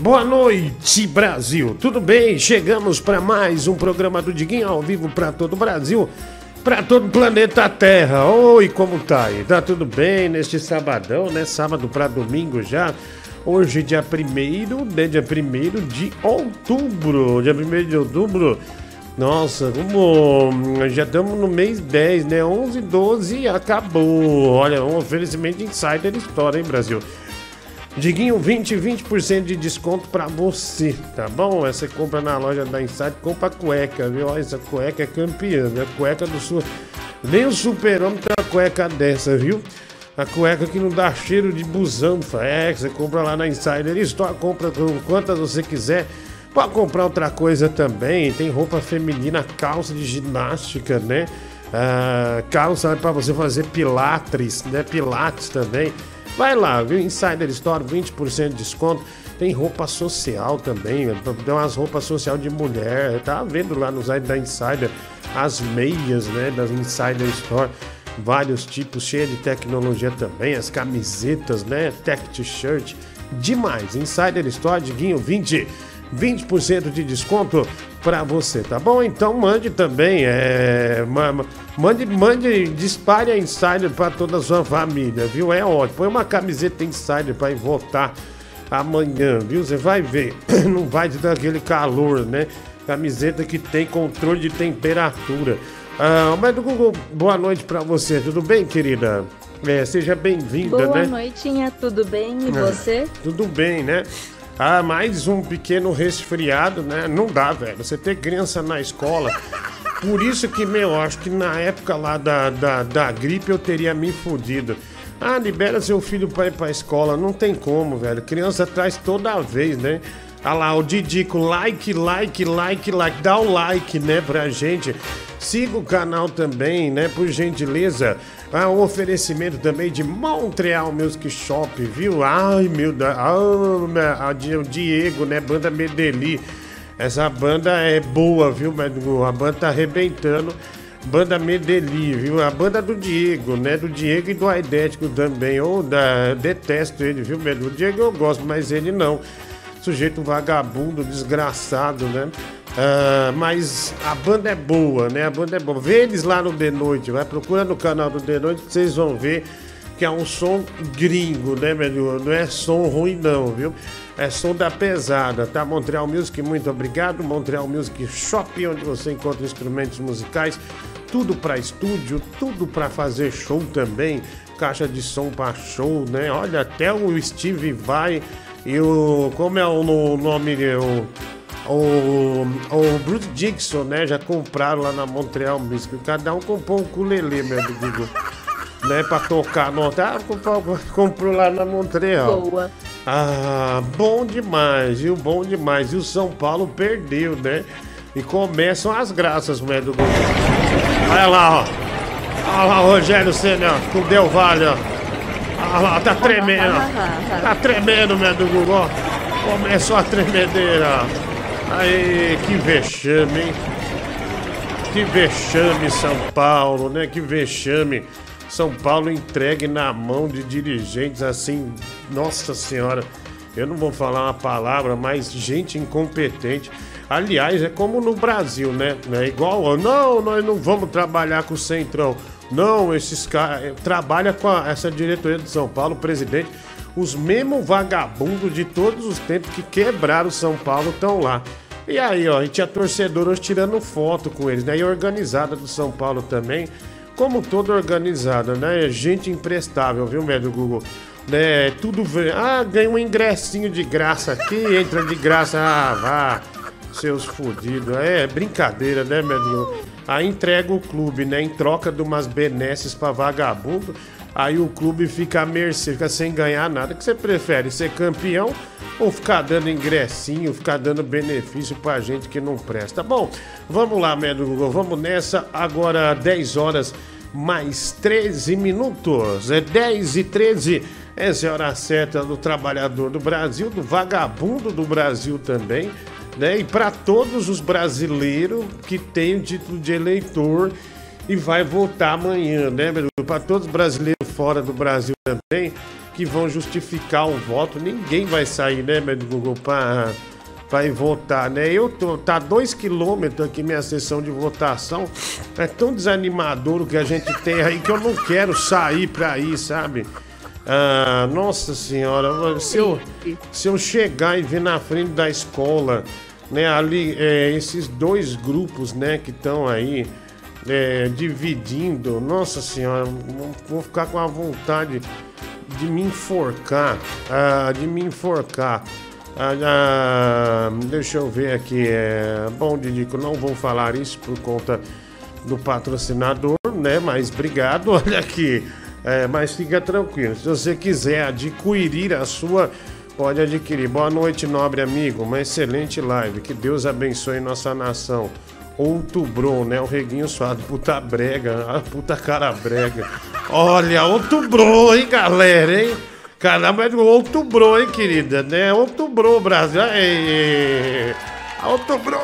Boa noite, Brasil. Tudo bem? Chegamos para mais um programa do Diguinho ao vivo para todo o Brasil, para todo o planeta Terra. Oi, como tá aí? Tá tudo bem neste sabadão, né? Sábado para domingo já. Hoje, dia 1 né? Dia 1 de outubro. Dia 1 de outubro. Nossa, como já estamos no mês 10, né? 11, 12 acabou. Olha, um oferecimento Insider Store, hein, Brasil? Diguinho 20, 20% de desconto pra você, tá bom? Essa compra na loja da Insight, compra cueca, viu? Essa cueca é campeã, né? Cueca do sul. Nem o super-homem tem uma cueca dessa, viu? A cueca que não dá cheiro de busão, é, você compra lá na Insider Store, compra quantas você quiser. Pode comprar outra coisa também, tem roupa feminina, calça de ginástica, né? Ah, calça para você fazer pilates, né? Pilates também. Vai lá, viu? Insider Store, 20% de desconto. Tem roupa social também, tem umas roupas social de mulher. Tá vendo lá no site da Insider as meias, né? Da Insider Store. Vários tipos, cheia de tecnologia também. As camisetas, né? Tech T-shirt. Demais. Insider Store, Diguinho 20. 20% de desconto para você, tá bom? Então mande também, é, mande, mande, dispare a Insider para toda a sua família, viu? É ótimo. Põe uma camiseta Insider para ir votar amanhã, viu? Você vai ver, não vai te dar aquele calor, né? Camiseta que tem controle de temperatura. Ah, mas do Google, boa noite para você, tudo bem, querida? É, seja bem-vinda, né? Boa noitinha, tudo bem? E é, você? Tudo bem, né? Ah, mais um pequeno resfriado, né? Não dá, velho. Você ter criança na escola. Por isso que, meu, acho que na época lá da, da, da gripe eu teria me fudido. Ah, libera seu filho pra ir pra escola. Não tem como, velho. Criança traz toda vez, né? Ah lá, o Didico, like, like, like, like. Dá o like, né, pra gente. Siga o canal também, né, por gentileza. Ah, um oferecimento também de Montreal Music Shop, viu? Ai, meu Deus. Ah, o Diego, né? Banda Medeli. Essa banda é boa, viu, A banda tá arrebentando. Banda Medeli, viu? A banda do Diego, né? Do Diego e do Aidético também. Ou da. Detesto ele, viu? O Diego eu gosto, mas ele não. Sujeito vagabundo, desgraçado, né? Uh, mas a banda é boa, né? A banda é boa. Vê eles lá no The Noite, vai procura no canal do The Noite que vocês vão ver que é um som gringo, né, meu? Não é som ruim não, viu? É som da pesada, tá? Montreal Music, muito obrigado. Montreal Music Shop, onde você encontra instrumentos musicais, tudo para estúdio, tudo para fazer show também, caixa de som para show, né? Olha, até o Steve vai e o como é o nome o o, o Bruce Dixon, né? Já compraram lá na Montreal Music. Cada um comprou um ukulele, meu amigo. né? Pra tocar no Ah, comprou, comprou lá na Montreal. Boa. Ah, bom demais, viu? Bom demais. E o São Paulo perdeu, né? E começam as graças, meu do Olha lá, ó. Olha lá o Rogério Senna, com o Del Valle, ó. Olha lá, tá tremendo. Tá tremendo, meu do Google. Começou a tremedeira. Aí, que vexame, hein? Que vexame São Paulo, né? Que vexame. São Paulo entregue na mão de dirigentes assim, nossa senhora. Eu não vou falar uma palavra, mas gente incompetente. Aliás, é como no Brasil, né? É igual, não, nós não vamos trabalhar com o Centrão. Não, esses caras eh, trabalha com a, essa diretoria de São Paulo, presidente os mesmos vagabundos de todos os tempos que quebraram São Paulo estão lá. E aí, ó, a gente tinha torcedores tirando foto com eles, né? E organizada do São Paulo também, como toda organizada, né? Gente imprestável, viu, médio Google? Né? Tudo. Ah, ganha um ingressinho de graça aqui, entra de graça. Ah, vá, seus fodidos. É brincadeira, né, médio Aí entrega o clube, né? Em troca de umas benesses pra vagabundo. Aí o clube fica à mercê, fica sem ganhar nada. Que você prefere, ser campeão ou ficar dando ingressinho, ficar dando benefício pra gente que não presta? Bom, vamos lá, médio Google, vamos nessa. Agora 10 horas mais 13 minutos. É 10 e 13. Essa é a hora certa do trabalhador do Brasil, do vagabundo do Brasil também. Né? E para todos os brasileiros que têm o título de eleitor e vai votar amanhã, né, Para todos os brasileiros fora do Brasil também, que vão justificar o voto. Ninguém vai sair, né, médico Google, ir votar, né? Eu tô, tá dois quilômetros aqui minha sessão de votação. É tão desanimador o que a gente tem aí que eu não quero sair pra ir, sabe? Ah, nossa senhora, se eu, se eu chegar e ver na frente da escola, né, ali, é, esses dois grupos, né, que estão aí, é, dividindo, nossa senhora, vou ficar com a vontade de me enforcar, ah, de me enforcar. Ah, ah, deixa eu ver aqui, é, bom, Didico, não vou falar isso por conta do patrocinador, né, mas obrigado, olha aqui, é, mas fica tranquilo, se você quiser adquirir a sua pode adquirir. Boa noite, nobre amigo. Uma excelente live. Que Deus abençoe nossa nação. Outubro, né? O Reguinho suado, puta brega, a puta cara brega. Olha, outubro, hein, galera, hein? Caramba, é outubro, hein, querida, né? Outubro, Brasil. Aê! Outubro!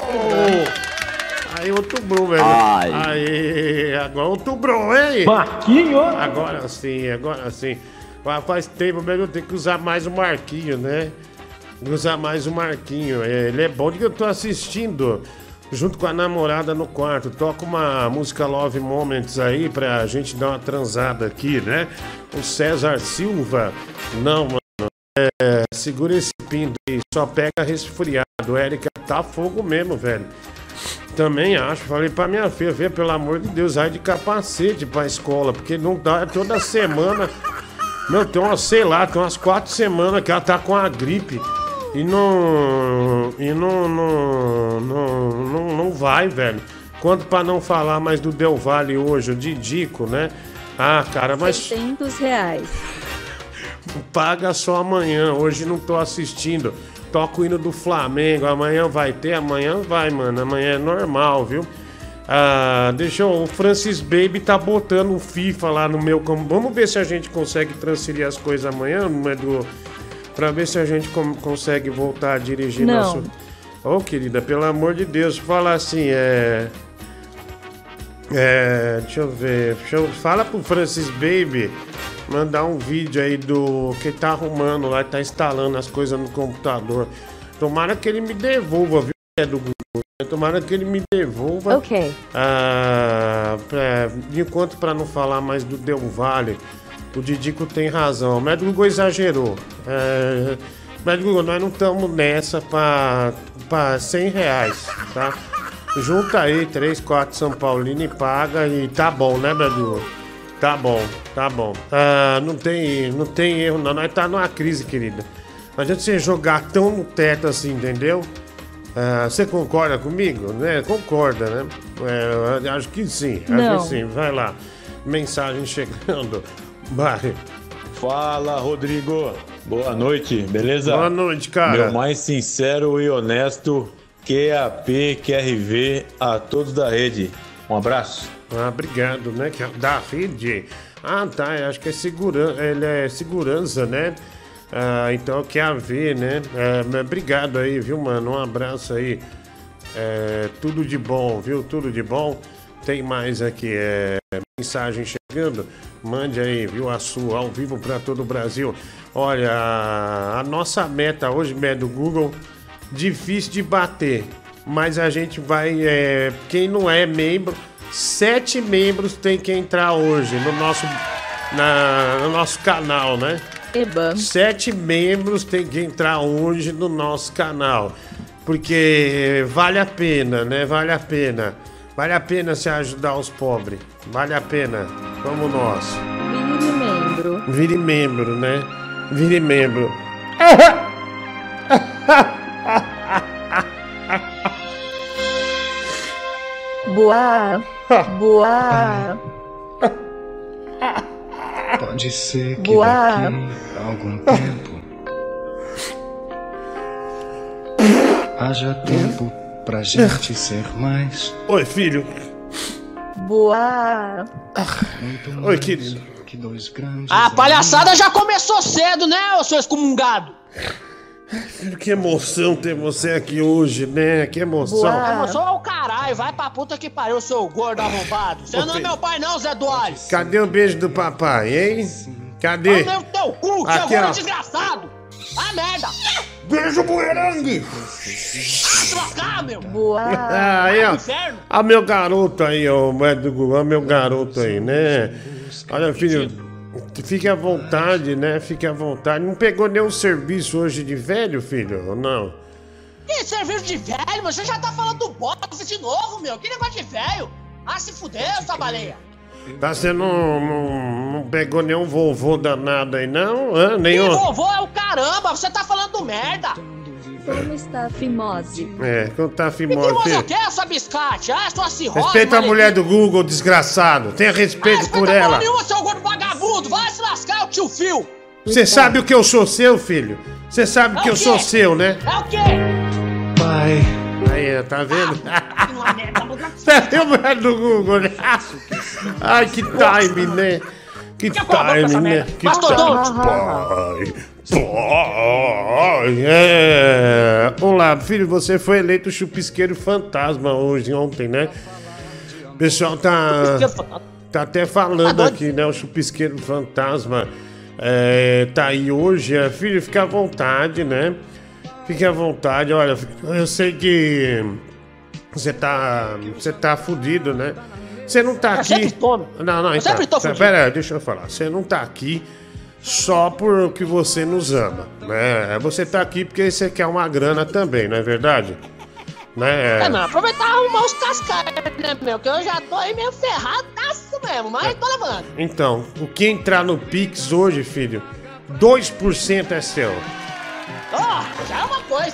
Aí, outubro, velho. Ai. Aí, agora outubro, hein? Marquinho! Agora sim, agora sim. Fa- Faz tempo mesmo, eu tenho que usar mais o Marquinho, né? Usar mais o Marquinho. É, Ele é bom que eu tô assistindo junto com a namorada no quarto. Toca uma música Love Moments aí pra gente dar uma transada aqui, né? O César Silva. Não, mano. É, segura esse pinto aí, só pega resfriado. Érica, tá fogo mesmo, velho. Também acho, falei pra minha filha, filha, pelo amor de Deus, vai de capacete pra escola, porque não dá toda semana. Meu, tem umas, sei lá, tem umas quatro semanas que ela tá com a gripe e não. E não. Não, não, não, não vai, velho. Quanto pra não falar mais do Del Valle hoje, o Didico, né? Ah, cara, mas 600 reais. paga só amanhã. Hoje não tô assistindo. Toco o hino do Flamengo. Amanhã vai ter, amanhã vai, mano. Amanhã é normal, viu? Ah, deixa eu. O Francis Baby tá botando o FIFA lá no meu. com- Vamos ver se a gente consegue transferir as coisas amanhã, Edu. Pra ver se a gente consegue voltar a dirigir Não. nosso. Ô, querida, pelo amor de Deus, fala assim, é. É, deixa eu ver. Deixa eu, fala pro Francis Baby mandar um vídeo aí do que tá arrumando lá, tá instalando as coisas no computador. Tomara que ele me devolva, viu? É do Google. Tomara que ele me devolva. Ok. Ah, pra, enquanto para não falar mais do Del Valle, o Didico tem razão. O médico Google exagerou. É, médico Google, nós não estamos nessa para 100 reais, tá? Junta aí 3, 4 São Paulino e paga e tá bom, né, médico Google? Tá bom, tá bom. Ah, não, tem, não tem erro, não. Nós tá numa crise, querida. Não adianta você jogar tão no teto assim, entendeu? Ah, você concorda comigo? Né? Concorda, né? É, acho que sim. Acho Não. que sim. Vai lá. Mensagem chegando. Vai. Fala, Rodrigo. Boa noite, beleza? Boa noite, cara. Meu mais sincero e honesto QAP, QRV a todos da rede. Um abraço. Ah, obrigado, né? Que é da rede. Ah, tá. eu Acho que é segurança. Ele é segurança, né? Ah, então ver, né? É, obrigado aí, viu, mano? Um abraço aí. É, tudo de bom, viu? Tudo de bom. Tem mais aqui, é, mensagem chegando. Mande aí, viu? A sua, ao vivo para todo o Brasil. Olha, a nossa meta hoje, meta do Google, difícil de bater. Mas a gente vai. é, quem não é membro, sete membros tem que entrar hoje no nosso, na, no nosso canal, né? Eba. Sete membros tem que entrar hoje no nosso canal. Porque vale a pena, né? Vale a pena. Vale a pena se ajudar os pobres. Vale a pena. Como nós. Vire membro. Vire membro, né? Vire membro. Boa. Boa. Pode ser que Boa. daqui a algum tempo haja tempo pra gente ser mais, Oi, filho. Boa. muito mais Oi, querido. que dois grandes. A palhaçada já começou cedo, né, ô seu excomungado? Filho, que emoção ter você aqui hoje, né? Que emoção. Boa. Começou ao caralho, vai pra puta que pariu, seu gordo arrombado. Você não é meu pai não, Zé Duarte. Cadê o beijo do papai, hein? Cadê? Vai no teu cu, seu gordo desgraçado! Ah, merda! Beijo, buerangue! Ah, trocar, meu! Boa. Ah, aí, ó. Ó, meu garoto aí, ó, médico, ó, meu garoto aí, né? Olha, filho, fique à vontade, né? Fique à vontade. Não pegou nenhum serviço hoje de velho, filho? Ou não? Que serviço de velho? Você já tá falando do boxe de novo, meu? Que negócio de velho? Ah, se fudeu, sua baleia! Tá, você não, não, não pegou nenhum vovô danado aí, não? Hã? Que Nenhum? vovô é o caramba! Você tá falando merda! Como está a fimose? É, quando tá E que fimose, você filho. quer, sua biscate? Ah, sua cirrose! Respeita a mulher do Google, desgraçado. Tenha Ah, respeito respeita por ela. nenhuma, seu gordo vagabundo! Vai se lascar, o tio Fio! Você sabe o que eu sou seu, filho? Você sabe É que eu quê? sou seu, né? É o quê? Pai, Aí, tá vendo? Uma merda, boca- Você o do Google, né? Ai, que time, né? Que time, né? Que Mastodonte. Pai, pai, é. Olá, filho, você foi eleito chupisqueiro fantasma hoje, ontem, né? O pessoal tá, tá até falando aqui, né? O chupisqueiro fantasma é, tá aí hoje. É, filho, fica à vontade, né? Fique à vontade. Olha, eu sei que você tá, você tá fudido, né? Você não tá Eu aqui. sempre tô, meu. Não, não, Eu então. sempre tô fudido. Pera deixa eu falar. Você não tá aqui só porque você nos ama, né? Você tá aqui porque você quer uma grana também, não é verdade? Né? É, não, aproveitar e arrumar os cascais, né, meu? Que eu já tô aí meio ferradaço mesmo, mas tô levando. Então, o que entrar no Pix hoje, filho, 2% é seu.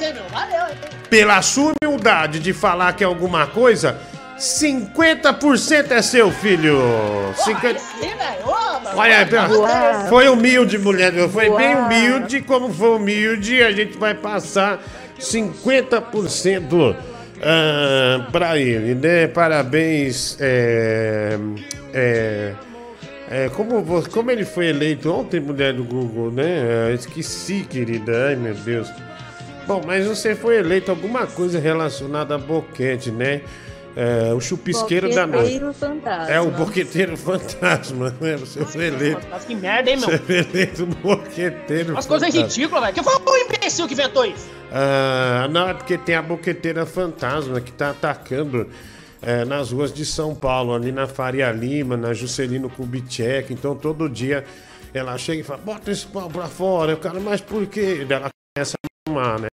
Hein, meu? Valeu? Pela sua humildade de falar que é alguma coisa, 50% é seu, filho. Porra, 50... aí sim, velho. Olha, Boa. foi humilde, mulher. Foi bem Boa. humilde. Como foi humilde, a gente vai passar 50% ah, pra ele, né? Parabéns. É, é, é, como, como ele foi eleito ontem, mulher do Google, né? Ah, esqueci, querida. Ai, meu Deus. Bom, mas você foi eleito alguma coisa relacionada a boquete, né? É, o chupisqueiro da noite. Boqueteiro fantasma. É o boqueteiro fantasma, né? Você foi eleito. Que merda, hein, meu? Você foi eleito boqueteiro As coisas ridículas, velho. Que foi o imbecil que inventou isso? Ah, não, é porque tem a boqueteira fantasma que tá atacando é, nas ruas de São Paulo, ali na Faria Lima, na Juscelino Kubitschek. Então todo dia ela chega e fala: bota esse pau pra fora. O cara, mas por quê? Ela começa a mamar, né?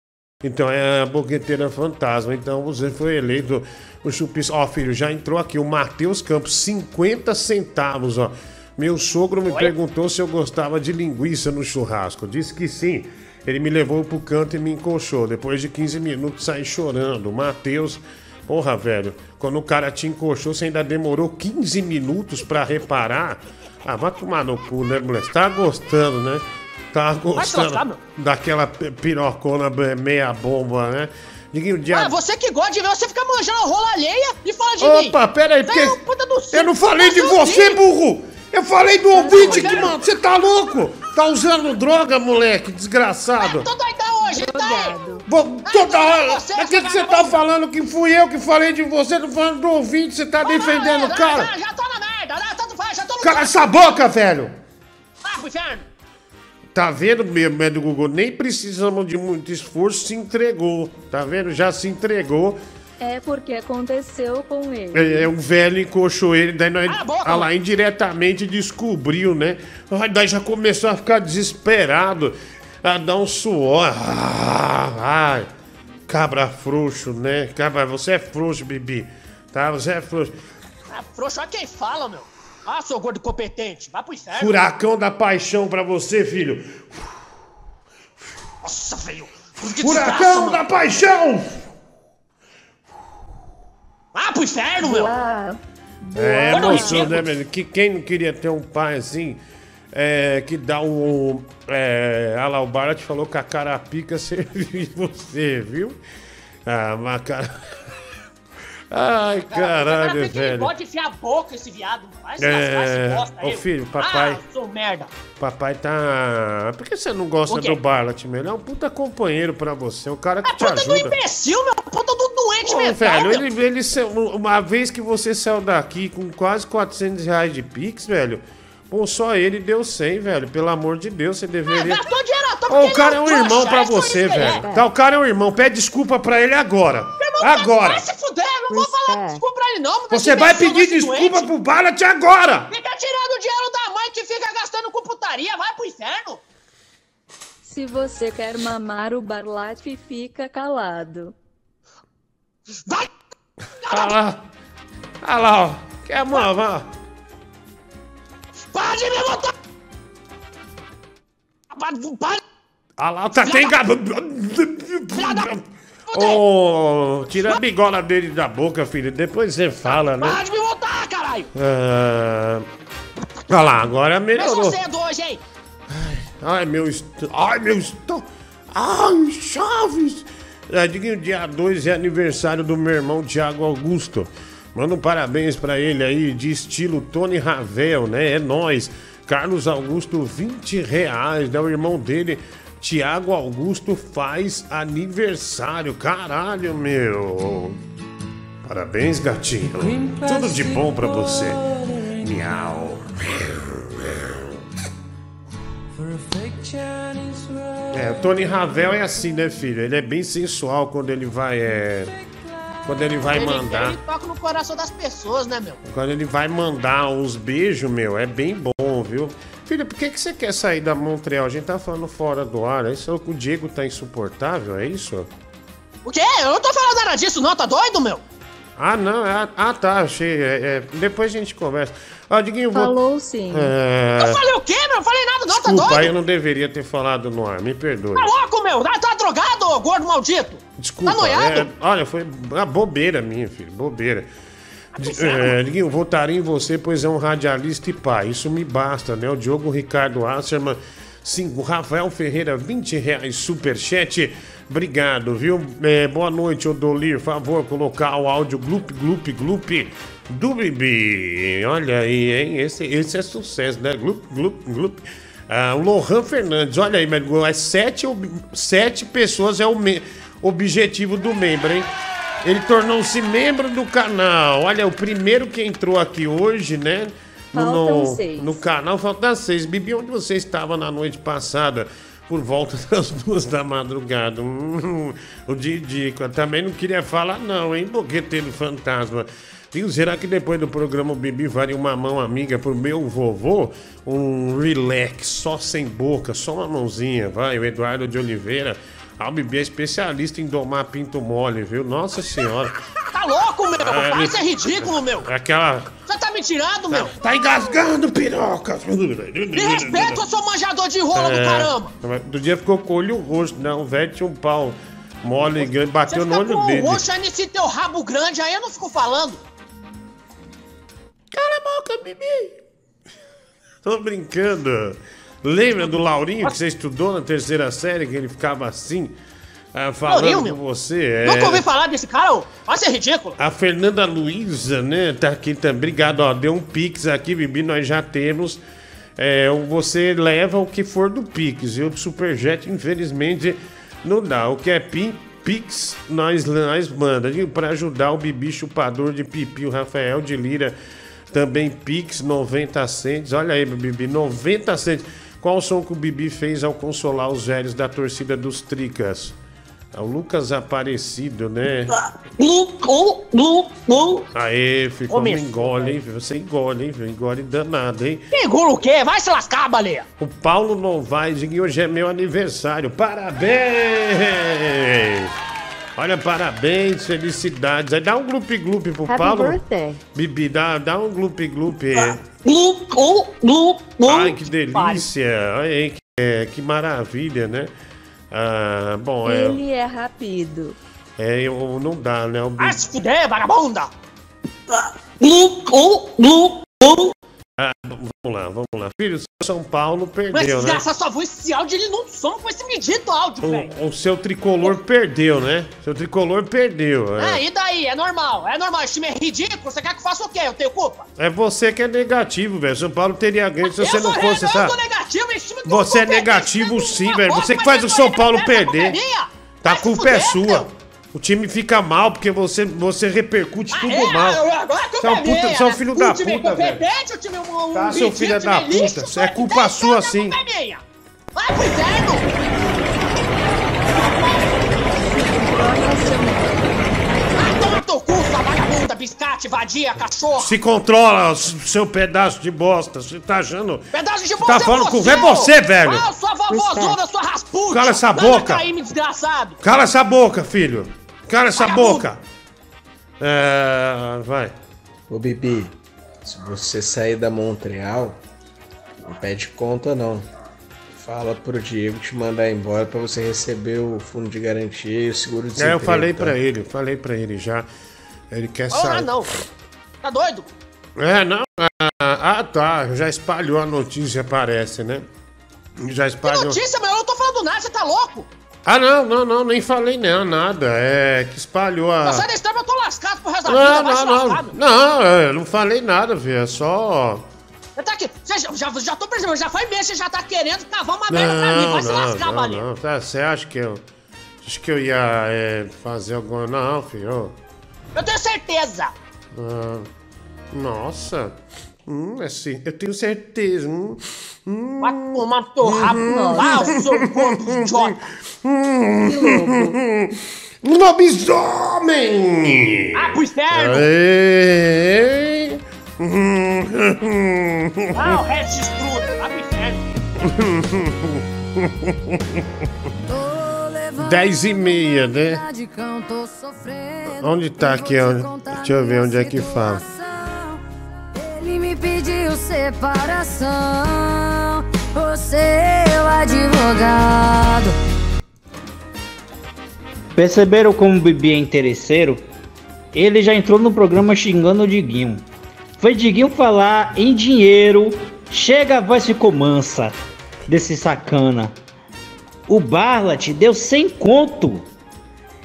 Então é a boqueteira fantasma. Então você foi eleito o chupis. Ó, filho, já entrou aqui o Matheus Campos, 50 centavos, ó. Meu sogro me perguntou se eu gostava de linguiça no churrasco. Disse que sim. Ele me levou pro canto e me encoxou. Depois de 15 minutos saí chorando. Matheus, porra, velho, quando o cara te encoxou, você ainda demorou 15 minutos pra reparar. Ah, vai tomar no cu, né, moleque? Você tá gostando, né? Tá gostando daquela pi- pirocona meia bomba, né? Ninguém o Ah, diabo. você que gosta de ver você ficar manjando a rola alheia e fala de mim. Opa, pera aí, porque. É Eu não falei de Você é burro! Eu falei do ouvinte que, mano, você tá louco? Tá usando droga, moleque, desgraçado. Tô doidão hoje, tá aí? Toda hora. Mas que, que você tá falando que fui eu que falei de você? Tô falando do ouvinte, você tá defendendo o cara? Já, já tô na merda, já tô no... Cala essa boca, velho! Ah, pro inferno. Tá vendo, meu médico Google? Nem precisamos de muito esforço, se entregou. Tá vendo? Já se entregou. É porque aconteceu com ele. É, é um velho encoxou ele, daí nós, boca, ah lá, indiretamente descobriu, né? Ai, daí já começou a ficar desesperado, a dar um suor. Ah, ai, cabra frouxo, né? Cabra, você é frouxo, Bibi, tá? Você é frouxo. Ah, frouxo, olha quem fala, meu. Ah, seu gordo competente. Vai pro inferno. Furacão da paixão pra você, filho. Nossa, velho. Desgraça, Furacão mano. da paixão! Ah, pro inferno, meu. É emoção, né, velho? Que quem não queria ter um pai assim, é, que dá um. É, a Laubara te falou que a carapica serviu você, viu? Ah, mas cara. Ai, caralho, Cara, velho. pode enfiar a boca esse viado. Vai se É, lascar ô, filho, papai- Ah, sou merda. Papai tá. Por que você não gosta do Barlat, meu? Ele é um puta companheiro pra você, um cara que É te puta do ajuda. imbecil, meu. Puta do doente Ô, mental, velho, meu. ele, ele uma vez que você saiu daqui com quase 400 reais de Pix, velho, Pô, só ele deu 100, velho. Pelo amor de Deus, você É, deveria. Ô, porque o cara é um irmão pra é você, é. velho. Tá, o cara é um irmão. Pede desculpa pra ele agora. Agora. Vai se fuder, eu não vou falar Respect. desculpa pra ele não. Você vai pedir desculpa doente pro Barat agora. Fica tirando o dinheiro da mãe que fica gastando com putaria, vai pro inferno. Se você quer mamar o Barlat, fica calado. Vai! Olha lá. Olha lá, ó. Quer mamar? Para de me botar! Para, para, Olha lá, tá tem! Ô, tira a bigola dele da boca, filho. Depois você fala, né? Para de me botar, caralho! Ah, Olha lá, agora Começou melhorou. cedo hoje, hein? Ai, meu est... Ai, meu estômago. Ai, Chaves. É, diga, dia 2 é aniversário do meu irmão Thiago Augusto. Manda um parabéns pra ele aí, de estilo Tony Ravel, né? É nóis. Carlos Augusto, 20 reais, né? O irmão dele, Thiago Augusto, faz aniversário. Caralho, meu. Parabéns, gatinho. Tudo de bom pra você. Miau. É, o Tony Ravel é assim, né, filho? Ele é bem sensual quando ele vai, é... Quando ele vai Ele, mandar... ele toca no coração das pessoas, né, meu? Quando ele vai mandar os beijos, meu, é bem bom, viu? Filho, por que, que você quer sair da Montreal? A gente tá falando fora do ar. É isso que o Diego tá insuportável, é isso? O quê? Eu não tô falando nada disso, não, tá doido, meu? Ah, não. Ah, ah, tá, achei. É, é, depois a gente conversa. Ó, Diguinho, vou... Falou sim. É... Eu falei o quê, meu? Eu falei nada, não, tá Desculpa, eu doido? não deveria ter falado no ar, me perdoe. Tá louco, meu? Tá, tá drogado, ô gordo maldito? Desculpa, Tá é, olha, foi uma bobeira minha, filho, bobeira. Di- inferno. É, Diguinho, votaria em você, pois é um radialista e pai. Isso me basta, né? O Diogo Ricardo Asserman, 5. Rafael Ferreira, 20 reais, superchat. Obrigado, viu? É, boa noite, Odolir. Favor, colocar o áudio glup, glup, glup do Bibi. Olha aí, hein? Esse, esse é sucesso, né? Glup, glup, glup. Ah, o Lohan Fernandes, olha aí, meu, é sete, sete pessoas é o me- objetivo do membro, hein? Ele tornou-se membro do canal. Olha, o primeiro que entrou aqui hoje, né? No, seis. no canal falta seis. Bibi, onde você estava na noite passada? Por volta das duas da madrugada. Hum, o Didico também não queria falar, não, hein? Boqueteiro fantasma. Viu, será que depois do programa o Bibi vale uma mão amiga pro meu vovô? Um relax, só sem boca, só uma mãozinha, vai. O Eduardo de Oliveira. Ah, o Bibi é especialista em domar pinto mole, viu? Nossa senhora. Tá louco, meu? Ah, Para ele- ser ridículo, meu. Aquela. Você tá me tirando, meu? Tá engasgando, piroca! Me respeita, eu sou manjador de rola do caramba. É, do dia ficou com o olho roxo, né? O velho tinha um pau mole grande, bateu no olho com o dele. roxo aí nesse teu rabo grande aí, eu não fico falando. Cala a boca, Bibi! Tô brincando. Lembra do Laurinho que você estudou na terceira série, que ele ficava assim, ah, falando Laurinho, com você? É. Nunca ouvi falar desse cara, ô. Vai ser ridículo. A Fernanda Luiza, né? Tá aqui também. Obrigado, ó. Deu um Pix aqui, Bibi. Nós já temos. É, você leva o que for do Pix. E o Superjet, infelizmente, não dá. O que é pi, Pix, nós, nós manda. E Pra ajudar o Bibi chupador de pipi, o Rafael de Lira. Também Pix, 90 centes. Olha aí, Bibi, 90 centes. Qual o som que o Bibi fez ao consolar os velhos da torcida dos Tricas? É o Lucas Aparecido, né? Glu, glu, glu, glu. Aê, como Começou, engole, hein? Você engole, hein? Engole danado, hein? Segura o quê? Vai se lascar, baleia. O Paulo Novaes, e hoje é meu aniversário. Parabéns! Olha, parabéns, felicidades. Aí dá um glupe-glupe pro Happy Paulo. birthday. Bibi, dá, dá um glupe-glupe. Glu, glu, glu, glu. Ai, que delícia. Olha aí, que, é, que maravilha, né? Ah, bom, é, Ele é rápido. é, eu, não dá, né? O Bibi, se fuder, vagabunda. Glu, glu, glu, glu. vamos lá, vamos lá. Filho, São Paulo Mas perdeu, né? desgraça sua voz, esse áudio ele não soma com esse medito áudio, velho. O, o seu tricolor perdeu, né? Seu tricolor perdeu. É. É, e daí? É normal, é normal. Esse time é ridículo. Você quer que eu faça o quê? Eu tenho culpa? é você que é negativo, velho. São Paulo teria ganho se eu você não fosse eu essa. sou negativo, esse time Você é negativo sim, velho. Você que mas faz o eu São Paulo perder. Tá, a culpa é sua. O time fica mal porque você, você repercute tudo é, mal. Você é um é puta- você é um né? filho da puta, velho. é Tá, seu filho da puta, é culpa sua, sim. é. Vai pro inferno! Vai tomar teu cu, sua vagabunda, biscate, vadia, cachorro! Se controla, seu pedaço de bosta. Você tá achando. Pedaço de Tá bolsa falando com- você, é você, velho. Ah, sua vovózona, sua rasputia! Cala essa boca. cair, me desgraçado! Cala essa boca, filho. Cala essa Vagabundo. boca. É. Vai. Ô Bibi, se você sair da Montreal, não pede conta não. Fala pro Diego te mandar embora pra você receber o fundo de garantia e o seguro de É, eu falei tá? pra ele, falei pra ele já. Ele quer Ah, sair. não! Tá doido? É, não. Ah, ah, tá. Já espalhou a notícia, parece, né? Já Que espalhou. notícia, meu? Eu não tô falando nada, você tá louco? Ah, não, não, não, nem falei não, nada. É que espalhou a. Não sai da estrada, eu tô lascado pro resto da Não, vida, não, se não. lascar, meu. Não, eu não falei nada, filho. É só. Eu tá aqui, já, já, já tô percebendo, já foi mês, você já tá querendo cavar uma merda pra mim, Não, vai se não, lascar, não, mané. não. Tá, Você acha que eu. Acho que eu ia é, fazer alguma. Não, filho. Eu tenho certeza. Ah, nossa. Hum, assim, eu tenho certeza. Hum, hum, Vai tomar teu rabo, ah, o seu corpo idiota. um lobisomem! Ah, pro inferno. Ei! Ah, o resto de estruda, vai pro inferno. Dez e meia, né? Onde tá aqui? ó? Deixa eu ver onde é que fala. Ele me pediu separação. Você é o advogado. Perceberam como o Bibi é interesseiro? Ele já entrou no programa xingando o Diguinho. Foi Diguinho falar em dinheiro. Chega, a voz ficou mansa desse sacana. O Barlat deu 100 conto.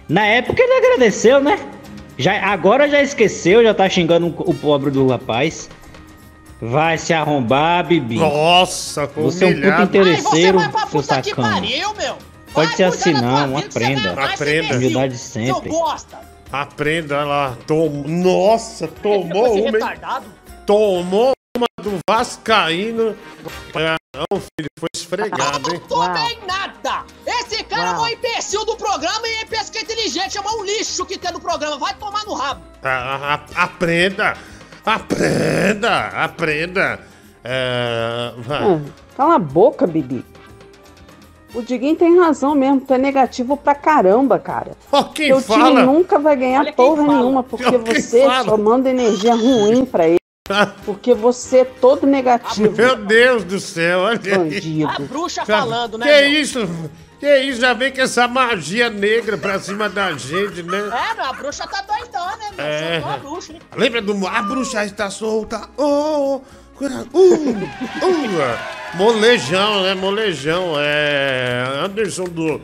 Na época ele agradeceu, né? Já, agora já esqueceu, já tá xingando o pobre do rapaz. Vai se arrombar, Bibi. Nossa, foi Você é um puta humilhado. Ai, você interesseiro, vai pra seu sacana. pariu, meu. Pode Vai ser assim não, aprenda. Aprenda. Humildade sempre. Aprenda lá. Tom... Nossa, tomou Esse uma. retardado. Tomou uma do Vascaíno. Não, filho, foi esfregado, hein? não tomei nada! Esse cara é um imbecil do programa e pensa que é inteligente, é um lixo que tem no programa. Vai tomar no rabo. A- a- Aprenda! Aprenda! Aprenda! É, vai. Hum, cala a boca, Bibi. O Diguinho tem razão mesmo, tu é negativo pra caramba, cara. Ó, quem Teu fala? time nunca vai ganhar Olha porra nenhuma, porque quem você fala. só manda energia ruim pra ele. Porque você é todo negativo, Meu Deus do céu, olha aí. A bandido. bruxa falando, né? Que meu? isso? Que isso? Já vem com essa magia negra pra cima da gente, né? É, a bruxa tá doidona, né, meu? É. Soltou a bruxa, hein? Lembra do. A bruxa está solta. Oh, cura- uh, uh. Molejão, né? Molejão. É. Anderson do.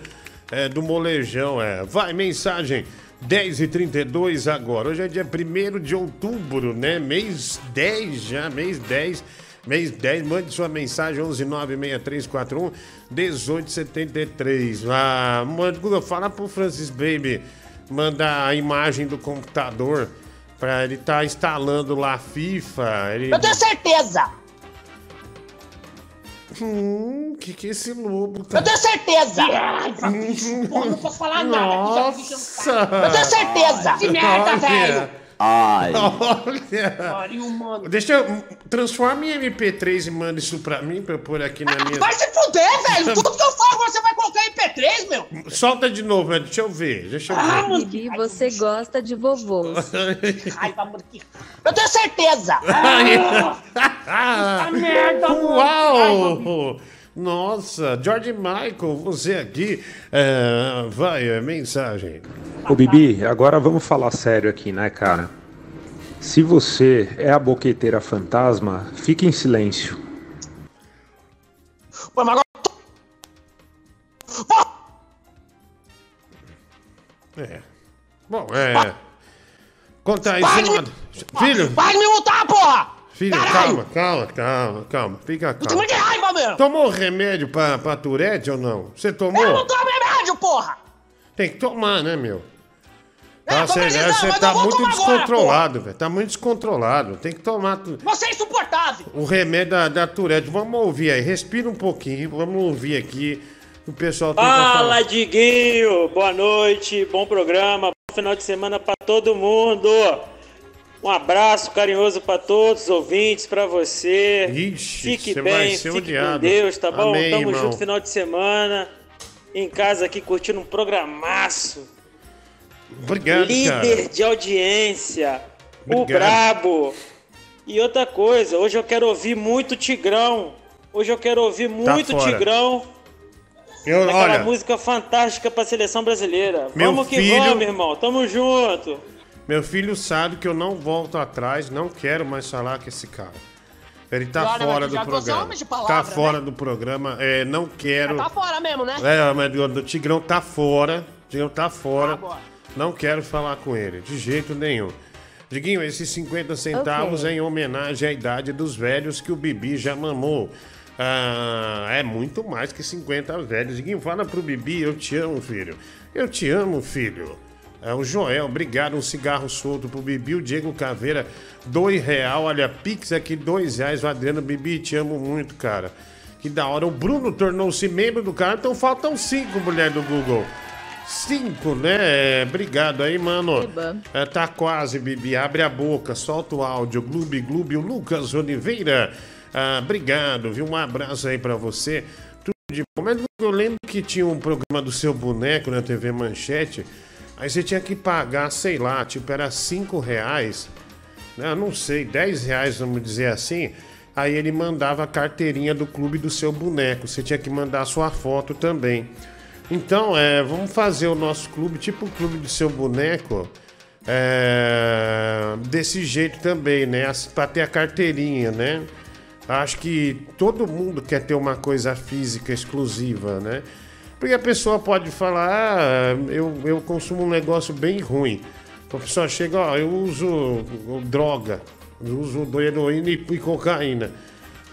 É, do Molejão, é. Vai, mensagem. 10h32 agora. Hoje é dia 1 de outubro, né? Mês 10 já, mês 10. Mês 10, mande sua mensagem 1196341 1873. Ah, Google, fala pro Francis Baby mandar a imagem do computador pra ele tá instalando lá a FIFA. Ele... Eu tenho certeza! Hum, que que é esse lobo tá? Eu tenho certeza! Ai, bicho, porra, não posso falar nada. Nossa! Eu tenho certeza! Que merda, velho! Olha! Pariu, mano. Deixa eu. Transforma em MP3 e manda isso pra mim pra eu pôr aqui na minha. Vai se fuder, velho! Tudo que eu falo você vai colocar em P3, meu! Solta de novo, né? deixa eu ver. Deixa eu Ah, ver. Bibi, você gosta de vovôs. Raiva, mano, que... Eu tenho certeza! Ah, merda, mano. Uau! Nossa, George Michael, você aqui. É, vai, é, mensagem. Ô Bibi, agora vamos falar sério aqui, né, cara? Se você é a boqueteira fantasma, fique em silêncio. Pô, mas agora... É. Bom, é. Conta aí, de Simone. Filho, de me multar, porra! Filho, Caralho! calma, calma, calma, calma. Fica Eu tô calmo. muito de raiva, meu! Tomou remédio pra, pra Tourette ou não? Você tomou? Eu não tomo remédio, porra! Tem que tomar, né, meu? Tá, tô você precisando, você tá muito descontrolado, velho. Tá muito descontrolado. Tem que tomar tu- Você é insuportável. o remédio da, da Tourette. Vamos ouvir aí. Respira um pouquinho. Vamos ouvir aqui. O pessoal tenta Fala. Diguinho! Boa noite, bom programa, bom final de semana pra todo mundo. Um abraço carinhoso pra todos os ouvintes, pra você. Ixi, fique você bem, fique odiado. com Deus, tá bom? Amém, Tamo irmão. junto final de semana. Em casa aqui curtindo um programaço. Obrigado, Líder cara. de audiência. O Obrigado. brabo. E outra coisa, hoje eu quero ouvir muito Tigrão. Hoje eu quero ouvir muito Tá. Tigrão. Eu, Aquela olha, música fantástica pra seleção brasileira. Meu vamos que filho- vamos, irmão. Tamo junto. Meu filho sabe que eu não volto atrás. Não quero mais falar com esse cara. Ele tá Claro, fora do é programa. palavra, tá fora né? do programa. É, não quero. Tá fora mesmo, né? É, mas o Tigrão tá fora. O Tigrão tá fora. Tá bom. Não quero falar com ele, de jeito nenhum. Diguinho, esses 50 centavos Ok. é em homenagem à idade dos velhos que o Bibi já mamou. Ah, é muito mais que 50 velhos. Diguinho, fala pro Bibi, eu te amo, filho. Eu te amo, filho. É, o Joel, obrigado. Um cigarro solto pro Bibi. O Diego Caveira, dois real. Olha, Pix aqui, dois reais. O Adriano, Bibi, te amo muito, cara. Que da hora. O Bruno tornou-se membro do canal, então faltam cinco, mulher do Google. Cinco, né? É, Obrigado aí, mano. É, tá quase, Bibi. Abre a boca, solta o áudio. Gloob, Gloob, o Lucas Oliveira. Ah, obrigado, viu? Um abraço aí pra você. Tudo de bom. Mas eu lembro que tinha um programa do seu boneco na TV Manchete. Aí você tinha que pagar, sei lá, tipo, era cinco reais. né? Não sei, 10 reais, vamos dizer assim. Aí ele mandava a carteirinha do clube do seu boneco. Você tinha que mandar a sua foto também. Então, é, vamos fazer o nosso clube, tipo o clube do seu boneco, é, desse jeito também, né? Pra ter a carteirinha, né? Acho que todo mundo quer ter uma coisa física exclusiva, né? Porque a pessoa pode falar, ah, eu, eu consumo um negócio bem ruim. A pessoa chega, ó, eu uso droga, eu uso heroína e, e cocaína.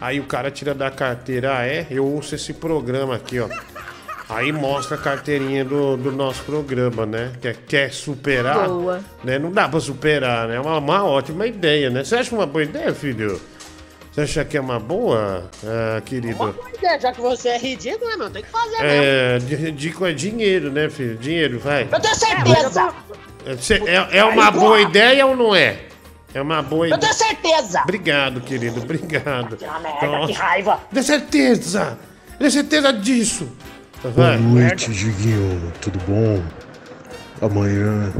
Aí o cara tira da carteira, ah, é? Eu ouço esse programa aqui, ó. Aí mostra a carteirinha do, do nosso programa, né? Quer, quer superar? Boa. Né? Não dá pra superar, né? É uma, uma ótima ideia, né? Você acha uma boa ideia, filho? Você acha que é uma boa, ah, querido? Uma boa ideia, já que você é ridículo, né, meu? Tem que fazer mesmo. É, dico é dinheiro, né, filho? Dinheiro, vai. Eu tenho certeza. Cê- É, é uma boa ideia ou não é? É uma boa Eu ideia. tenho certeza. Obrigado, querido, obrigado. Ah, merda, que raiva. Dê certeza! Dê certeza disso! Boa Vai. noite, Diguinho. Tudo bom? Amanhã,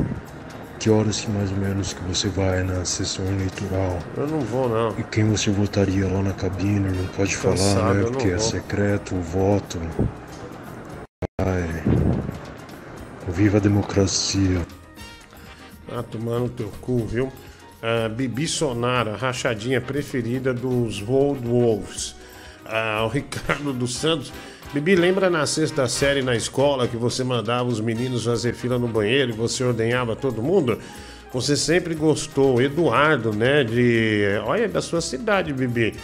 que horas que mais ou menos que você vai na sessão eleitoral? Eu não vou, não. E quem você votaria lá na cabine? Não pode falar, né? Porque é secreto o voto. Ai. Viva a democracia. Ah, tomando teu cu, viu? Ah, Bibi Sonara, rachadinha preferida dos World Wolves. Ah, o Ricardo dos Santos. Bibi, lembra na sexta série na escola que você mandava os meninos fazer fila no banheiro e você ordenhava todo mundo? Você sempre gostou, Eduardo, né? De. Olha, da sua cidade, Bibi.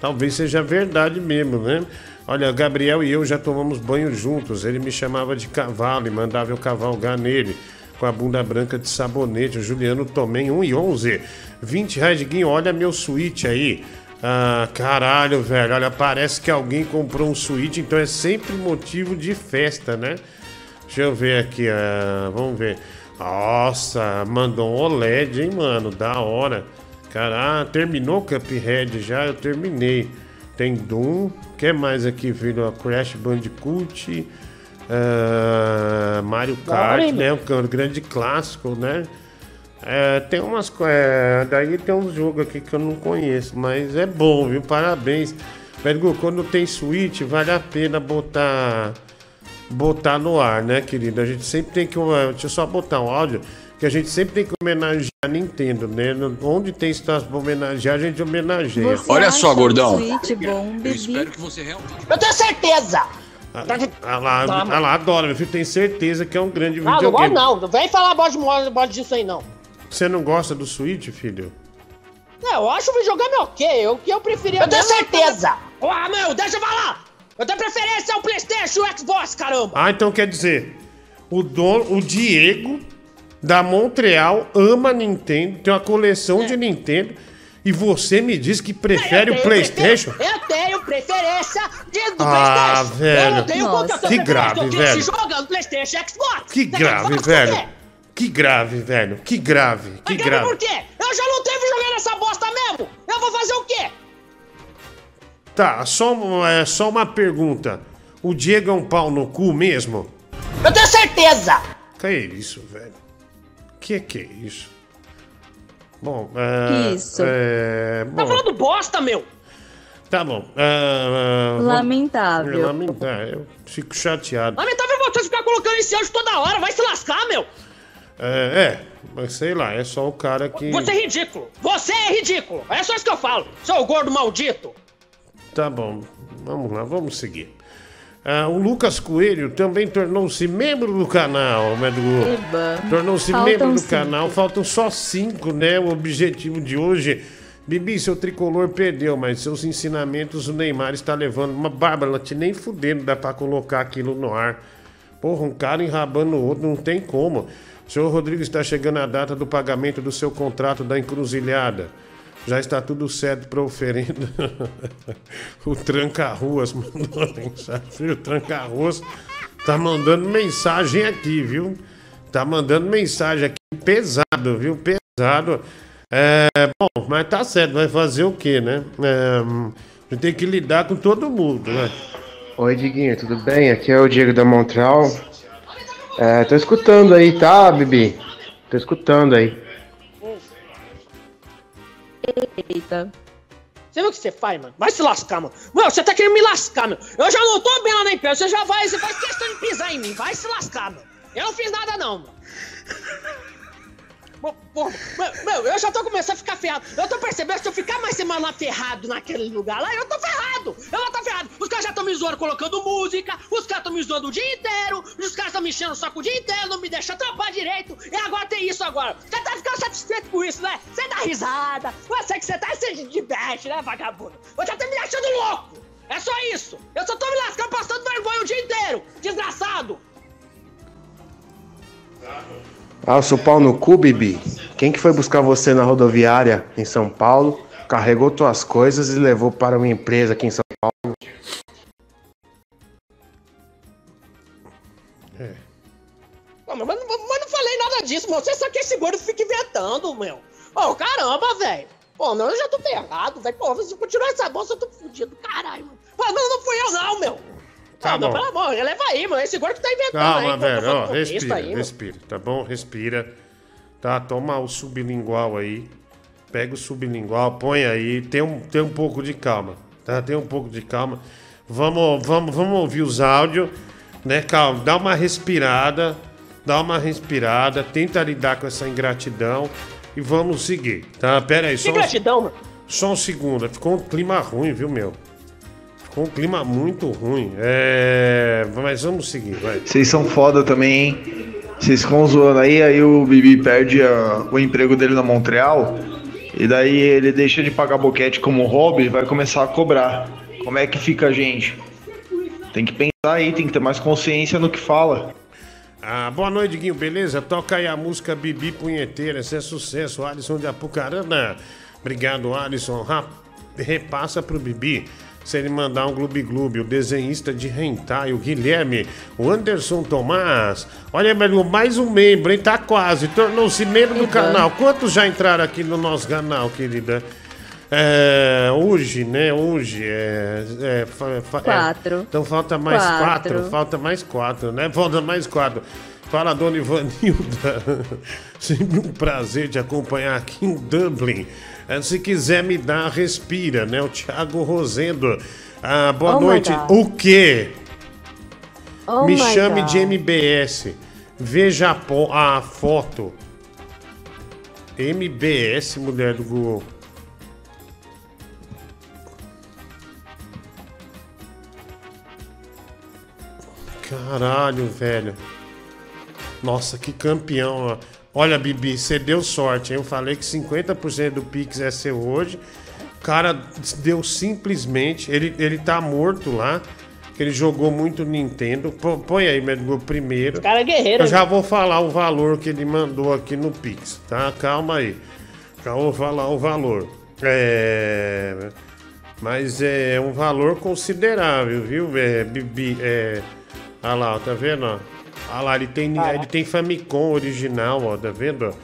Talvez seja verdade mesmo, né? Olha, Gabriel e eu já tomamos banho juntos. Ele me chamava de cavalo e mandava eu cavalgar nele. Com a bunda branca de sabonete. O Juliano Tomem 1 e 11. 20 reais, Diguinho. Olha meu suíte aí. Ah, caralho, velho. Olha, parece que alguém comprou um suíte, então é sempre motivo de festa, né? Deixa eu ver aqui, ah, vamos ver. Nossa, mandou um OLED, hein, mano? Da hora. Cara, ah, terminou o Cuphead já? Eu terminei. Tem Doom. O que mais aqui, filho? Crash Bandicoot. ah, Mario Kart, né? Um grande clássico, né? É, tem umas coisas. daí tem uns jogos aqui que eu não conheço, mas é bom, viu? Parabéns. Velho, quando tem Switch, vale a pena botar botar no ar, né, querido? A gente sempre tem que. uh, Deixa eu só botar um áudio. Que a gente sempre tem que homenagear a Nintendo, né? Onde tem situação pra homenagear, a gente homenageia. Você acha o Switch bom, Bibi? Eu tenho certeza. Ah lá, Tá, ah lá, adoro, meu filho. Tenho certeza que é um grande Não, não gosto videogame. não. Não vem falar bosta de- bosta disso aí, não. Você não gosta do Switch, filho? É, eu acho o videogame ok. O que eu preferia. Eu tenho certeza. Ah, meu, deixa eu falar. Eu tenho preferência ao PlayStation e Xbox, caramba. Ah, então quer dizer, o dono, o Diego, da Montreal, ama Nintendo, tem uma coleção de Nintendo. E você me diz que prefere o PlayStation? prefer- Eu tenho preferência de, do Ah, PlayStation. velho. Eu não tenho Nossa. eu Que grave, eu velho. Xbox. Que grave, velho. Que grave, velho. Que grave. Que Mas grave por quê? Eu já não teve jogando essa bosta mesmo. Eu vou fazer o quê? Tá, só, uma- é, só uma pergunta. O Diego é um pau no cu mesmo? Eu tenho certeza. Que é isso, velho? Que que é isso? Bom, é... Isso. É, Tá bom, falando bosta, meu. tá bom. é, é, Lamentável. É lamentável. Eu fico chateado. Lamentável você ficar colocando esse áudio toda hora. Vai se lascar, meu. É, é, mas sei lá, é só o cara que... Você é ridículo. Você é ridículo. É só isso que eu falo. Seu gordo maldito. Tá bom, vamos lá, vamos seguir. Ah, o Lucas Coelho também tornou-se membro do canal, né, do- Eba. Tornou-se Faltam membro do cinco. canal, faltam só cinco, né? O objetivo de hoje. Bibi, seu tricolor perdeu, mas seus ensinamentos o Neymar está levando. Uma Bárbara, te nem fudendo, dá pra colocar aquilo no ar. Porra, um cara enrabando o outro, não tem como. Senhor Rodrigo está chegando a data do pagamento do seu contrato da encruzilhada. Já está tudo certo para oferenda. o Tranca-Ruas mandou mensagem. O Tranca-Ruas tá mandando mensagem aqui, viu? Tá mandando mensagem aqui pesado, viu? Pesado. É, bom, mas tá certo, vai fazer o quê, né? É, a gente tem que lidar com todo mundo, né? Oi, Diguinho, tudo bem? Aqui é o Diego da Montreal. É, tô escutando aí, tá, Bibi? Tô escutando aí. Eita. Você viu o que você faz, mano? Vai se lascar, mano. Mano, você tá querendo me lascar, meu. Eu já não tô bem lá na empresa. Você já vai, você faz questão de pisar em mim. Vai se lascar, meu. Eu não fiz nada, não, mano. Pô, meu, eu já tô começando a ficar ferrado. Eu tô percebendo que se eu ficar mais semana ferrado naquele lugar lá, eu tô ferrado. Eu vou tô ferrado. Os caras já estão me zoando colocando música, os caras estão me zoando o dia inteiro, os caras estão me enchendo o saco o dia inteiro, não me deixam trampar direito. E agora tem isso agora. Você tá ficando satisfeito com isso, né? Você dá risada. Você que você tá se diverte, né, vagabundo? Você tá me deixando louco. É só isso. Eu só tô me lascando, passando vergonha o dia inteiro. Desgraçado. Ah, eu sou pau no cu, Bibi. Quem que foi buscar você na rodoviária em São Paulo, carregou tuas coisas e levou para uma empresa aqui em São Paulo? Pô, mas, mas, mas não falei nada disso, mano. Você só que esse gordo fica inventando, meu. Ô, caramba, velho. Pô, não, eu já tô ferrado, velho. Pô, se continuar essa bolsa, eu tô fudido. Caralho, mano. Pô, não, não fui eu, não, meu. Tá não, bom. pelo amor, leva aí, mano. Esse gordo tá inventando Calma, aí. tô velho. Ó, respira, aí, mano. respira, tá bom? Respira. Tá, toma o sublingual aí. Pega o sublingual, põe aí. Tem um, tem um pouco de calma, tá? Tem um pouco de calma. Vamos, vamos, vamos ouvir os áudios, né? Calma, dá uma respirada. Dá uma respirada. Tenta lidar com essa ingratidão. E vamos seguir, tá? Pera aí, Que só, um- mano. só um segundo. Ficou um clima ruim, viu, meu? Ficou um clima muito ruim. É... Mas vamos seguir, vai. Vocês são foda também, hein? Vocês ficam zoando aí, aí o Bibi perde a- o emprego dele na Montreal. E daí ele deixa de pagar boquete como hobby e vai começar a cobrar. Como é que fica a gente? Tem que pensar aí, tem que ter mais consciência no que fala. Ah, boa noite, Guinho, beleza? Toca aí a música Bibi Punheteira, esse é sucesso, Alisson de Apucarana. Obrigado, Alisson. Ra- repassa pro Bibi. Se ele mandar um Gloob Gloob, o desenhista de Hentai, o Guilherme, o Anderson Tomás. Olha, velho, mais um membro, hein? Tá quase, tornou-se membro do canal. Quantos já entraram aqui no nosso canal, querida? É, hoje, né? Hoje é. é, é, Quatro. então falta mais Quatro. quatro. Falta mais quatro, né? Falta mais quatro. Fala, dona Ivanilda. Sempre um prazer te acompanhar aqui em Dublin. Eh, Se quiser me dar, respira, né? O Thiago Rosendo. Ah, boa Oh noite. O quê? Oh me chame God. de MBS. Veja a, a foto. MBS, mulher do Google. Caralho, velho. Nossa, que campeão. ó. Olha, Bibi, você deu sorte, hein? Eu falei que 50% do Pix é seu hoje. O cara deu simplesmente. Ele, ele tá morto lá. que ele jogou muito Nintendo. Põe aí, meu, o primeiro. cara é guerreiro, Eu já vou falar o valor que ele mandou aqui no Pix, tá? Calma aí. Já vou falar o valor. É. Mas é um valor considerável, viu? É, Bibi, é. Olha lá, tá vendo? Olha lá, ele tem, ele tem Famicom original, ó, tá vendo?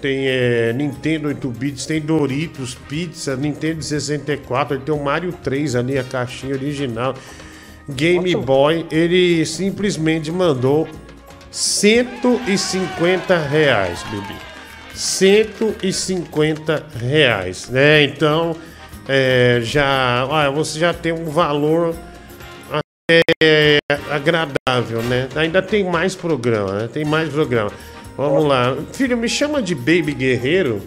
Tem é, Nintendo 8 bits, tem Doritos, Pizza, Nintendo 64, ele tem o Mario 3 ali, a caixinha original. Game Boy, ele simplesmente mandou 150 reais, Bibi. 150 reais, né? Então, é, já, olha, você já tem um valor é, agradável, né? Ainda tem mais programa, né? Tem mais programa. Vamos lá. Filho, me chama de Baby Guerreiro.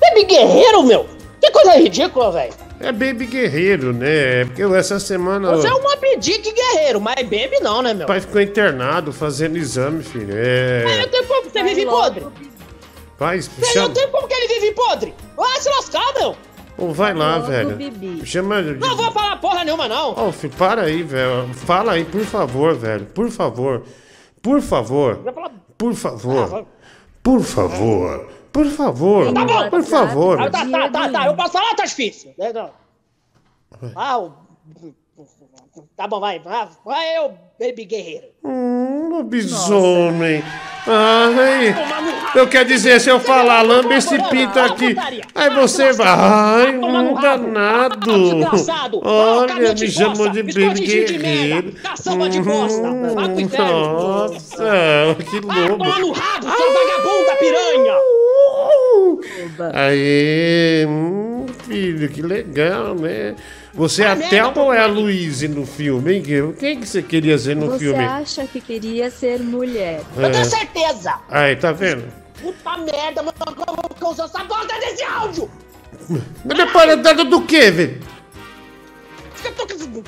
Baby Guerreiro, meu! Que coisa ridícula, velho! É Baby Guerreiro, né? Porque eu, essa semana Você é o um Dick guerreiro, mas Baby não, né, meu? pai ficou internado fazendo exame, filho. É. Mas eu tenho como que você vive podre? Pai, chama... eu tenho como que ele vive podre? Vai se lascar, meu! Ô, vai lá, velho. Bibi. Chama. de- Não vou falar porra nenhuma, não! Ô, filho, para aí, velho. Fala aí, por favor, velho. Por favor. Por favor. Por favor. Por favor. Por favor. Tá bom! Por favor. Ah, Tá, tá, tá, tá, eu posso falar, tá difícil. não? Ah, o... Tá bom, vai, vai, vai eu, Baby Guerreiro. Hum, lobisomem. Ai, eu quero dizer, se eu falar, lambe esse pinto aqui. Aí você vai. Ai, um danado. Olha, me chamou de Baby Guerreiro. inferno. Nossa, que lobo. tomar no rabo, sua vagabunda piranha! Aê, hum, filho, que legal, né? Você é a Thelma ou é a Luíse no filme, hein? Quem que você queria ser no Você filme? acha que queria ser mulher? É. Eu tenho certeza! Aí, tá vendo? Puta merda, mano, como que eu uso essa bosta desse áudio? Mas dado do quê, velho? Fica tocando...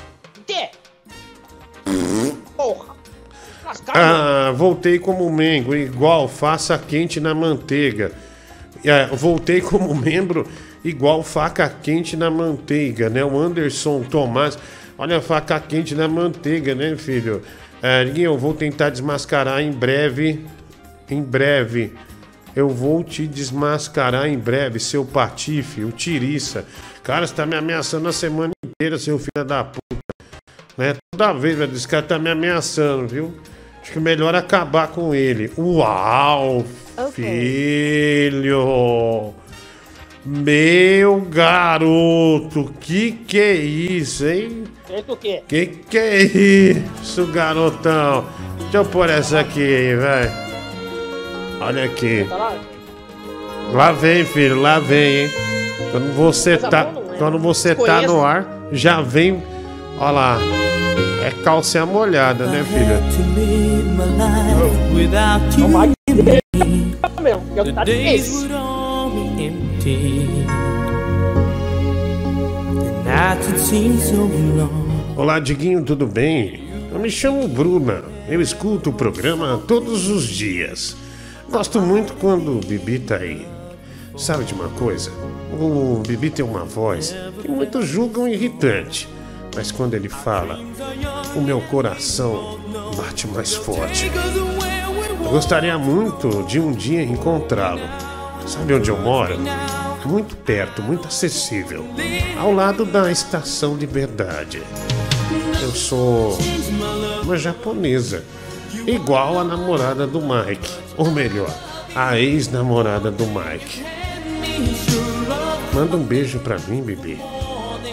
quê? Porra! Ah, voltei como membro, igual faça quente na manteiga. É, voltei como membro, igual faca quente na manteiga, né? O Anderson Tomás. Olha a faca quente na manteiga, né, filho? É, eu vou tentar desmascarar em breve. Em breve. Eu vou te desmascarar em breve, seu patife, o tiriça. Cara, você tá me ameaçando a semana inteira, seu filho da puta. Né? Toda vez, velho, esse cara tá me ameaçando, viu? Acho que melhor acabar com ele. Uau, filho! Meu garoto, que que é isso, hein? Feito o quê? Que que é isso, garotão? Deixa eu pôr essa aqui aí, velho. Olha aqui. Tá lá? Vem, filho, lá vem, hein? Quando você tá, quando você tá no ar, já vem. Olha lá. É calcinha molhada, né, filha? Meu, eu tá difícil. Olá, Diguinho, tudo bem? Eu me chamo Bruna. Eu escuto o programa todos os dias. Gosto muito quando o Bibi tá aí. Sabe de uma coisa? O Bibi tem uma voz que muitos julgam irritante. Mas quando ele fala, o meu coração bate mais forte. Eu gostaria muito de um dia encontrá-lo. Sabe onde eu moro? Muito perto, muito acessível. Ao lado da Estação Liberdade. Eu sou uma japonesa. Igual a namorada do Mike. Ou melhor, a ex-namorada do Mike. Manda um beijo pra mim, bebê.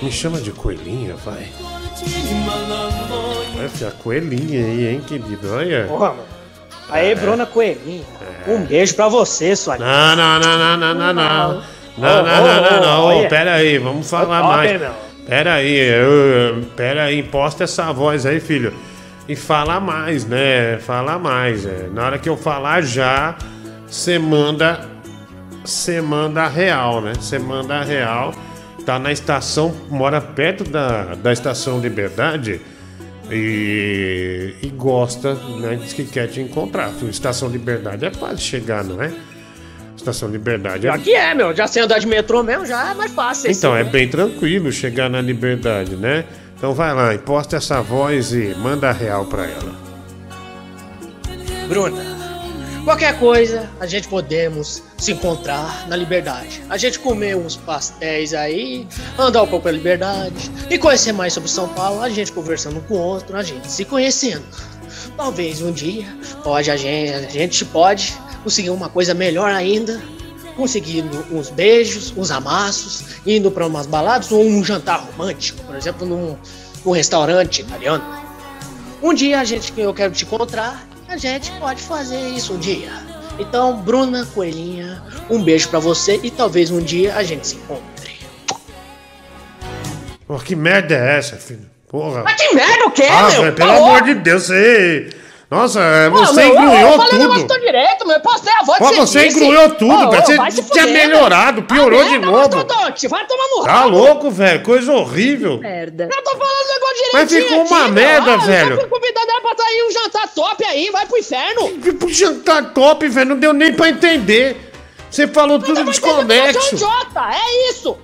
Me chama de coelhinha, vai. Vai ficar coelhinha aí, hein, querido? Olha. Porra, mano. Aê, Bruna Coelhinho. Um beijo pra você, sua Não, não, não, não, não, não, não. Não, não, não, não, não. pera aí, vamos falar mais. Pera aí, eu- pera aí, imposta essa voz aí, filho. E fala mais, né? Fala mais. é. Na hora que eu falar já, você manda. Você manda a real, né? Você manda a real. Tá na estação, mora perto da, da estação Liberdade. E, e gosta, né? Diz que quer te encontrar. Estação Liberdade é fácil chegar, não é? Estação Liberdade é Aqui é, meu. Já sei andar de metrô mesmo, já é mais fácil. então, é né? bem tranquilo chegar na liberdade, né? Então vai lá, imposta essa voz e manda a real pra ela. Bruna, qualquer coisa a gente podemos se encontrar na liberdade. A gente comer uns pastéis aí, andar um pouco pela liberdade e conhecer mais sobre São Paulo, a gente conversando com o outro, a gente se conhecendo. Talvez um dia pode a gente, a gente pode conseguir uma coisa melhor ainda, conseguindo uns beijos, uns amassos, indo para umas baladas ou um jantar romântico, por exemplo, num, num restaurante italiano. Um dia a gente eu quero te encontrar, a gente pode fazer isso um dia. Então, Bruna Coelhinha, um beijo pra você e talvez um dia a gente se encontre. Pô, que merda é essa, filho? Porra. Mas que merda o quê, Ah, meu? pelo Tá amor louco? de Deus, você. Nossa, é, você eu- engrunhou eu falei o negócio tudo. tô direito, meu. Eu postei a voz Pô, que você disse. engrunhou tudo, Ô, velho. ô, Você tinha fuder, melhorado, piorou de novo. Mastodonte, vai tomar no Tá rabo. louco, velho? Coisa horrível. Merda. Eu tô falando o negócio Mas direitinho ficou uma aqui, merda, meu. Ah, velho. Eu fui convidado era pra sair um jantar top aí, vai pro inferno. Pro jantar top, velho, não deu nem pra entender. Você falou tudo Você é desconexo. um idiota, é isso.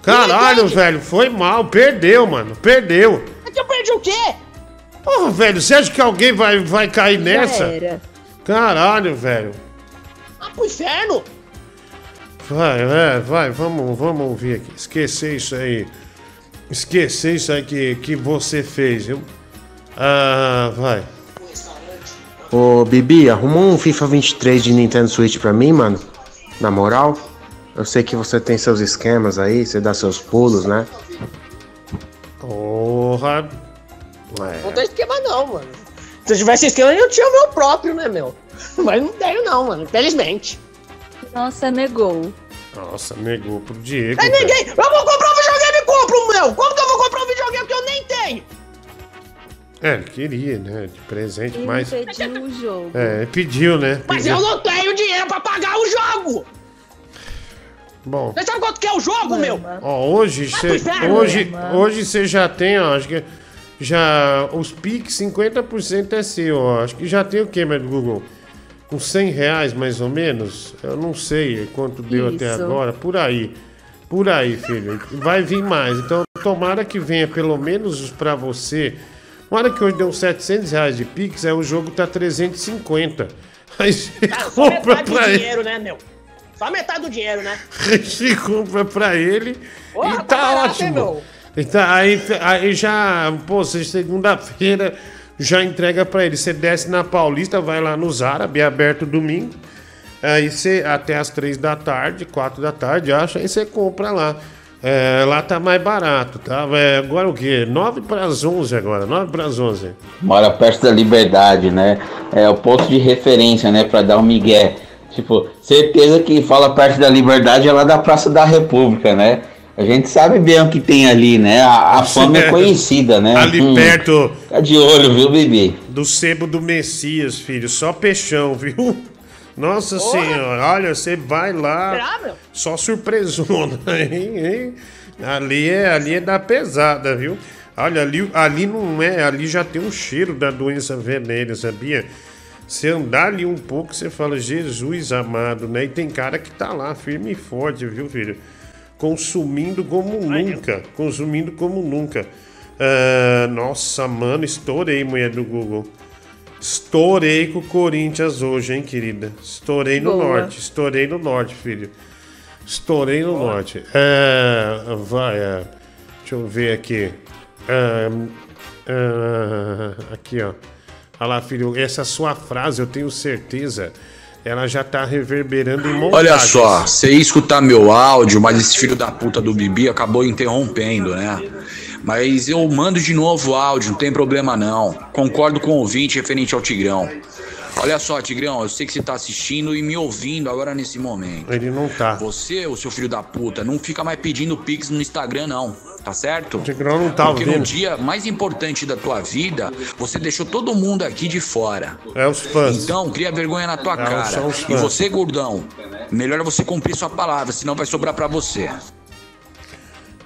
Caralho, velho, foi mal, perdeu, mano, perdeu. É que eu perdi o quê? Porra, velho, você acha que alguém vai, vai cair nessa? era. Caralho, velho. Ah, pro inferno. Vai, é, vai, vamos, vamos ouvir aqui. Esquecer isso aí. Esquecer isso aí que, que você fez, viu? Ah, vai. Ô, Bibi, arruma um FIFA 23 de Nintendo Switch pra mim, mano? Na moral? Eu sei que você tem seus esquemas aí, você dá seus pulos, né? Porra. Não tem esquema não, mano. Se eu tivesse esquema, eu tinha o meu próprio, né, meu? Mas não tenho não, mano, infelizmente. Nossa, negou. Nossa, negou pro Diego. É ninguém. Eu vou comprar um videogame e compro o meu. Como que eu vou comprar um videogame que eu nem tenho? É, ele queria, né? De presente, Ele mas. pediu o jogo. É, ele pediu, né? Mas Pediu. eu não tenho dinheiro pra pagar o jogo. Bom. Você sabe quanto que é o jogo, meu? Ó, hoje você hoje, hoje você já tem, ó, acho que já os Pix 50% é seu, ó. Acho que já tem o que, meu Google? Uns 100 reais mais ou menos? Eu não sei quanto deu até Isso. agora, por aí. Por aí, filho. Vai vir mais. Então, tomara que venha pelo menos pra você. Tomara que hoje deu uns 700 reais de Pix, aí o jogo tá 350. Aí você Tá, só compra metade do ele. dinheiro, né, meu? Só metade do dinheiro, né? Você compra pra ele Porra, e tá tá, barato, hein, ótimo. meu? Então, aí, aí já, pô, segunda-feira já entrega pra ele. Você desce na Paulista, vai lá no Zara, bem aberto domingo. Aí você, até as três da tarde, quatro da tarde, acha, aí você compra lá. É, lá tá mais barato, tá? É, agora o quê? 9 para as 11 agora, 9 para as 11. Mora perto da liberdade, né? É o ponto de referência, né? Pra dar um migué. Tipo, certeza que fala perto da liberdade é lá da Praça da República, né? A gente sabe bem o que tem ali, né? A, a fama é conhecida, né? Ali Hum, perto Tá de olho, viu, bebê? do sebo do Messias, filho. Só peixão, viu? Nossa senhora, olha, você vai lá. Será, meu? Só surpresona, hein, hein? Ali é, ali é da pesada, viu? Olha, ali, ali não é, ali já tem um cheiro da doença venérea, sabia? Você andar ali um pouco, você fala, Jesus amado, né? E tem cara que tá lá, firme e forte, viu, filho? Consumindo como nunca, consumindo como nunca. Ah, nossa, mano, estourei, mulher do Google. Estourei com o Corinthians hoje, hein, querida? Estourei no Boa. norte, estourei no norte, filho. Estourei no norte. É, vai, é, deixa eu ver aqui. É, aqui, ó. Olha lá, filho, essa sua frase, eu tenho certeza, ela já tá reverberando em montagens. Olha só, você ia escutar meu áudio, mas esse filho da puta do Bibi acabou interrompendo, né? Mas eu mando de novo o áudio, não tem problema não. Concordo com o ouvinte referente ao Tigrão. Olha só, Tigrão, eu sei que você tá assistindo e me ouvindo agora nesse momento. Ele não tá. Você, o seu filho da puta, não fica mais pedindo pix no Instagram, não. Tá certo? O Tigrão não tá Porque no dia mais importante da tua vida, você deixou todo mundo aqui de fora. É os fãs. Então, cria vergonha na tua É, cara. são os E você, gordão, melhor é você cumprir sua palavra, senão vai sobrar pra você.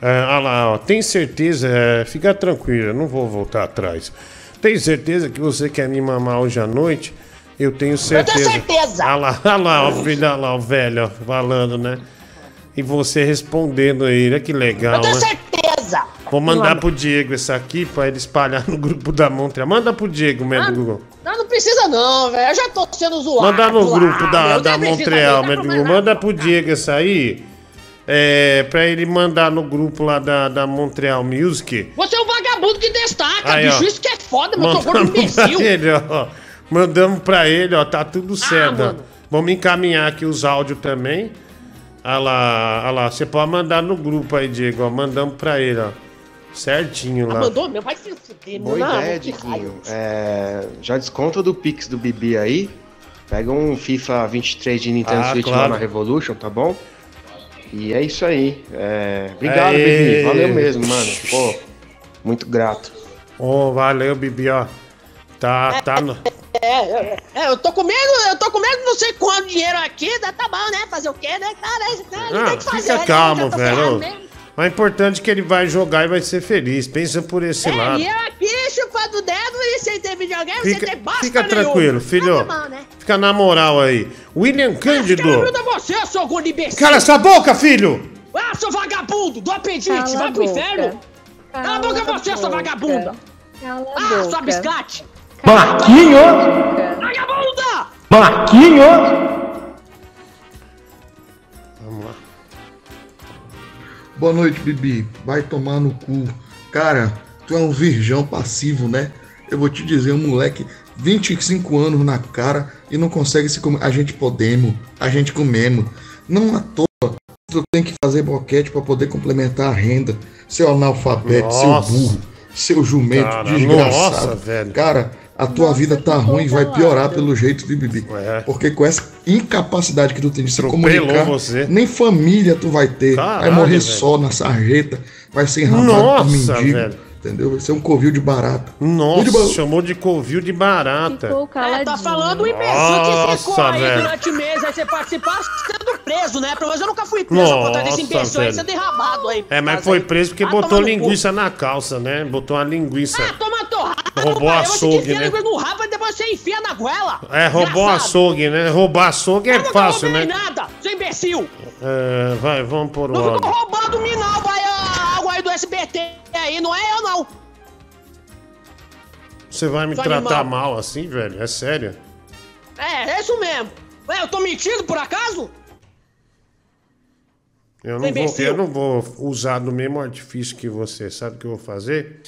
É, olha lá, ó, tem certeza, é, fica tranquila, não vou voltar atrás. Tem certeza que você quer me mamar hoje à noite? Eu tenho certeza. certeza. Olha lá, olha lá, ó, filho, olha lá, o velho ó, falando, né? E você respondendo aí, olha que legal, Eu tenho né? certeza. Beleza. Vou mandar pro Diego esse aqui pra ele espalhar no grupo da Montreal. Manda pro Diego mesmo Ah, Google. Não, não precisa não, velho. Eu já tô sendo zoado. Manda no grupo da, eu da preciso Montreal, dá Google. Manda pro Diego esse aí. É, pra ele mandar no grupo lá da, da Montreal Music. Você é um vagabundo que destaca, Aí, bicho. ó. Isso que é foda, meu. Mandamos pra imbecil. ele, ó. Mandamos pra ele, ó. Tá tudo certo. ó. Ah. Vamos encaminhar aqui os áudios também. Olha lá, olha lá. Você pode mandar no grupo aí, Diego. Ó. Mandamos pra ele, ó. Certinho Ah, lá. mandou? Meu vai se fuder, Boa. Não, ideia. Diguinho. É, já desconta do Pix do Bibi aí. Pega um FIFA 23 de Nintendo Ah, Switch claro. lá na Revolution, tá bom? E é isso aí. É, obrigado, Aê. Bibi. Valeu mesmo, mano. Pô, muito grato. Ô, valeu, Bibi, ó. Tá, tá no... É, é, é, eu tô comendo, eu tô comendo não sei quanto dinheiro aqui, tá bom, né? Fazer o quê, né, cara? Ah, tem que fazer, fica né? calmo, velho. Mas é importante que ele vai jogar e vai ser feliz. Pensa por esse É, lado. e eu aqui chupando o dedo e sem ter videogame, Fica- sem ter bosta fica nenhuma. tranquilo, filho. Tá bom, né? Fica na moral aí. William Cândido. Ajuda você, seu gordo imbecil. Cala essa boca, filho! Ah, seu vagabundo, do apendite, Cala vai pro boca. inferno. Cala a boca você, sua boca. vagabunda. Cala Ah, boca. sua biscate. Marquinhos! Vagabunda! Marquinhos! Vamos lá. Boa noite, Bibi. Vai tomar no cu. Cara, tu é um virgão passivo, né? Eu vou te dizer, um moleque, 25 anos na cara e não consegue se comer. A gente podemos, a gente comemos. Não à toa, tu tem que fazer boquete pra poder complementar a renda. Seu analfabeto, seu Nossa. burro, seu jumento Cara, desgraçado. nossa, velho. Cara, a tua vida tá ruim e vai piorar pelo jeito, viu, Bibi? Porque com essa incapacidade que tu tem de se comunicar, você. nem família tu vai ter. vai Caralho, morrer velho. só na sarjeta, vai ser enrabado Nossa, por mendigo. velho. Entendeu? Vai ser um covil de barata. Nossa, de chamou de covil de barata. É, tá falando o imbecil que ficou Nossa, aí velho. durante meses, aí você participar sendo preso, né? Pelo menos eu nunca fui preso por conta desse Nossa, imbecil aí sendo enrabado aí. É, mas Mas foi preso porque Ah, botou linguiça na calça, né? Botou uma linguiça. Torrada, Roubou pai. açougue, né? a no rabo depois você enfia na goela. É, roubou Engraçado. açougue, né? Roubar açougue é Eu fácil, não né? nada, seu imbecil. É, vai, vamos por o Não ficou roubando mim não, vai a água aí do SBT aí, não é eu não. Você vai me tratar animal. mal assim, velho? É sério? É, é isso mesmo. Ué, eu tô mentindo por acaso? Eu não, vou, eu não vou usar do mesmo artifício que você. Sabe o que eu vou fazer?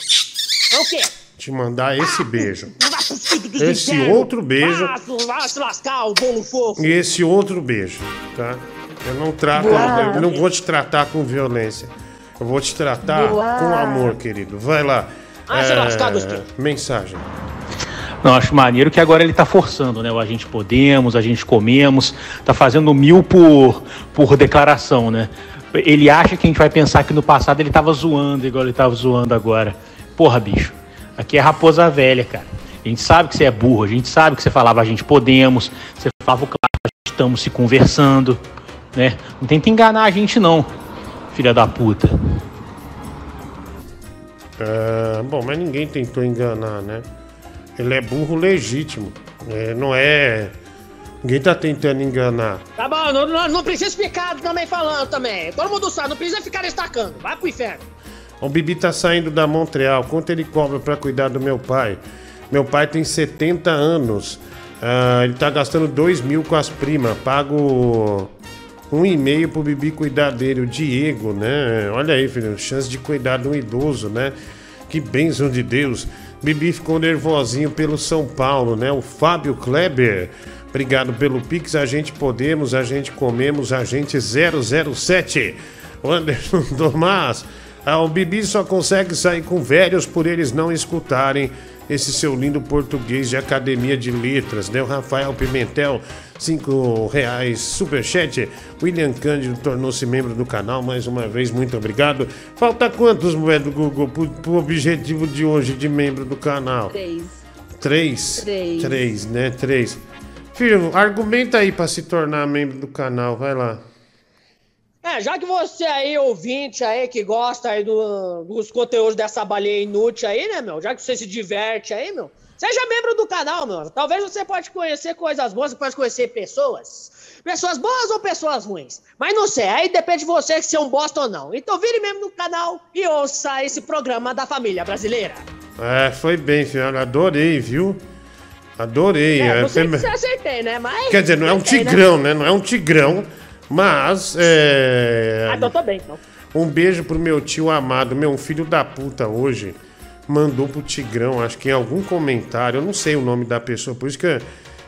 É o quê? Te mandar esse beijo. Dos Esse outro beijo. E esse outro beijo, tá? Eu não trato, eu não vou te tratar com violência. Eu vou te tratar Boa. com amor, querido. Vai lá. Ah, Agostinho. mensagem. Não, acho maneiro que agora ele tá forçando, né? O a gente podemos, a gente comemos, tá fazendo mil por, por declaração, né? Ele acha que a gente vai pensar que no passado ele tava zoando, igual ele tava zoando agora. Porra, bicho, aqui é raposa velha, cara. A gente sabe que você é burro, a gente sabe que você falava a gente podemos, você falava claro, a gente estamos se conversando, né? Não tenta enganar a gente não, filha da puta. Ah, bom, mas ninguém tentou enganar, né? Ele é burro legítimo. É, não é. Ninguém tá tentando enganar. Tá bom, não, não, não precisa ficar também falando também. Todo mundo sabe, não precisa ficar destacando. Vai pro inferno. O Bibi tá saindo da Montreal. Quanto ele cobra pra cuidar do meu pai? Meu pai tem 70 anos. Ah, ele tá gastando 2 mil com as primas. Pago um e meio pro Bibi cuidar dele. O Diego, né? Olha aí, filho. Chance de cuidar de um idoso, né? Que bênção de Deus. Bibi ficou nervosinho pelo São Paulo, né? O Fábio Kleber. Obrigado pelo Pix. A gente podemos, a gente comemos, a gente 007. O Anderson Tomás. Ah, o Bibi só consegue sair com velhos por eles não escutarem esse seu lindo português de academia de letras, né? O Rafael Pimentel, cinco reais, superchat. William Cândido tornou-se membro do canal, mais uma vez, muito obrigado. Falta quantos, moeda do Google, pro, objetivo de hoje de membro do canal? Três. Três? Três. Três, né? Três. Filho, argumenta aí pra se tornar membro do canal, vai lá. É, já que você aí, ouvinte aí, que gosta aí do- dos conteúdos dessa baleia inútil aí, né, meu? Já que você se diverte aí, meu, Seja membro do canal, mano. Talvez você pode conhecer coisas boas, você pode conhecer pessoas. Pessoas boas ou pessoas ruins. Mas não sei, aí depende de você se é um bosta ou não. Então vire membro do canal e ouça esse programa da família brasileira. É, foi bem, senhora. Adorei, viu? Adorei. É, É, não sei se acertei, né? Mas. Quer dizer, não é um né? tigrão, né? Não é um tigrão, mas é. Ah, então tô bem, então. Um beijo pro meu tio amado, meu um filho da puta hoje. Mandou pro Tigrão, acho que em algum comentário, eu não sei o nome da pessoa, por isso que.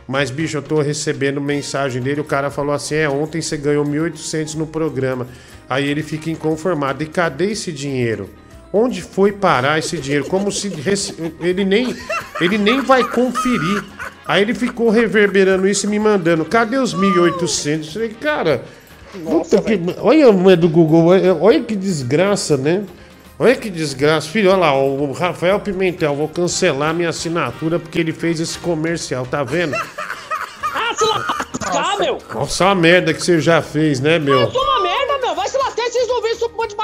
Mas, bicho, eu tô recebendo mensagem dele. O cara falou assim: é, ontem você ganhou 1.800 no programa. Aí ele fica inconformado. E cadê esse dinheiro? Onde foi parar esse dinheiro? Como se rece- ele nem ele nem vai conferir. Aí ele ficou reverberando isso e me mandando. Cadê os 1.800? Eu falei, cara, puta que- olha a mulher do Google, olha, olha que desgraça, né? Olha que desgraça. Filho, olha lá, o Rafael Pimentel, vou cancelar minha assinatura porque ele fez esse comercial, tá vendo? Ah, se lascar, meu! Nossa, a merda que você já fez, né, meu? Eu sou uma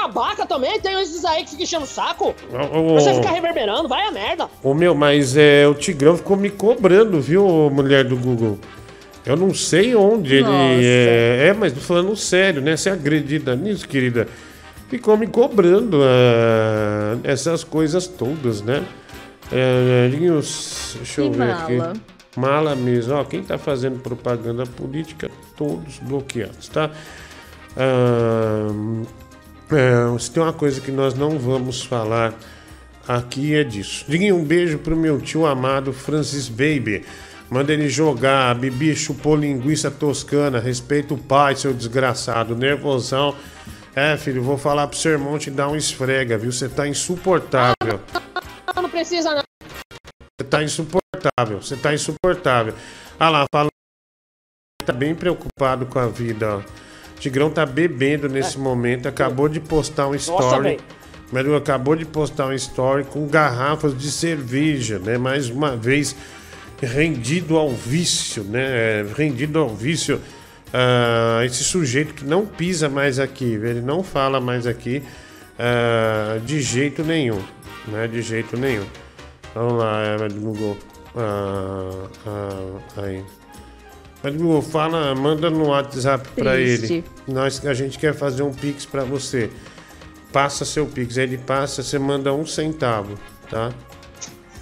babaca também? Tem esses aí que ficam enchendo o saco. Ô, Você fica reverberando, vai a merda. Ô meu, mas é, o Tigrão ficou me cobrando, viu, mulher do Google? Eu não sei onde ele é. É, mas tô falando sério, né? Você é agredida nisso, querida? Ficou me cobrando ah, essas coisas todas, né? É, deixa eu Que ver mala. aqui. Mala mesmo. Ó, quem tá fazendo propaganda política, todos bloqueados, tá? Ah, é, se tem uma coisa que nós não vamos falar aqui é disso. Diguinho, um beijo pro meu tio amado Francis Baby. Manda ele jogar. Bibi chupou linguiça toscana. Respeita o pai, seu desgraçado. Nervosão. É, filho, vou falar pro seu irmão te dar um esfrega, viu? Você tá insuportável. Não, não precisa, não. Você tá insuportável. Você tá insuportável. Ah lá, falou. Tá bem preocupado com a vida, ó. Tigrão tá bebendo nesse momento. Acabou de postar um story. velho. Mas acabou de postar um story com garrafas de cerveja, né? Mais uma vez rendido ao vício, né? Rendido ao vício. Ah, esse sujeito que não pisa mais aqui, ele não fala mais aqui ah, de jeito nenhum, né? De jeito nenhum. Vamos lá, é, Google. Ah, aí. Google, fala, manda no WhatsApp Triste. ele. Nós, a gente quer fazer um Pix pra você. Passa seu Pix. Ele passa, você manda um centavo, tá?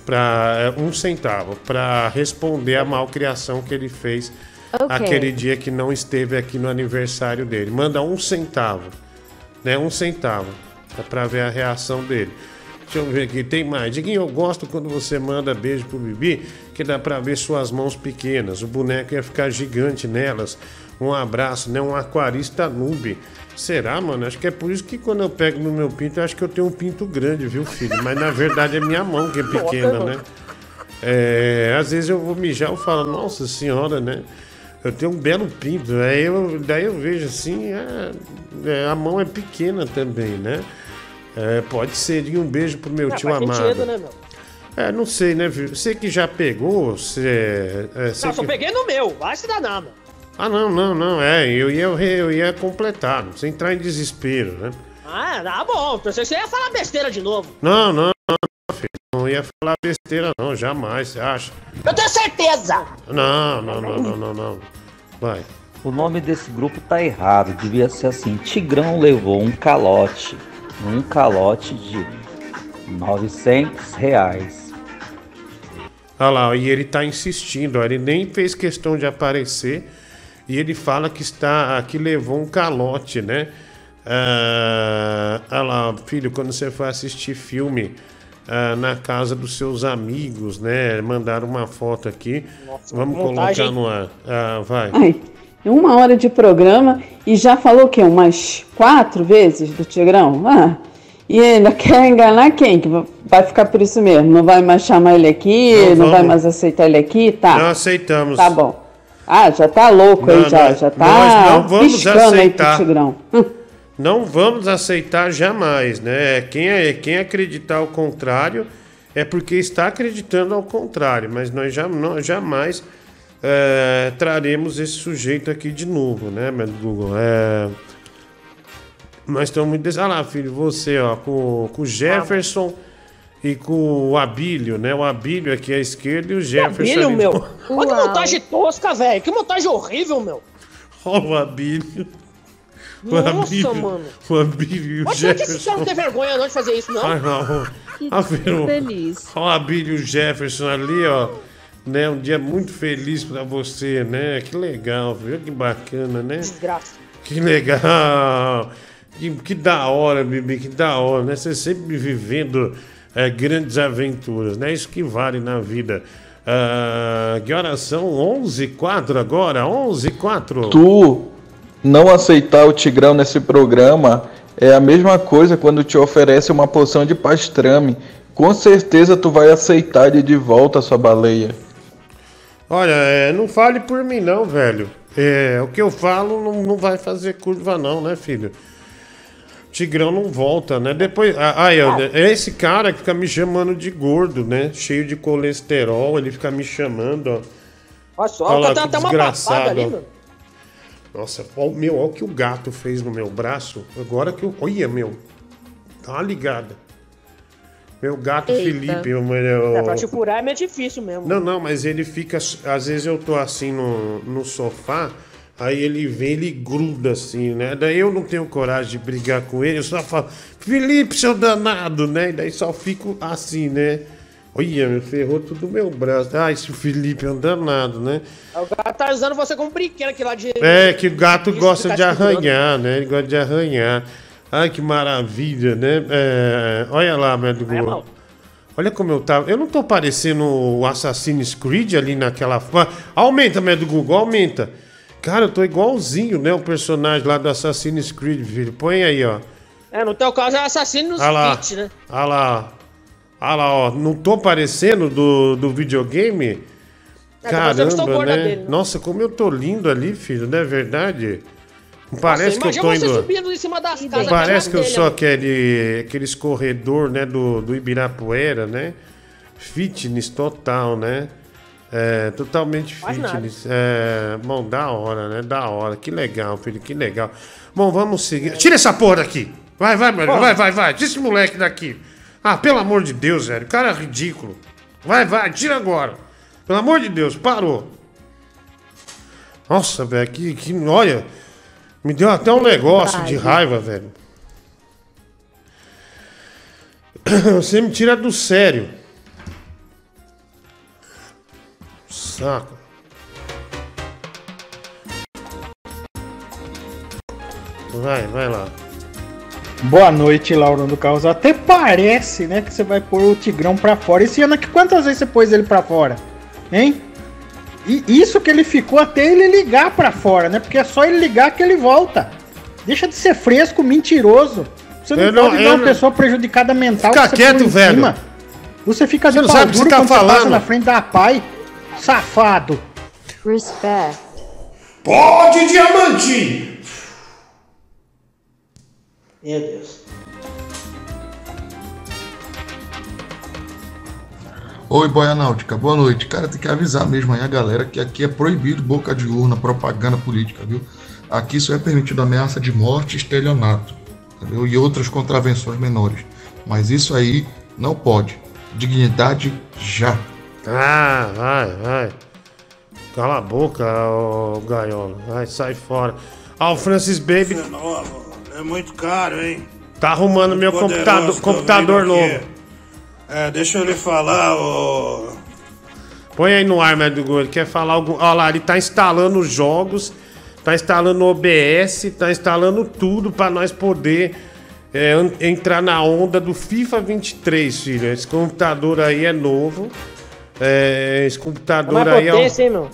Pra, é, um centavo pra responder a malcriação que ele fez Ok. aquele dia que não esteve aqui no aniversário dele. Manda um centavo, né? Um centavo, é pra ver a reação dele. Deixa eu ver aqui, tem mais. Diguinho, eu gosto quando você manda beijo pro Bibi, que dá pra ver suas mãos pequenas. O boneco ia ficar gigante nelas. Um abraço, né? Um aquarista noob. Será, mano? Acho que é por isso que quando eu pego no meu pinto, eu acho que eu tenho um pinto grande, viu, filho? Mas na verdade é minha mão que é pequena, né? É, às vezes eu vou mijar e falo, nossa senhora, né? Eu tenho um belo pinto. Aí eu, daí eu vejo assim, é, é, a mão é pequena também, né? É, pode ser. E um beijo pro meu É, tio amado. sentido, né, meu? É, não sei, né, viu? Você que já pegou, você. É, você Não, só que- peguei no meu, vai se danar, meu. Ah, não, não, não. É, eu ia, eu ia completar, sem entrar em desespero, né? Ah, tá bom. Pensei que você ia falar besteira de novo. Não, não, não, filho. Não ia falar besteira, não, jamais, você acha? Eu tenho certeza. Não, não, não, não, não, não. Vai. O nome desse grupo tá errado. Devia ser assim: Tigrão levou um calote. Um calote de 900 reais. Olha lá, e ele tá insistindo, ó, ele nem fez questão de aparecer e ele fala que está que levou um calote, né? Ah, olha lá, filho, quando você for assistir filme ah, na casa dos seus amigos, né? Mandaram uma foto aqui. Vamos vontade, colocar hein? no ar. Ah, vai. Ai, uma hora de programa e já falou o quê? Umas quatro vezes do Tigrão? Ah, e ainda quer enganar quem? Que vai ficar por isso mesmo? Não vai mais chamar ele aqui? Não Não, vai mais aceitar ele aqui? Tá. Não aceitamos. Tá bom. Ah, já tá louco Não, aí, já. nós- já tá nós não vamos piscando aí pro aceitar. Tigrão. Não vamos aceitar jamais, né? Quem, é, quem acreditar ao contrário é porque está acreditando ao contrário, mas nós já, não- jamais é, traremos esse sujeito aqui de novo, né, meu Google? É, nós estamos muito. Ah lá, filho, você, ó, com, com o Jefferson e com o Abílio, né? O Abílio aqui à esquerda e o Jefferson. Abílio, ali- meu. Olha que montagem tosca, velho. Que montagem horrível, meu. Ó, o Abílio. O Nossa, Abílio, mano. O Abílio e o Pode ser que esse cara Jefferson. não tem vergonha não de fazer isso, não. Ah, não. Ah, viu? feliz. Ó, o Abílio e o Jefferson ali, ó. Né, um dia muito feliz pra você, né? Que legal, viu? Que bacana, né? Desgraça. Que legal! Que, que da hora, Bibi, que da hora, né? Você sempre vivendo é, grandes aventuras, né? Isso que vale na vida. Ah, que horas são? 11 h 04 agora? 11 h 04 Tu não aceitar o Tigrão nesse programa é a mesma coisa quando te oferece uma poção de pastrame. Com certeza tu vai aceitar ele de volta, sua baleia. Olha, é, não fale por mim não, velho. É, o que eu falo não, não vai fazer curva não, né, filho? Tigrão não volta, né? Depois, ah, é esse cara que fica me chamando de gordo, né? Cheio de colesterol, ele fica me chamando, ó. Olha só, Olha lá, tá até uma babada ali, meu. Nossa, ó, meu, olha o que o gato fez no meu braço. Agora que eu. Olha, meu. Dá uma ligada. Meu gato Eita. Felipe, eu, eu, É, pra te furar é meio difícil mesmo. Não, não, mas ele fica. Às vezes eu tô assim no, no sofá, aí ele vem, ele gruda assim, né? Daí eu não tenho coragem de brigar com ele, eu só falo, Felipe, seu danado, né? E daí só fico assim, né? Olha, me ferrou tudo o meu braço. Ah, esse Felipe é um danado, né? O gato tá usando você como brinquedo aqui lá de. É, que o gato Isso, gosta ficar de arranhar, né? Ele gosta de arranhar. Ai, que maravilha, né? É, olha lá, médico. Olha como eu tava. Eu não tô parecendo o Assassin's Creed ali naquela. Aumenta, médico Google, aumenta. Cara, eu tô igualzinho, né? O personagem lá do Assassin's Creed, filho. Põe aí, ó. É, no teu caso é assassino nos Olha lá. né? Olha lá. Olha lá, ó. Não tô parecendo do, do videogame? É, Caramba, né? dele, né? Nossa, como eu tô lindo ali, filho, não é verdade? Parece que eu tô você indo. subindo em cima das casas. parece que eu sou aquele, aqueles corredor, né, do, do Ibirapuera, né? Fitness total, né? É, totalmente Faz nada. fitness. É, bom, da hora, né? Da hora. Que legal, filho, que legal. Bom, vamos seguir. Tira essa porra daqui. Vai, vai, mano. Vai, vai, vai. Tira esse moleque daqui. Ah, pelo amor de Deus, velho. O cara é ridículo. Vai, vai, tira agora. Pelo amor de Deus, parou. Nossa, velho, que, que. Olha. Me deu até um negócio de raiva, velho. Você me tira do sério. Saco. Vai, vai lá. Boa noite, Lauro do Caos. Até parece, né, que você vai pôr o Tigrão pra fora. Esse ano aqui, quantas vezes você pôs ele pra fora? Hein? E isso que ele ficou até ele ligar pra fora, né? Porque é só ele ligar que ele volta. Deixa de ser fresco, mentiroso. Você não Eu não- pode eu dar uma não- pessoa prejudicada mental. Fica você quieto, em velho. cima. Você fica Você de não sabe o que pau você tá falando. na frente da pai. Safado. Respect. Pode, diamante! Meu Deus. Oi, Boia Náutica, boa noite. Cara, tem que avisar mesmo aí a galera que aqui é proibido boca de urna, propaganda política, viu? Aqui só é permitido ameaça de morte e estelionato, entendeu? E outras contravenções menores. Mas isso aí não pode. Dignidade já. Ah, vai, vai. Cala a boca, ô gaiola. Vai, sai fora. Ah, o Francis Baby novo. É muito caro, hein? tá arrumando meu Poderoso, computador, computador novo. É, deixa eu lhe falar, ô. Põe aí no ar, Médico Ele quer falar algum. Olha lá, ele tá instalando os jogos, tá instalando o OBS, tá instalando tudo pra nós poder é, entrar na onda do FIFA 23, filho. Esse computador aí é novo. É, esse É computador mais aí é. um- potência, hein, meu?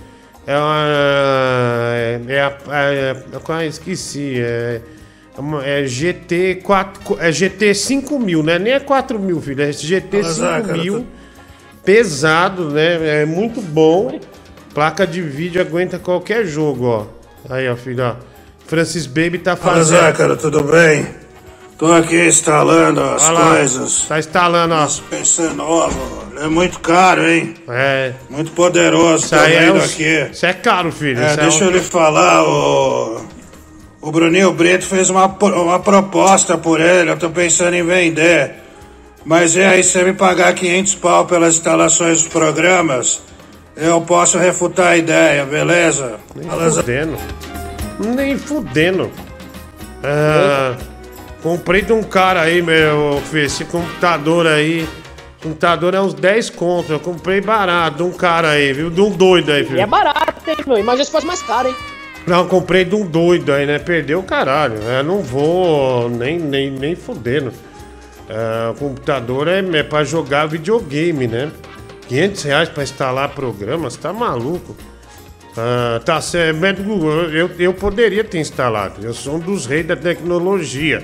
É uma. É, é, a- é, é, esqueci. É, é é GT 4. É GT 5000, né? Nem é 4000, filho. É GT Mas, ah, cara, 5000. Pesado, né? É muito bom. Placa de vídeo aguenta qualquer jogo, ó. Aí, ó, filho, ó. Francis Baby tá fazendo. Zé, cara, tudo bem? Tô aqui instalando as Olha lá, coisas. Tá instalando, ó. PC novo. É muito caro, hein? É. Muito poderoso, Isso tá aí é, vendo os- aqui. isso é caro, filho. É, é deixa um- eu lhe falar, o. O Bruninho Brito fez uma, uma proposta por ele, eu tô pensando em vender. Mas é aí, se você me pagar 500 pau pelas instalações dos programas, eu posso refutar a ideia, beleza? Nem Beleza? fudendo. Nem fudendo. Ah, comprei de um cara aí, meu filho, esse computador aí. Computador é uns 10 conto. Eu comprei barato de um cara aí, viu? De um doido aí, E filho. é barato, hein, meu? Imagina se fosse mais caro, hein? Não, comprei de um doido aí, né? Perdeu o caralho. Eu não vou nem, nem, nem fudendo. Ah, o computador é, é pra jogar videogame, né? 500 reais pra instalar programas, tá maluco? Ah, tá certo, médico, eu, eu poderia ter instalado. Eu sou um dos reis da tecnologia.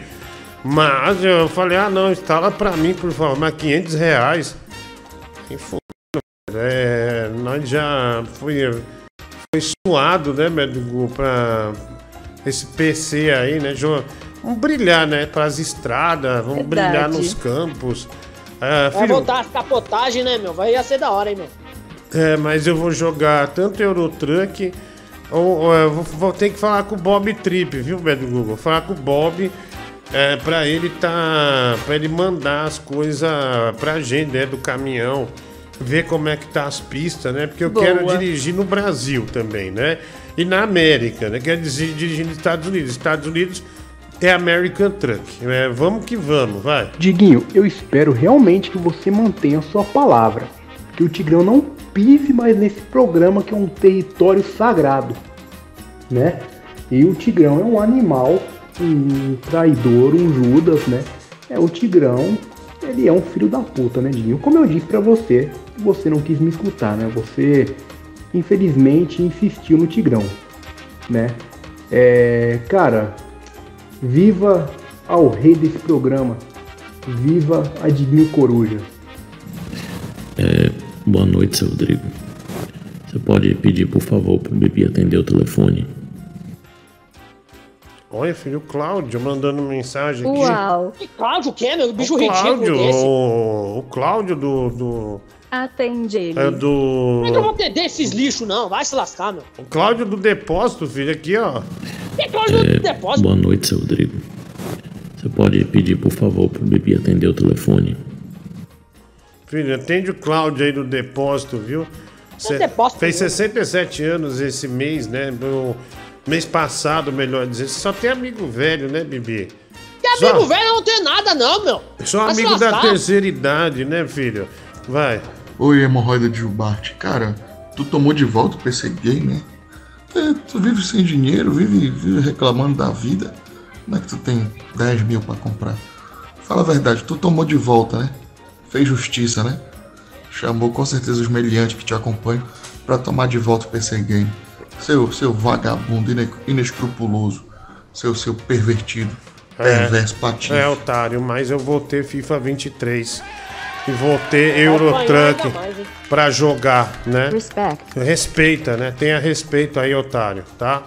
Mas eu falei, ah não, instala pra mim, por favor. Mas 500 reais. Que fudendo, é, nós já foi, foi suado, né, médico, pra esse PC aí, né? jo- Vamos brilhar, né? Pras estradas, vamos Verdade. brilhar nos campos. Ah, Vai filho, voltar a capotagem, né, meu? Vai ia ser da hora, hein, meu? é, mas eu vou jogar tanto Eurotruck, ou, ou eu vou, vou ter que falar com o Bob Trip, viu, Beto Google? Falar com o Bob é, pra ele tá. pra ele mandar as coisas pra gente, né, do caminhão, ver como é que tá as pistas, né? Porque eu Boa. quero dirigir no Brasil também, né? E na América, né? Quero dirigir, dirigir nos Estados Unidos. Estados Unidos é American Truck. É, vamos que vamos, vai. Diguinho, eu espero realmente que você mantenha a sua palavra. Que o Tigrão não pise mais nesse programa que é um território sagrado. Né? E o Tigrão é um animal, um traidor, um Judas, né? É o Tigrão, ele é um filho da puta, né, Diguinho? Como eu disse pra você, você não quis me escutar, né? Você, infelizmente, insistiu no Tigrão, né? É, cara, Viva ao rei desse programa. Viva a Diguinho Coruja. É, boa noite, seu Rodrigo. Você pode pedir, por favor, pro Bibi atender o telefone? Olha, filho, o Cláudio mandando mensagem aqui. Uau. Cláudio, o quê, meu? Bicho o ridículo Cláudio, desse. o, o Cláudio do. do Atende ele. é do. Como é que eu vou atender esses lixos, não? Vai se lascar, meu. O Cláudio do depósito, filho, aqui, ó. Que Cláudio do depósito? Boa noite, seu Rodrigo. Você pode pedir, por favor, pro Bibi atender o telefone? Filho, atende o Cláudio aí do depósito, viu? Cê- depósito, fez viu? 67 anos esse mês, né? No mês passado, melhor dizer. Você só tem amigo velho, né, Bibi? Que amigo velho não tem nada, não, meu. Só Vai amigo da terceira idade, né, filho? Vai. Oi, hemorroida de Jubarte. Cara, tu tomou de volta o PC Game, né? É, tu vive sem dinheiro, vive, vive reclamando da vida. Como é que tu tem 10 mil pra comprar? Fala a verdade, tu tomou de volta, né? Fez justiça, né? Chamou com certeza os meliantes que te acompanham pra tomar de volta o PC Game. Seu, seu vagabundo ine- inescrupuloso. Seu, seu pervertido. Perverso, patife. É, otário, mas eu vou ter FIFA 23. E vou ter Eurotruck pra jogar, né? Respect. Respeita, né? Tenha respeito aí, otário, tá?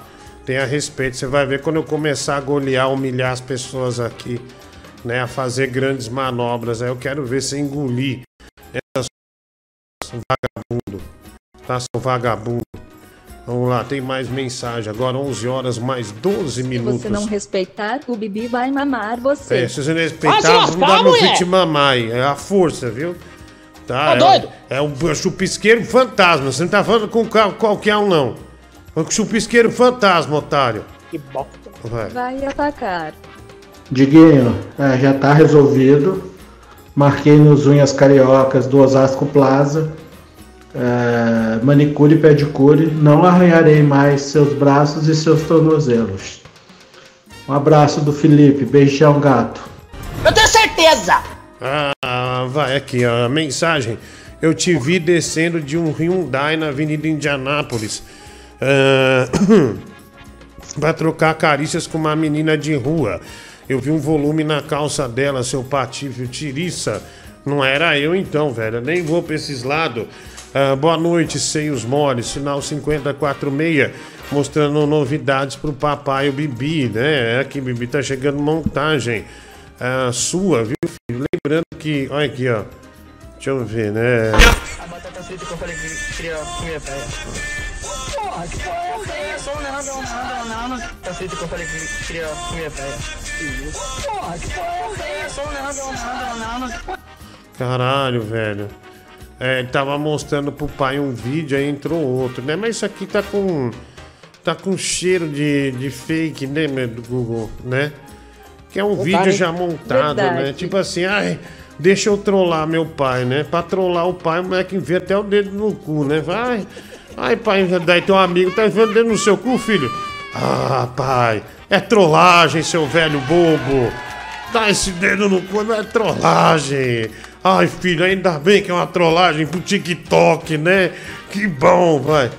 Tenha respeito. Você vai ver quando eu começar a golear, humilhar as pessoas aqui, né? A fazer grandes manobras. Aí eu quero ver você engolir essas vagabundo. Tá, seu vagabundo. Vamos lá, tem mais mensagem. Agora 11 horas mais 12 Se minutos. você não respeitar, o Bibi vai mamar você. É, se você não se respeitar, vamos dar meu fit mamai. É a força, viu? Tá, Tá é, doido? É um chupisqueiro fantasma. Você não tá falando com qual- qualquer um, não. É um chupisqueiro fantasma, otário. Que bosta. Vai. Vai atacar. Diguinho, é, já tá resolvido. Marquei nos Unhas Cariocas do Osasco Plaza. É, manicure e pedicure. Não arranharei mais seus braços e seus tornozelos. Um abraço do Felipe. Beijão, gato. Eu tenho certeza. Ah, vai aqui, ó, a mensagem. Eu te vi descendo de um Hyundai na Avenida Indianápolis. Ah, pra trocar carícias com uma menina de rua. Eu vi um volume na calça dela, seu patife, tiriça. Não era eu então, velho. Eu nem vou pra esses lados. Ah, boa noite, seios moles. Sinal 5046. Mostrando novidades pro papai e o Bibi, né? É aqui, Bibi, tá chegando montagem ah, sua, viu, filho? Lembrando que. Olha aqui, ó. Deixa eu ver, né? A batata frita que eu falei que queria comer, velho. Porra, que porra é essa? Não, não, não, não, não. Batata frita que eu falei que queria comer, velho. Porra, que porra é essa? Não, não, não, não, não. Caralho, velho. É, ele tava mostrando pro pai um vídeo, aí entrou outro, né? Mas isso aqui tá com. Tá com cheiro de, de fake, né, meu, do Google, né? Que é um Opa, vídeo já montado, né? Verdade. Tipo assim, ai, deixa eu trollar meu pai, né? Pra trollar o pai, o moleque enfia até o dedo no cu, né? Vai. Ai, pai, daí teu amigo tá enfiando o dedo no seu cu, filho. Ah, pai, é trollagem, seu velho bobo. Dá esse dedo no cu, não é trollagem. Ai, filho, ainda bem que é uma trollagem pro TikTok, né? Que bom, vai.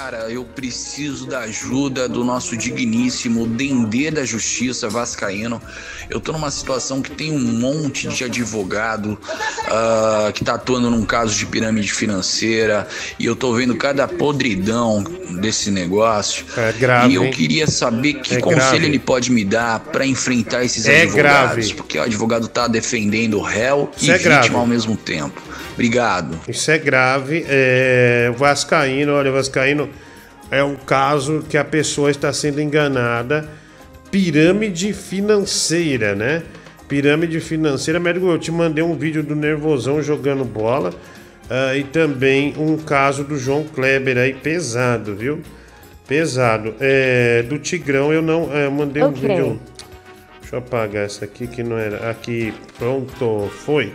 Cara, eu preciso da ajuda do nosso digníssimo Dendê da Justiça Vascaíno. Eu tô numa situação que tem um monte de advogado ah, que tá atuando num caso de pirâmide financeira e eu tô vendo cada podridão desse negócio. É grave, E eu queria saber que É conselho grave. ele pode me dar pra enfrentar esses É advogados. grave. Porque o advogado tá defendendo o réu Isso e é grave. vítima ao mesmo tempo. Obrigado. Isso é grave. É, Vascaíno, olha, Vascaíno é um caso que a pessoa está sendo enganada. Pirâmide financeira, né? Pirâmide financeira. Médico, eu te mandei um vídeo do Nervosão jogando bola. ah, e também um caso do João Kleber aí, pesado, viu? Pesado. É, do Tigrão eu não. é, eu mandei um Ok. vídeo. Deixa eu apagar essa aqui que não era. Aqui, pronto, foi.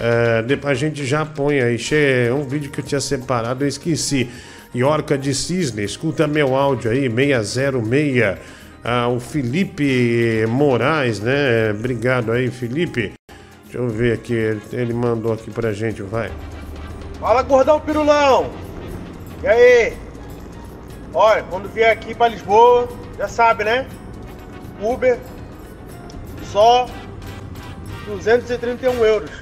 É, depois a gente já põe aí. che- É um vídeo que eu tinha separado, eu esqueci. Iorca de Cisne, escuta meu áudio aí, 606. Ah, o Felipe Moraes, né? Obrigado aí, Felipe. Deixa eu ver aqui, ele- mandou aqui pra gente, vai. Fala, gordão pirulão! E aí? Olha, quando vier aqui pra Lisboa, já sabe, né? Uber, só 231 euros.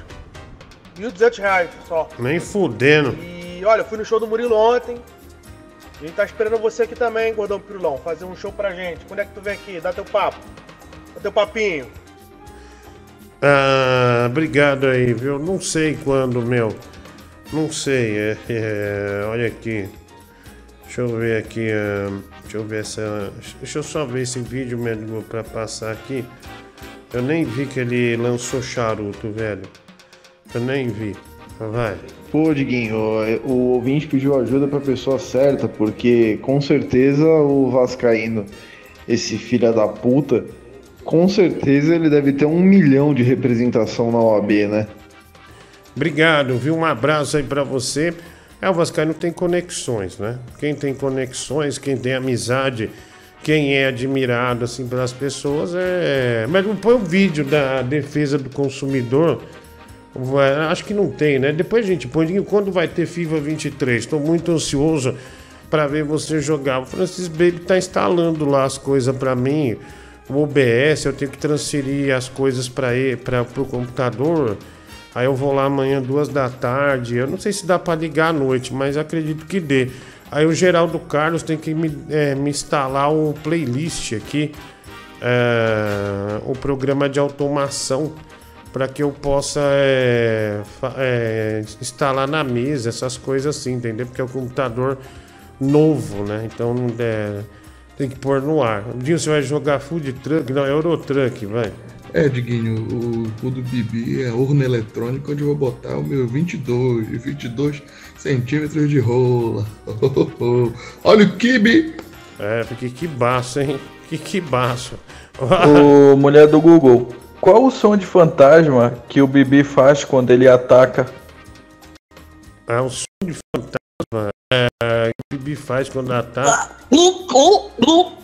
1.200 reais só. Nem fudendo. E olha, eu fui no show do Murilo ontem. A gente tá esperando você aqui também, gordão pirulão, fazer um show pra gente. Quando é que tu vem aqui? Dá teu papo. Dá teu papinho. Ah, obrigado aí, viu? Não sei quando, meu. Não sei. É, é, olha aqui. Deixa eu ver aqui. ah, deixa eu ver essa. Deixa eu só ver esse vídeo mesmo pra passar aqui. Eu nem vi que ele lançou charuto, velho. Eu nem vi. Vai. Pô, Diguinho, o o ouvinte pediu ajuda pra pessoa certa, porque com certeza o Vascaíno, esse filho da puta, com certeza ele deve ter um milhão de representação na OAB, né? Obrigado, viu? Um abraço aí pra você. É, o Vascaíno tem conexões, né? Quem tem conexões, quem tem amizade, quem é admirado, assim, pelas pessoas, é... Mas põe o vídeo da defesa do consumidor. Acho que não tem, né? Depois gente põe quando vai ter FIFA 23. Estou muito ansioso para ver você jogar. O Francis Baby tá instalando lá as coisas para mim. O OBS, eu tenho que transferir as coisas para para o computador. Aí eu vou lá amanhã, duas da tarde. Eu não sei se dá para ligar à noite, mas acredito que dê. Aí o Geraldo Carlos tem que me, é, me instalar o playlist aqui, é, o programa de automação, para que eu possa é, é, instalar na mesa essas coisas assim, entendeu? Porque é um computador novo, né? Então não é, tem que pôr no ar. Um dia você vai jogar food truck, não, Eurotruck, vai. É, Diguinho, o, o do Bibi é urna eletrônica onde eu vou botar o meu 22, 22 centímetros de rola. Olha o kibe! É, porque que baço, hein? Que que baço. Ô, mulher do Google, qual o som de fantasma que o Bibi faz quando ele ataca? É o som de fantasma é, que o Bibi faz quando ataca.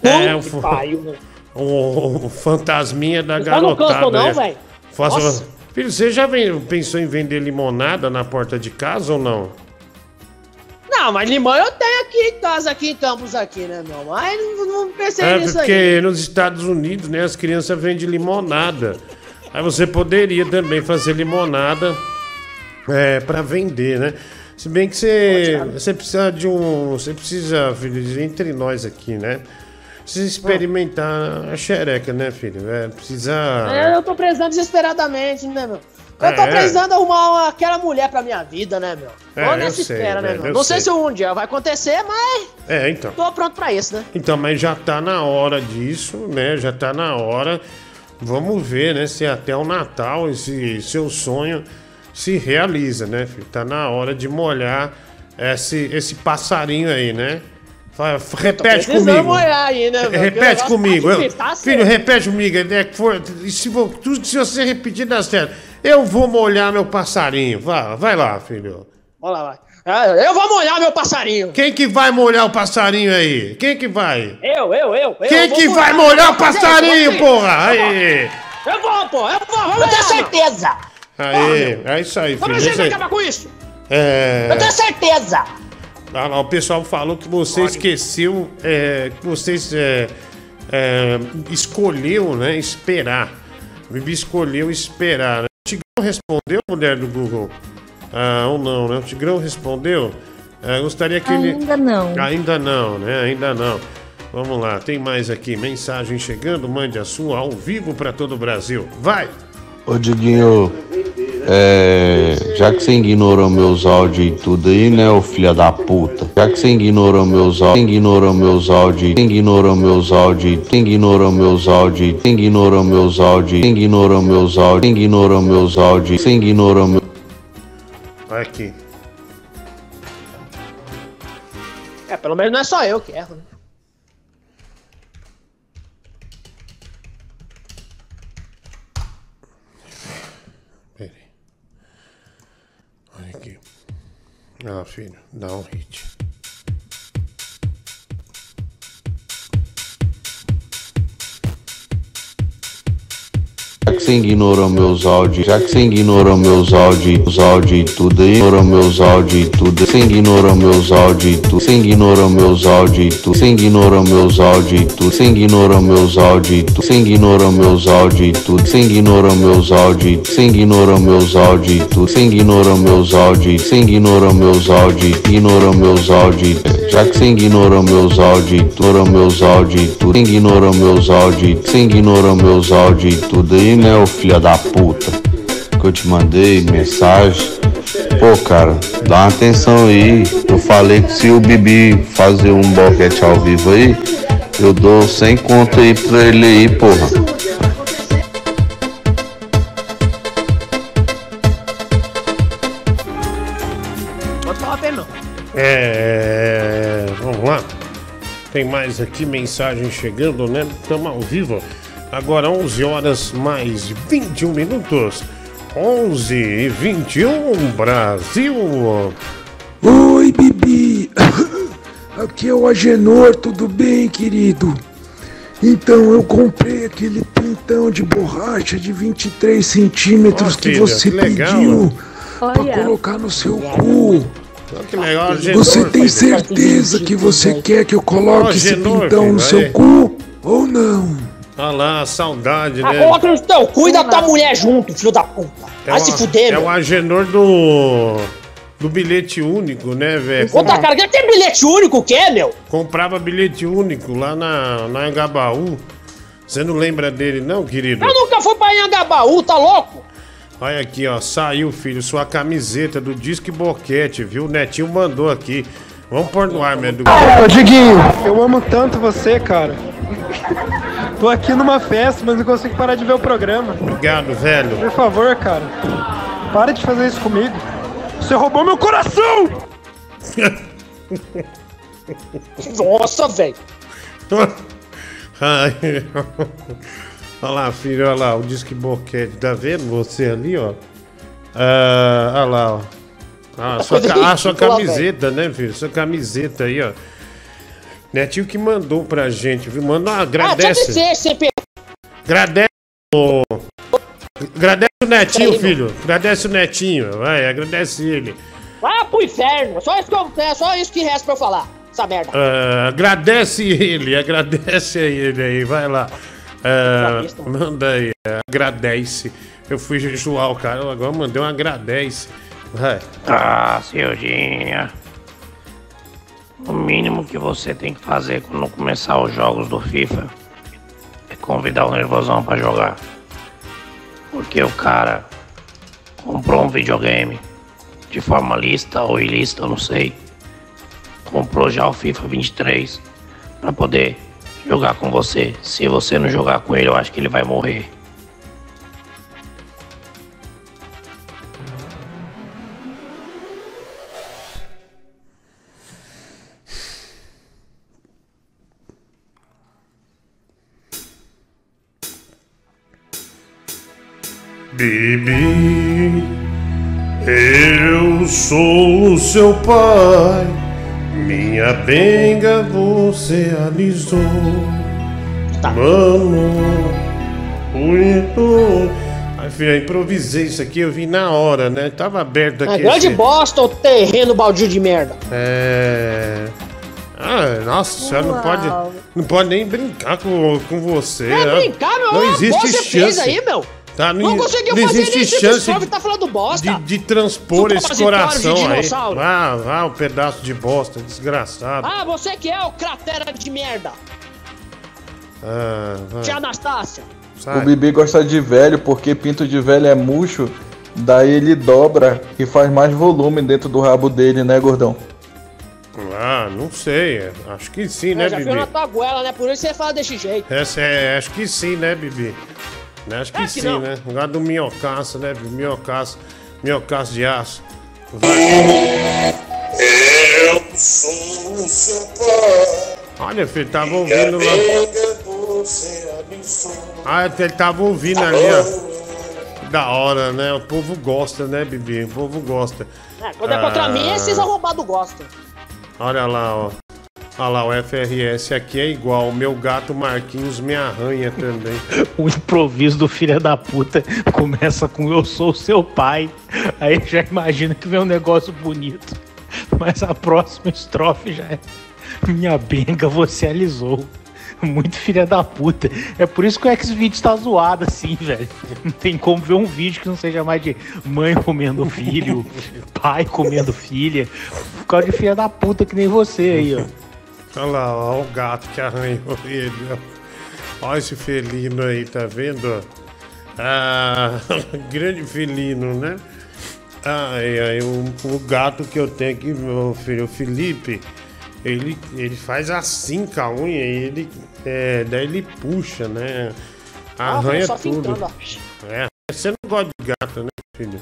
É, o, né? o, o fantasminha da Não tá garotada. não, é. velho? Faça- Nossa. Filho, você já vem- pensou em vender limonada na porta de casa ou não? Não, mas limão eu tenho aqui em casa, aqui em Campos, aqui, né, meu? Mas não, não pensei É, nisso porque aí. nos Estados Unidos, né, as crianças vendem limonada. Aí você poderia também fazer limonada é, para vender, né? Se bem que você, você precisa de um. Você precisa, filho, entre nós aqui, né? Precisa experimentar a xereca, né, filho? É, precisa. É, eu tô precisando desesperadamente, né, meu? Eu tô É. precisando arrumar uma- aquela mulher pra minha vida, né, meu? É, eu nessa espera, né, meu? eu Não sei sei. se um dia vai acontecer, mas É, então. tô pronto pra isso, né? Então, mas já tá na hora disso, né? Já tá na hora. Vamos ver, né, se até o Natal esse seu sonho se realiza, né, filho? Tá na hora de molhar esse, esse passarinho aí, né? Repete comigo. aí, né, Repete tá comigo. Eu- difícil, tá filho, repete comigo. É e se, tudo que se você repetir dá certo. Eu vou molhar meu passarinho. Vai, vai lá, filho. Vamos lá, vai. Ah, Eu vou molhar meu passarinho. Quem que vai molhar o passarinho aí? Quem que vai? Eu, eu, eu. eu Quem vou que vai molhar molhar o passarinho, porra? Aí. Eu vou, pô, eu vou, vamos Eu tenho certeza. Aí, é isso aí, Como filho. a gente vai acabar com isso? É... Eu tenho certeza. Ah, lá, o pessoal falou que você esqueceu, é, que você é, é, escolheu, né, esperar. Bibi escolheu esperar. Né? Respondeu, mulher do Google? Ah, ou não, né? O Tigrão respondeu? Ah, gostaria que ele... Ainda não. Ainda não, né? Ainda não. Vamos lá, tem mais aqui. Mensagem chegando, mande a sua ao vivo para todo o Brasil. Vai! Ô Diguinho, é, já que você ignorou meus áudios e tudo aí, né, ô filha da puta? Já que você ignorou meus áudios, ignorou meus áudios, ignorou meus áudios, ignorou meus áudios, ignorou meus áudios, ignorou meus áudios, ignorou meus áudios, ignorou meus Vai aqui. É, pelo menos não é só eu que erro, né? Ah, filho, dá um hit. Já que você ignorou meus áudios, já que você ignorou meus áudios, os áudios e tudo ignorou meus áudios e tudo, você ignorou meus áudios e tudo, você ignorou meus áudios e tudo, você ignorou meus áudios e tudo, você ignorou meus áudios e tudo, você ignorou meus áudios e tudo, você ignorou meus áudios e tudo, você ignorou meus áudios e tudo, você ignorou meus áudios, você ignorou meus áudios, ignorou meus áudios, já que você ignorou meus áudios, ignorou meus áudios e tudo, ignorou meus áudios, você ignorou meus áudios e tudo né, ô filha da puta, que eu te mandei mensagem. Pô, cara, dá uma atenção aí. Eu falei que se o Bibi fazer um boquete ao vivo aí, eu dou 100 conto aí pra ele aí, porra. Vendo, não. É, vamos lá. Tem mais aqui mensagem chegando, né? Estamos ao vivo. Agora 11 horas mais 21 minutos. 11 e 21 Brasil. Oi, Bibi. Aqui é o Agenor, tudo bem, querido? Então, eu comprei aquele pintão de borracha de 23 centímetros Ó, que filho, você que pediu pra Olha. colocar no seu cu. Que legal, Agenor, Você tem certeza que você quer que eu coloque esse Agenor, pintão filho, no seu aí. cu ou não? Olha lá, saudade, Ah, né? coloca no teu cu e da tua mulher junto, filho da puta. Vai o- se fuder, é meu. o Agenor do. Do bilhete único, né, velho? Conta, cara, que tem bilhete único o quê, meu? Comprava bilhete único lá na, na Engabaú. Você não lembra dele, não, querido? Eu nunca fui pra Anhangabaú, tá louco? Olha aqui, ó. Saiu, filho, sua camiseta do Disque Boquete, viu? O Netinho mandou aqui. Vamos pôr no ar, Medu. Ô Diguinho, eu amo tanto você, cara. Tô aqui numa festa, mas não consigo parar de ver o programa. Obrigado, velho. Por favor, cara. Para de fazer isso comigo. Você roubou meu coração! Nossa, velho. Ai. Olha lá, filho, olha lá, o Disque Boquete. Tá vendo você ali, ó? Ah, olha lá, ó. Ah, sua, Coisa ca- ah, sua camiseta, né, filho? Sua camiseta aí, ó. Netinho que mandou pra gente, viu? Manda, Ah, agradece. deixa de ser, CP. Agradece o. Agradece o Netinho, filho. Agradece o Netinho. Vai, agradece ele. Vai pro inferno. Só isso que, eu, é só isso que resta pra eu falar. Essa merda. Ah, agradece ele, agradece a ele aí, vai lá. Ah, manda aí, agradece. Eu fui jejuar o cara, agora mandei um agradece. Vai. Ah, Cildinha. O mínimo que você tem que fazer quando começar os jogos do FIFA é convidar o nervosão pra jogar. Porque o cara comprou um videogame de forma lista ou ilícita, eu não sei. Comprou já o FIFA 23 pra poder jogar com você. Se você não jogar com ele, eu acho que ele vai morrer. Bibi, eu sou o seu pai. Minha benga você alisou. Mano, muito. Ai, filho, eu improvisei isso aqui, eu vi na hora, né? Tava aberto É aqui. grande esse- bosta o terreno baldio de merda. É. Ah, nossa senhora, não pode, não pode nem brincar com, com você. É né? brincar, meu. Não existe você chance. fez aí, meu. Tá, não, Não conseguiu não fazer existe cinco chance estrofes, tá falando bosta. de, de transpor esse Supositório de coração aí. dinossauro. Ah, ah, um pedaço de bosta, desgraçado. Ah, você que é o cratera de merda. Ah, vai. Tia Anastácia. O Bibi gosta de velho porque pinto de velho é murcho, daí ele dobra e faz mais volume dentro do rabo dele, né, gordão? Ah, não sei. Acho que sim, né, Eu já Bibi? viu na tua goela, né? Por isso você fala desse jeito. Essa é, acho que sim, né, Bibi? Né, Acho que, É que sim, não. né? Lugar do minhocaço, né, Bibi? Minhocaço, minhocaço de aço. Vai. Eu sou o seu pai. Olha, filho, tava ouvindo lá. Ah, ele tava ouvindo ali, ó. Da hora, né? O povo gosta, né, Bibi? O povo gosta. É, quando é contra Ah. mim, esses arrombados gostam. Olha lá, ó. Olha lá, o FRS aqui é igual. Meu gato Marquinhos me arranha também. O improviso do filho da puta começa com eu sou seu pai. Aí já imagina que vem um negócio bonito. Mas a próxima estrofe já é Minha benga você alisou. Muito filha da puta. É por isso que o X-Video tá zoado assim, velho. Não tem como ver um vídeo que não seja mais de mãe comendo filho, pai comendo filha. Por causa de filha da puta que nem você aí, ó. Olha lá, ó, o gato que arranhou ele. Olha esse felino aí, tá vendo? Ah, grande felino, né? Ai, ai, o, o gato que eu tenho aqui, meu filho, o Felipe, ele, ele faz assim com a unha e ele. É, daí ele puxa, né? Arranha só tudo. fintando, ó. É, você não gosta de gato, né, filho?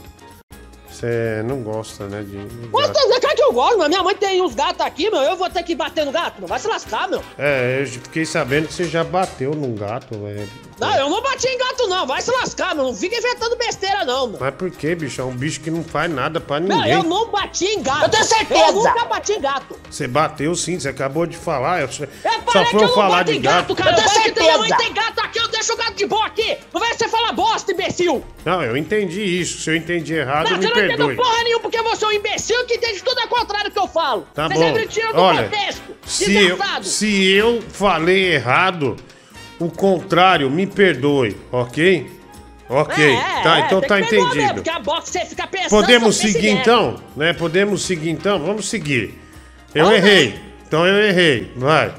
Você não gosta, né, de, de Gosta gato. de cara que eu gosto, meu. Minha mãe tem uns gatos aqui, meu. Eu vou ter que bater no gato, meu. Vai se lascar, meu. É, eu fiquei sabendo que você já bateu num gato, velho. Não, eu não bati em gato, não. Vai se lascar, meu. Não fica inventando besteira, não, meu. Mas por que, bicho? É um bicho que não faz nada pra Não, ninguém. eu não bati em gato. Eu tenho certeza. Eu nunca bati em gato. Você bateu sim, você acabou de falar. Eu só, É, só foi eu eu não falar bato de em gato, gato. cara. Eu tenho Vai que minha mãe certeza. tem gato aqui, eu deixo o gato de boa aqui. Não vai você falar bosta, imbecil. Não, eu entendi isso. Se eu entendi errado, Não, me não entendeu perdoe. porra nenhuma porque você é um imbecil que entende tudo ao contrário do que eu falo. Tá você bom. sempre tira do Olha, contexto. se eu, se eu falei errado, o contrário, me perdoe, ok? Ok, É, tá, é, então tá mesmo, entendido. Porque a você fica pensando. Podemos seguir então? Né? Podemos seguir então? Vamos seguir. Eu errei. Então eu errei. Vai.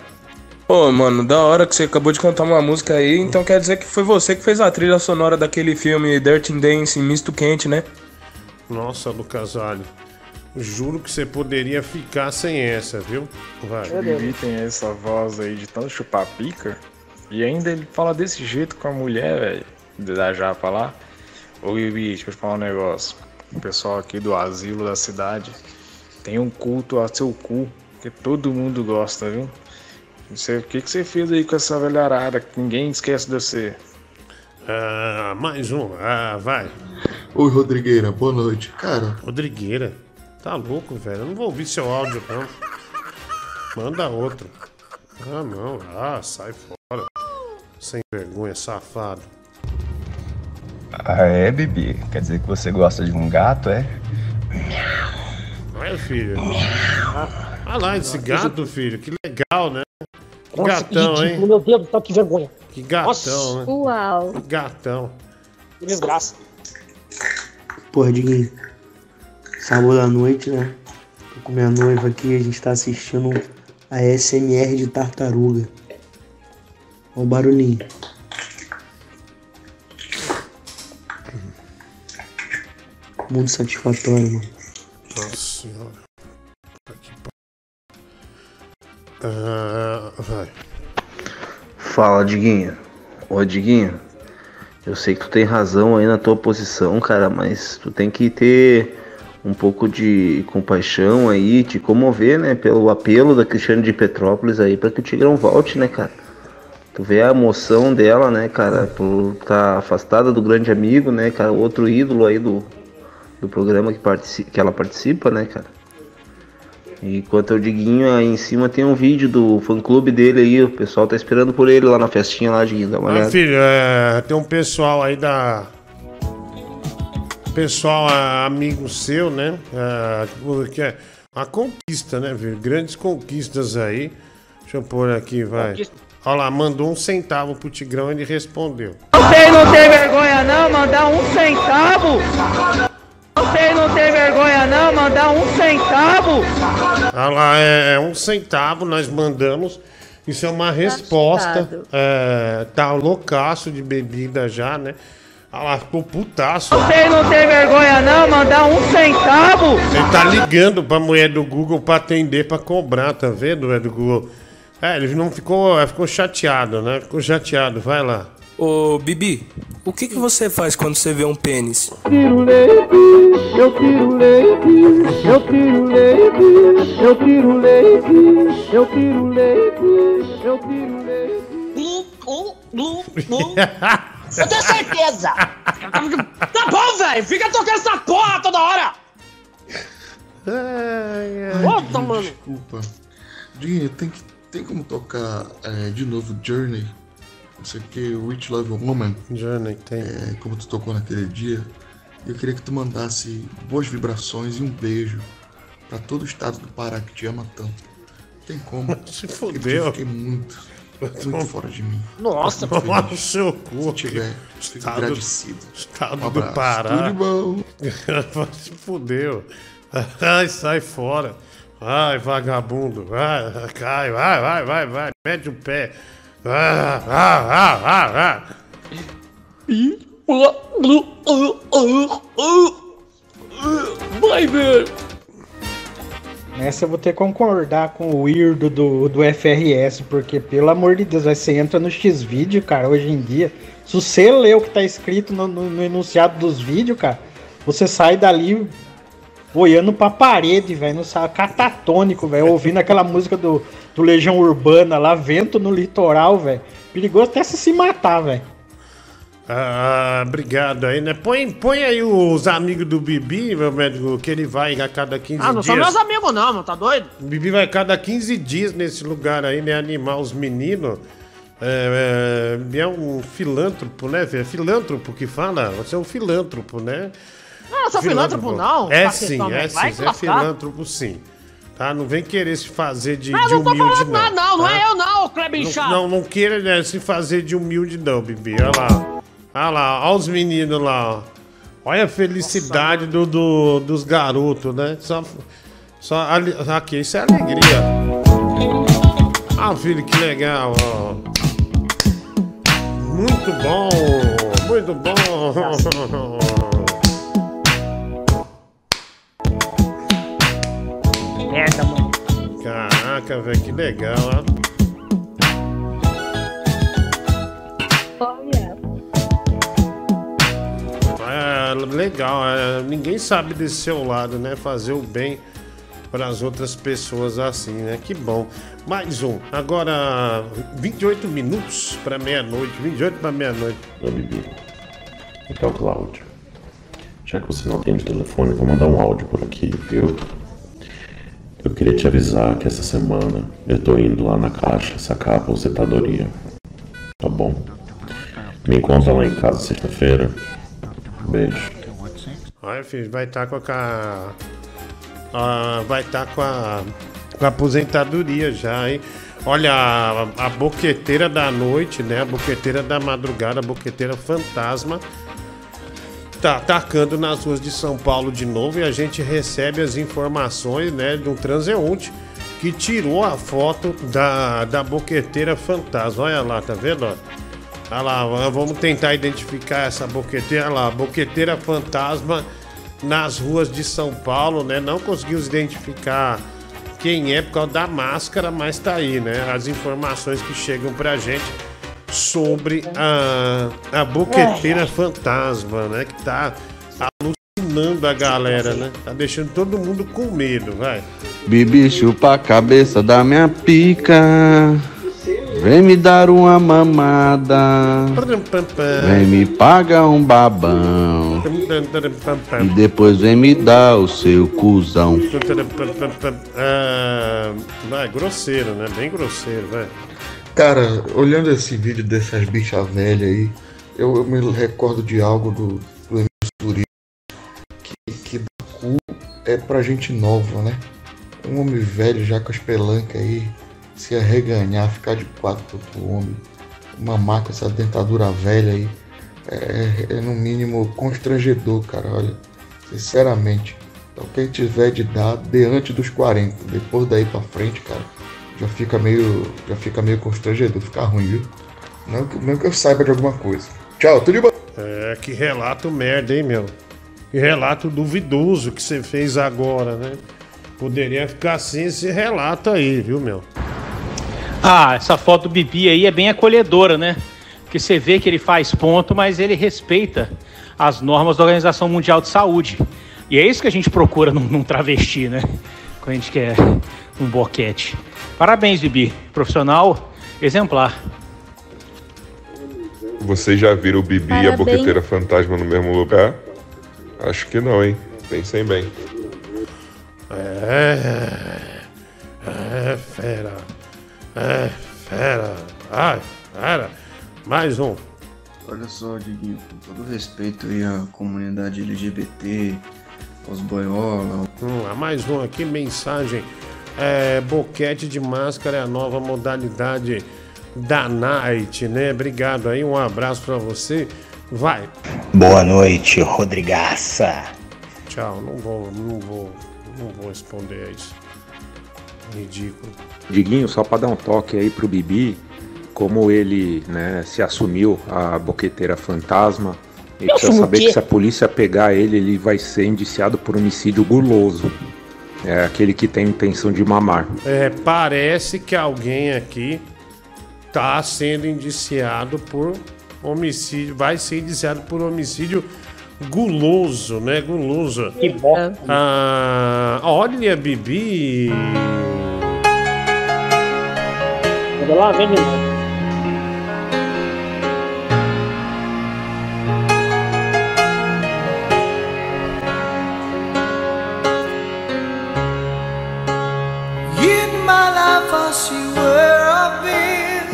Ô, mano, da hora que você acabou de cantar uma música aí, então quer dizer que foi você que fez a trilha sonora daquele filme Dirty Dancing, Misto Quente, né? Nossa, Lucas Alho. Juro que você poderia ficar sem essa, viu? Vai. O Bibi tem essa voz aí de tanto chupar pica. E ainda ele fala desse jeito com a mulher, velho. Da japa lá. Ô Bibi, deixa eu te falar um negócio. O pessoal aqui do asilo da cidade tem um culto a seu cu. Que todo mundo gosta, viu? Você, o que, que você fez aí com essa velharada? Que ninguém esquece de você. Ah, mais um. Ah, vai. Oi, Rodrigueira, boa noite. Cara, Rodrigueira. Tá louco, velho. Eu não vou ouvir seu áudio, não. Manda outro. Ah, não. Ah, sai fora. Sem vergonha, safado. Ah, é, Bibi? Quer dizer que você gosta de um gato, é? Olha, filho. Olha lá esse gato, filho. Que legal, né? Que Nossa, gatão, que hein? ridículo, Meu Deus do céu, que vergonha. Que gatão, né? Uau. Que gatão. Que desgraça. Porra, Diguinho. Sábado à noite, né? Tô com minha noiva aqui, a gente tá assistindo a SMR de tartaruga. Olha o barulhinho. Muito satisfatório, mano. Nossa senhora. Aqui, Ah, vai. Fala, Diguinho. Ô, Diguinho, eu sei que tu tem razão aí na tua posição, cara, mas tu tem que ter um pouco de compaixão aí, te comover, né, pelo apelo da Cristiane de Petrópolis aí pra que o Tigrão volte, né, cara? Tu vê a emoção dela, né, cara, por estar afastada do grande amigo, né, cara, outro ídolo aí do, do programa que, partici que ela participa, né, cara. E quanto ao Diguinho, aí em cima tem um vídeo do fã clube dele aí, o pessoal tá esperando por ele lá na festinha lá, Diguinho, dá uma Ah, olhada. filho, é, tem um pessoal aí da. Pessoal é, amigo seu, né? É, porque é uma conquista, né, filho? Grandes conquistas aí. Deixa eu pôr aqui, vai. Olha lá, mandou um centavo pro Tigrão e ele respondeu. Vocês não tem vergonha não, mandar um centavo? Vocês não tem vergonha não, mandar um centavo? Olha lá, é, é um centavo, nós mandamos. Isso é uma resposta. chutado. É, tá loucaço de bebida já, né? Olha lá, ficou putaço. Vocês não tem vergonha não, mandar um centavo? Ele tá ligando pra mulher do Google pra atender, pra cobrar, tá vendo, mulher do Google? É, ele não ficou, é, ficou chateado, né? Ficou chateado, vai lá. Ô, Bibi, o que, que você faz quando você vê um pênis? Tiro leite, eu tiro leite, eu tiro leite, eu tiro leite, eu tiro leite, eu tiro leite. Eu tenho certeza! Tá bom, velho! Fica tocando essa porra toda hora! Puta, mano! Desculpa. Dinho, tem, que, tem como tocar é, de novo Journey? Não sei o que, Rich Love Woman. Journey, tem. É, como tu tocou naquele dia. Eu queria que tu mandasse boas vibrações e um beijo pra todo o estado do Pará que te ama tanto. Tem como. Se dia eu Fiquei muito, muito fora de mim. Nossa, feliz. no seu cu. Se tiver, fico Estado- agradecido. Estado Um do. Pará. Tudo bom. Se fudeu. Ai, sai fora. Ai, vagabundo. Vai, cai, vai, vai, vai, vai. Mete o pé. Vai ver! Nessa eu vou ter que concordar com o weirdo do, do FRS, porque pelo amor de Deus, você entra no X-Vídeo, cara, hoje em dia. Se você lê o que tá escrito no, no- no enunciado dos vídeos, cara, você sai dali olhando pra parede, velho, sabe, catatônico, velho, ouvindo aquela música do, do Legião Urbana lá, vento no litoral, velho. Perigoso até se se matar, velho. Ah, obrigado aí, né? Põe, põe aí os amigos do Bibi, meu médico, que ele vai a cada 15 Ah, não dias. são meus amigos não, mano, tá doido? O Bibi vai a cada 15 dias nesse lugar aí, né? Animar os meninos. É, é, é um filântropo, né? velho? É filântropo que fala? Você é um filântropo, né? Não, eu sou filântropo não. É cacetão, sim, é sim. É filântropo sim. Tá? Não vem querer se fazer de, Mas de eu não tô humilde, falando nada não, não tá? é eu não, Kleber Não, não, não queira né, se fazer de humilde, não, Bibi. Olha lá. Olha lá, olha os meninos lá, ó. Olha a felicidade do, do- dos garotos, né? Só, só ali, aqui, isso é alegria. Ah, filho, que legal, ó. Muito bom, muito bom. Caraca, velho, que legal, ó. Olha, É legal, é, ninguém sabe desse seu lado, né? Fazer o bem para as outras pessoas assim, né? Que bom. Mais um. Agora, 28 minutos para meia-noite. 28 para meia-noite. Ô, Bibi. Aqui é o Cláudio. Já que você não atende o telefone, vou mandar um áudio por aqui, viu? Eu queria te avisar que essa semana eu tô indo lá na caixa sacar a aposentadoria. Tá bom? Me encontra lá em casa sexta-feira. Beijo. Olha, filho, vai estar com a. ca- a- vai estar com a. Com a aposentadoria já, hein? Olha, a, a boqueteira da noite, né? A boqueteira da madrugada, a boqueteira fantasma. Tá atacando nas ruas de São Paulo de novo e a gente recebe as informações, né, de um transeunte que tirou a foto da, da boqueteira fantasma. Olha lá, tá vendo? Olha lá, vamos tentar identificar essa boqueteira. Olha lá, boqueteira fantasma nas ruas de São Paulo, né? Não conseguimos identificar quem é por causa da máscara, mas tá aí, né? As informações que chegam pra gente sobre a, a boqueteira fantasma, né? Que tá alucinando a galera, né? Tá deixando todo mundo com medo, vai. Bibi chupa a cabeça da minha pica. Vem me dar uma mamada. Vem me pagar um babão. E depois vem me dar o seu cuzão. Ah, vai, grosseiro, né? Bem grosseiro, vai. Cara, olhando esse vídeo dessas bichas velhas aí, eu, eu me recordo de algo do, do Surito, que, que dar cu é pra gente nova, né? Um homem velho já com as pelancas aí, se arreganhar, ficar de quatro pro outro homem, mamar com essa dentadura velha aí, é, é no mínimo constrangedor, cara, olha, sinceramente. Então quem tiver de dar, de antes dos 40, depois daí pra frente, cara, já fica meio, já fica meio constrangedor, fica ruim, viu? Não, que- não que eu saiba de alguma coisa. Tchau, tudo de bom. É, que relato merda, hein, meu? Que relato duvidoso que você fez agora, né? Poderia ficar sem esse relato aí, viu, meu? Ah, essa foto do Bibi aí é bem acolhedora, né? Porque você vê que ele faz ponto, mas ele respeita as normas da Organização Mundial de Saúde. E é isso que a gente procura num, num travesti, né? Quando a gente quer um boquete. Parabéns, Bibi. Profissional exemplar. Vocês já viram o Bibi e a Parabéns. Boqueteira Fantasma no mesmo lugar? Acho que não, hein? Pensem bem. É. É, fera. É, fera. Ai, fera. Mais um. Olha só, Diguinho, com todo respeito aí à comunidade LGBT, aos boiola, Hum, há mais um aqui, mensagem. É, boquete de máscara é a nova modalidade da night, né? Obrigado aí, um abraço pra você. Vai. Boa noite, Rodrigaça. Tchau, não vou, não vou, não vou responder a isso. Ridículo. Diguinho, só para dar um toque aí pro Bibi, como ele né, se assumiu a boqueteira fantasma, ele Eu precisa saber que se a polícia pegar ele, ele vai ser indiciado por homicídio guloso. É aquele que tem intenção de mamar. É, parece que alguém aqui tá sendo indiciado por homicídio, vai ser indiciado por homicídio guloso, né? Guloso. Que bom. Ah, olha, Bibi. Lá, vem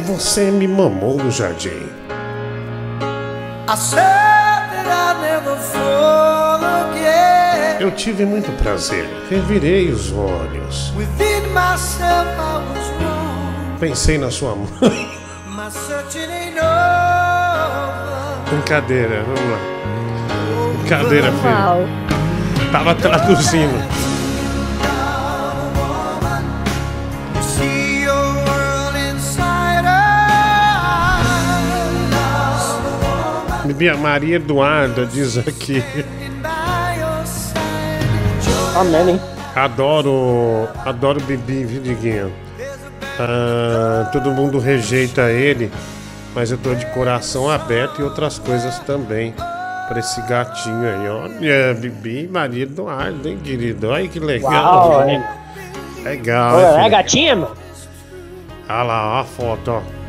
Você me mamou no jardim. I said that I'd never fall again. Eu tive muito prazer. Revirei os olhos. Pensei na sua mãe. Brincadeira, vamos lá. Brincadeira, filho. Tava traduzindo. Us. Bibi, a Maria Eduarda diz aqui. Amém, hein? Adoro, adoro Bibi, viu, Diguinho? Ah, todo mundo rejeita ele, mas eu tô de coração aberto e outras coisas também pra esse gatinho aí. Olha, Bibi, Maria Eduarda, hein, querido? Olha que legal. Uau, hein? Legal, é filho? gatinha, meu? Olha lá, ó a foto, ó.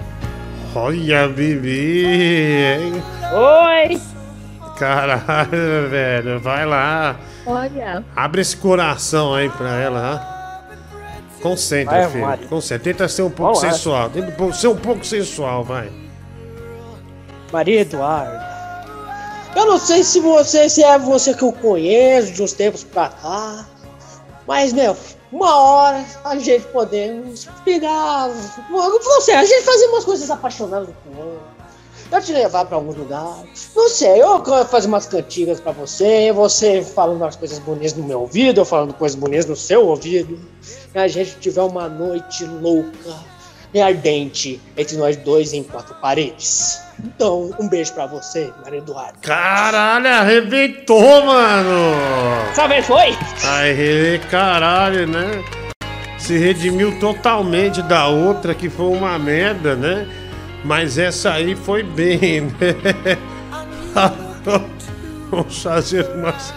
Olha, Bibi, hein? Oi! Caralho, velho, vai lá. Olha. Abre esse coração aí pra ela, tá? Concentra, Vai, filho. Mari. Concentra. Tenta ser um pouco Vamos lá. sensual. Tenta ser um pouco sensual, vai. Maria Eduarda. Eu não sei se você se é você que eu conheço de uns tempos pra cá. Mas, meu, uma hora a gente podemos pegar. Não sei, a gente fazer umas coisas apaixonadas com outro. Eu te levar pra alguns lugares. Não sei, eu fazer umas cantigas pra você, você falando umas coisas bonitas no meu ouvido, eu falando coisas bonitas no seu ouvido. E a gente tiver uma noite louca e ardente entre nós dois em quatro paredes. Então, um beijo pra você, Maria Eduardo. Caralho, arrebentou, mano! Essa vez foi? Aí, caralho, né? Se redimiu totalmente da outra, que foi uma merda, né? Mas essa aí foi bem, né? Vamos fazer umas,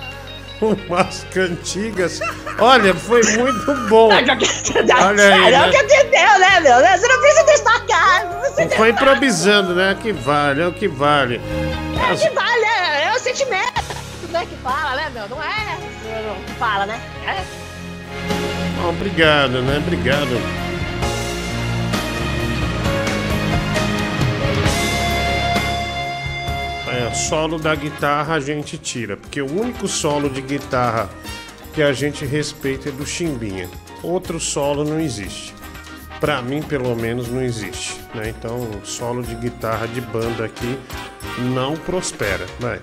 umas cantigas. Olha, foi muito bom. Olha aí, Não né? que entendeu, né, meu? Você não precisa destacar. foi improvisando, né? Que vale, é o que vale. É que vale, é, é o sentimento, né, que fala, né, meu? Não é que fala, né? É. Bom, obrigado, né? Obrigado. É, solo da guitarra a gente tira, porque o único solo de guitarra que a gente respeita é do Chimbinha. Outro solo não existe. Pra mim, pelo menos, não existe. Né? Então, solo de guitarra de banda aqui não prospera. Vai.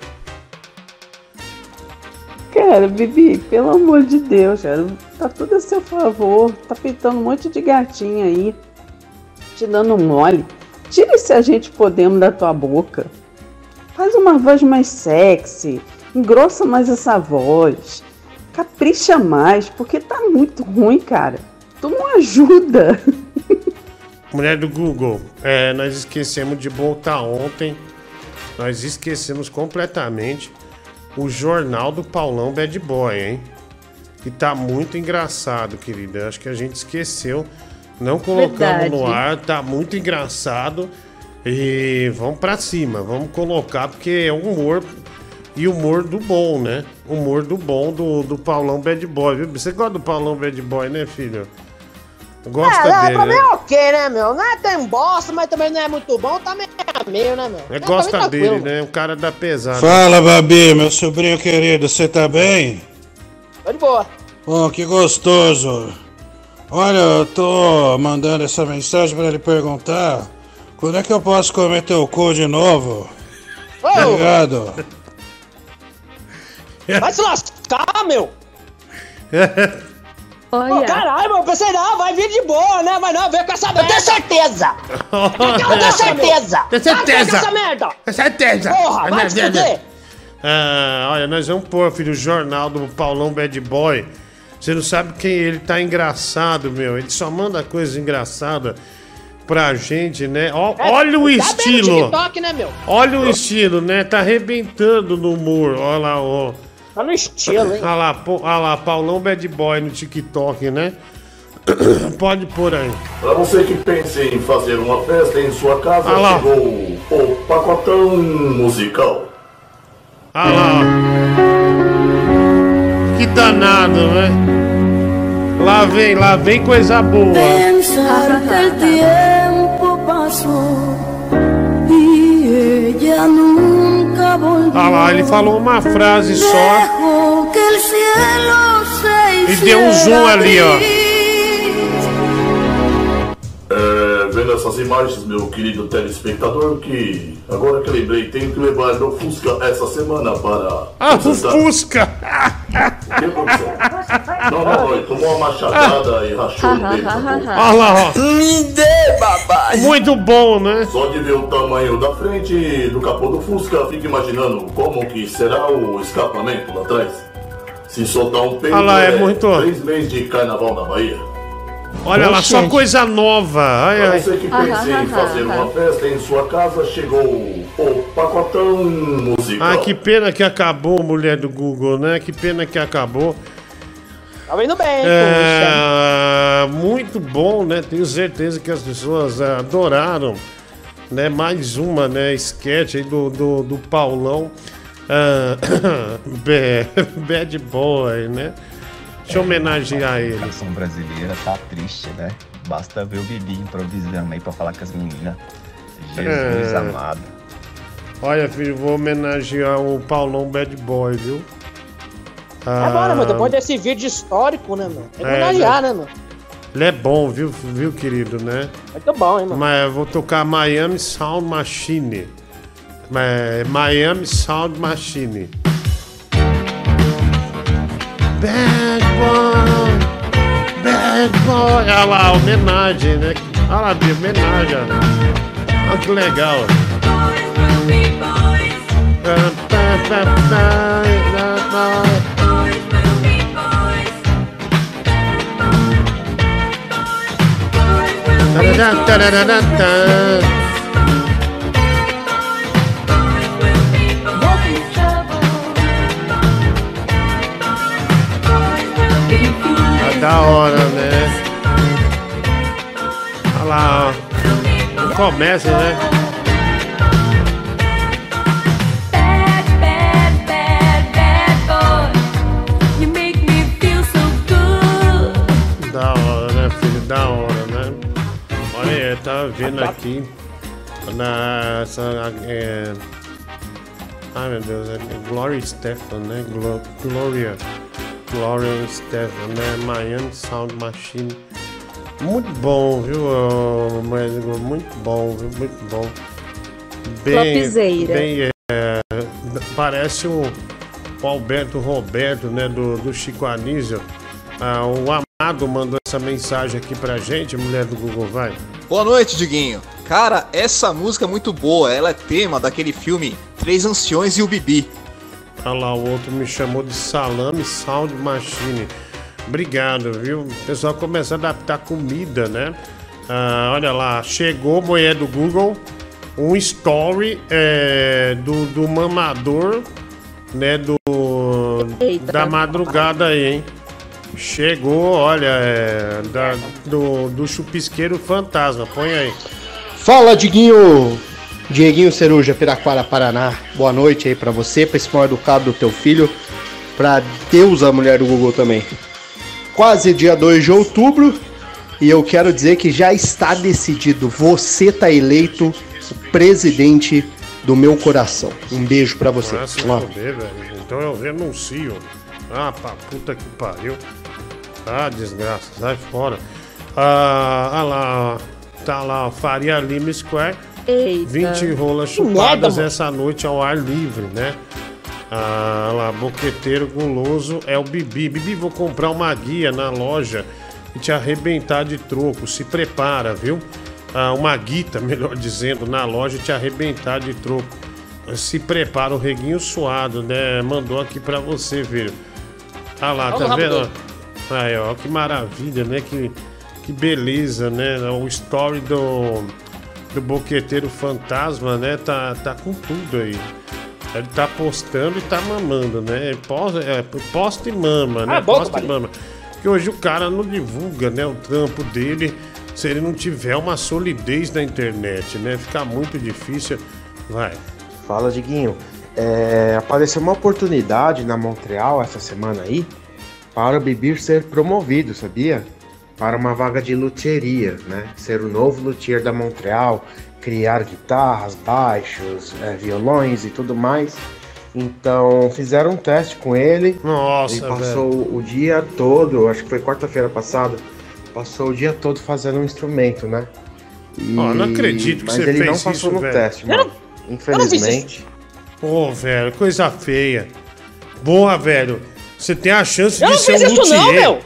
Cara, Bibi, pelo amor de Deus, cara, tá tudo a seu favor. Tá pintando um monte de gatinha aí, te dando mole. Tira esse a gente podemos da tua boca. Faz uma voz mais sexy, engrossa mais essa voz. Capricha mais, porque tá muito ruim, cara. Tu não ajuda. Mulher do Google, é, nós esquecemos de botar ontem. Nós esquecemos completamente o jornal do Paulão Bad Boy, hein? Que tá muito engraçado, querida. Acho que a gente esqueceu. Não colocamos Verdade. no ar, tá muito engraçado. E vamos pra cima, vamos colocar, porque é humor e humor do bom, né? Humor do bom do, do Paulão Bad Boy, viu? Você gosta do Paulão Bad Boy, né, filho? Gosta é, dele, pra mim né? é ok, né, meu? Não é tão bosta, mas também não é muito bom, tá meio, meio né, meu? É, Tá gosta dele, né? O cara da pesada. Fala, Babi, meu sobrinho querido, você tá bem? Tô de boa. Bom, que gostoso. Olha, eu tô mandando essa mensagem pra ele perguntar quando é que eu posso comer teu cu de novo? Ô, Obrigado. vai se lascar, meu! Olha, caralho, meu, eu pensei, não, vai vir de boa, né? Mas não, veio com essa merda. Eu tenho certeza! Eu tenho certeza! Tem certeza. Vai com essa merda! Com certeza. Porra, vai te fuder! Ah, olha, nós vamos pôr, filho, o jornal do Paulão Bad Boy. Você não sabe quem ele tá engraçado, meu. Ele só manda coisa engraçada pra gente, né? Ó, É, olha o tá estilo. TikTok, né, meu? Olha o estilo, né? Tá arrebentando no humor. Olha lá, ó. Tá no estilo, hein? Olha lá, pô- olha lá, Paulão Bad Boy no TikTok, né? Pode pôr aí. Para você que pensa em fazer uma festa em sua casa, Ah lá. chegou o pacotão musical. Olha lá, ó. Que danado, né? Lá vem, lá vem coisa boa. Pensar que tiempo pasó y ella nunca volvió. Olha lá, ele falou uma frase só Dejó que el cielo se e deu um zoom ali, ó. É, vendo essas imagens, meu querido telespectador, que agora que lembrei, tenho que levar meu Fusca essa semana para. Ah, o. Fusca! O que aconteceu? Não, não, não, ele tomou uma machadada e rachou o dedo. Olha lá, ó. Me dê, babá! Muito bom, né? Só de ver o tamanho da frente do capô do Fusca, fica imaginando como que será o escapamento lá atrás. Se soltar um peito, Ah lá, é muito- três meses de carnaval na Bahia. Olha lá, só coisa nova. Ai, ai. você que pensa em fazer uma festa em sua casa, chegou o pacotão musical. Ah, que pena que acabou, mulher do Google, né? Que pena que acabou. Tá indo bem, É, muito bom, né? Tenho certeza que as pessoas adoraram, né? Mais uma, né? Sketch aí do, do, do Paulão. Ah, Ba- Bad Boy, né? Deixa eu homenagear ele. A canção brasileira tá triste, né? Basta ver o Bibi improvisando aí pra falar com as meninas. Jesus É. amado. Olha, filho, vou homenagear o Paulão Bad Boy, viu? Bom, né, meu? Depois desse vídeo histórico, né, meu? Tem que É, homenagear, né? né, meu? Ele é bom, viu, viu, querido, né? Muito bom, hein, mano? Mas eu vou tocar Miami Sound Machine. É, Miami Sound Machine. Bad boy, bad boy. Olha lá, homenagem, né? Olha lá, Bia, homenagem. Olha que legal. Tá da hora, né? Olha lá, ó. começa, né? Da hora, né, filho? Da hora, né? Olha aí, tava vendo aqui na essa é, Ai meu Deus, é Gloria Stefan, né? Glo- Gloria Gloria Stefan, né? Miami Sound Machine. Muito bom, viu, Médico? Muito bom, viu? Muito bom. Topzera. bem é, parece o, o Alberto Roberto, né? Do, do Chico Anísio. Ah, o Amado mandou essa mensagem aqui pra gente, mulher do Google, vai. Boa noite, Diguinho. Cara, essa música é muito boa. Ela é tema daquele filme Três Anciões e o Bibi. Olha lá, o outro me chamou de Salame Sound Machine. Obrigado, viu? O pessoal começa a adaptar comida, né? Ah, olha lá, chegou, mulher do Google, um story é, do, do mamador, né? Do, da madrugada aí, hein? Chegou, olha, é, da- do, do chupisqueiro fantasma. Põe aí. Fala, Diguinho! Dieguinho Ceruja, Piraquara, Paraná. Boa noite aí pra você, pra esse mal educado do teu filho, pra Deus, a mulher do Google também. Quase dia 2 de outubro e eu quero dizer que já está decidido. Você tá eleito presidente do meu coração. Um beijo pra você. Ah, se Ó. foder, velho. Então eu renuncio. Ah, pra puta que pariu. Ah, desgraça, sai fora. Ah, ah lá, tá lá, Faria Lima Square. Eita. 20 rolas chupadas essa noite ao ar livre, né? Ah, lá, boqueteiro guloso é o Bibi. Bibi, vou comprar uma guia na loja e te arrebentar de troco. Se prepara, viu? Ah, uma guita, melhor dizendo, na loja e te arrebentar de troco. Se prepara, o reguinho suado, né? Mandou aqui pra você, filho. Ah lá, tá vendo? Aí, ó, que maravilha, né? Que, que beleza, né? O story do, do Boqueteiro Fantasma, né? Tá, tá com tudo aí. Ele tá postando e tá mamando, né? Posta, é, posta e mama, né? Ah, bom, posta e mama. Porque hoje o cara não divulga, né? O trampo dele se ele não tiver uma solidez na internet, né? Fica muito difícil. Vai. Fala, Diguinho. É, apareceu uma oportunidade na Montreal essa semana aí para o Bibir ser promovido, sabia? Para uma vaga de luthieria, né? Ser o novo luthier da Montreal, criar guitarras, baixos, é, violões e tudo mais. Então fizeram um teste com ele. Nossa, Ele passou o dia todo, acho que foi quarta-feira passada, passou o dia todo fazendo um instrumento, né? E- Ó, não acredito que mas você ele fez não passou isso, no velho. teste, Eu mano. Infelizmente. Ô, velho, coisa feia. Boa, velho. Você tem a chance Eu de não ser fiz um isso não, luthier. meu.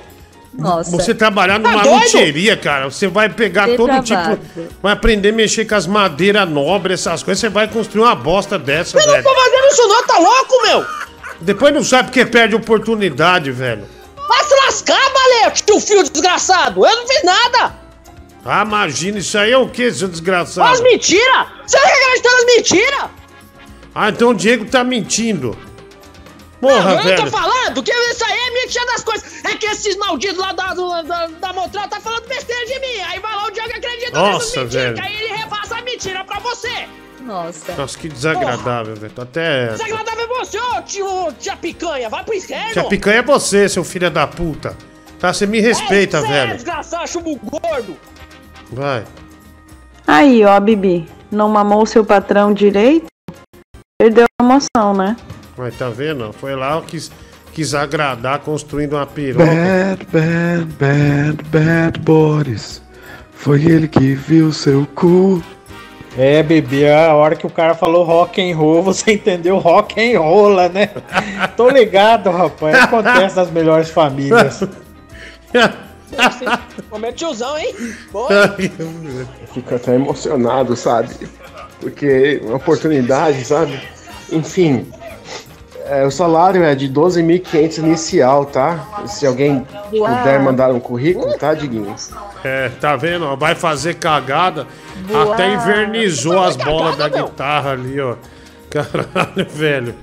Nossa. Você trabalhar Tá numa luthieria, cara, você vai pegar todo Depravado. tipo. Vai aprender a mexer com as madeiras nobres, essas coisas. Você vai construir uma bosta dessa, Eu não velho. tô fazendo isso não, tá louco, meu? Depois não sabe porque perde oportunidade, velho. Vai se lascar, Valete, teu filho desgraçado. Eu não fiz nada. Ah, imagina, isso aí é o que, seu desgraçado? As mentiras. Você tá acreditando nas mentiras? Ah, então o Diego tá mentindo. Porra, eu velho. tô falando que isso aí é mentira das coisas. É que esses malditos lá da, da, da, da Montreal tá falando besteira de mim. Aí vai lá o Diego acredita Nossa, nessas mentiras. aí ele repassa a mentira pra você. Nossa. Nossa, que desagradável, velho. Tô até. Desagradável é você, ô tio, tia picanha. Vai pro inferno. Tia Picanha é você, seu filho da puta. Tá, você me respeita, é, Você é velho. desgraçado, chumbo gordo. Vai. Aí, ó, Bibi, não mamou seu patrão direito? Perdeu a emoção, né? Mas tá vendo? Foi lá, quis, quis agradar construindo uma piroca. Bad, bad, bad, bad Boris. Foi ele que viu seu cu. É, bebê, a hora que o cara falou rock and roll, você entendeu rock and roll, né? Tô ligado, rapaz. Acontece nas melhores famílias. É tiozão, hein? Boa. Fico até emocionado, sabe? Porque uma oportunidade, sabe? Enfim, é, o salário é de 12.500 inicial, tá? Se alguém Uau. puder mandar um currículo, tá, Diguinho? É, tá vendo? Vai fazer cagada. Uau. Até invernizou as bolas da guitarra ali, ó. Caralho, velho.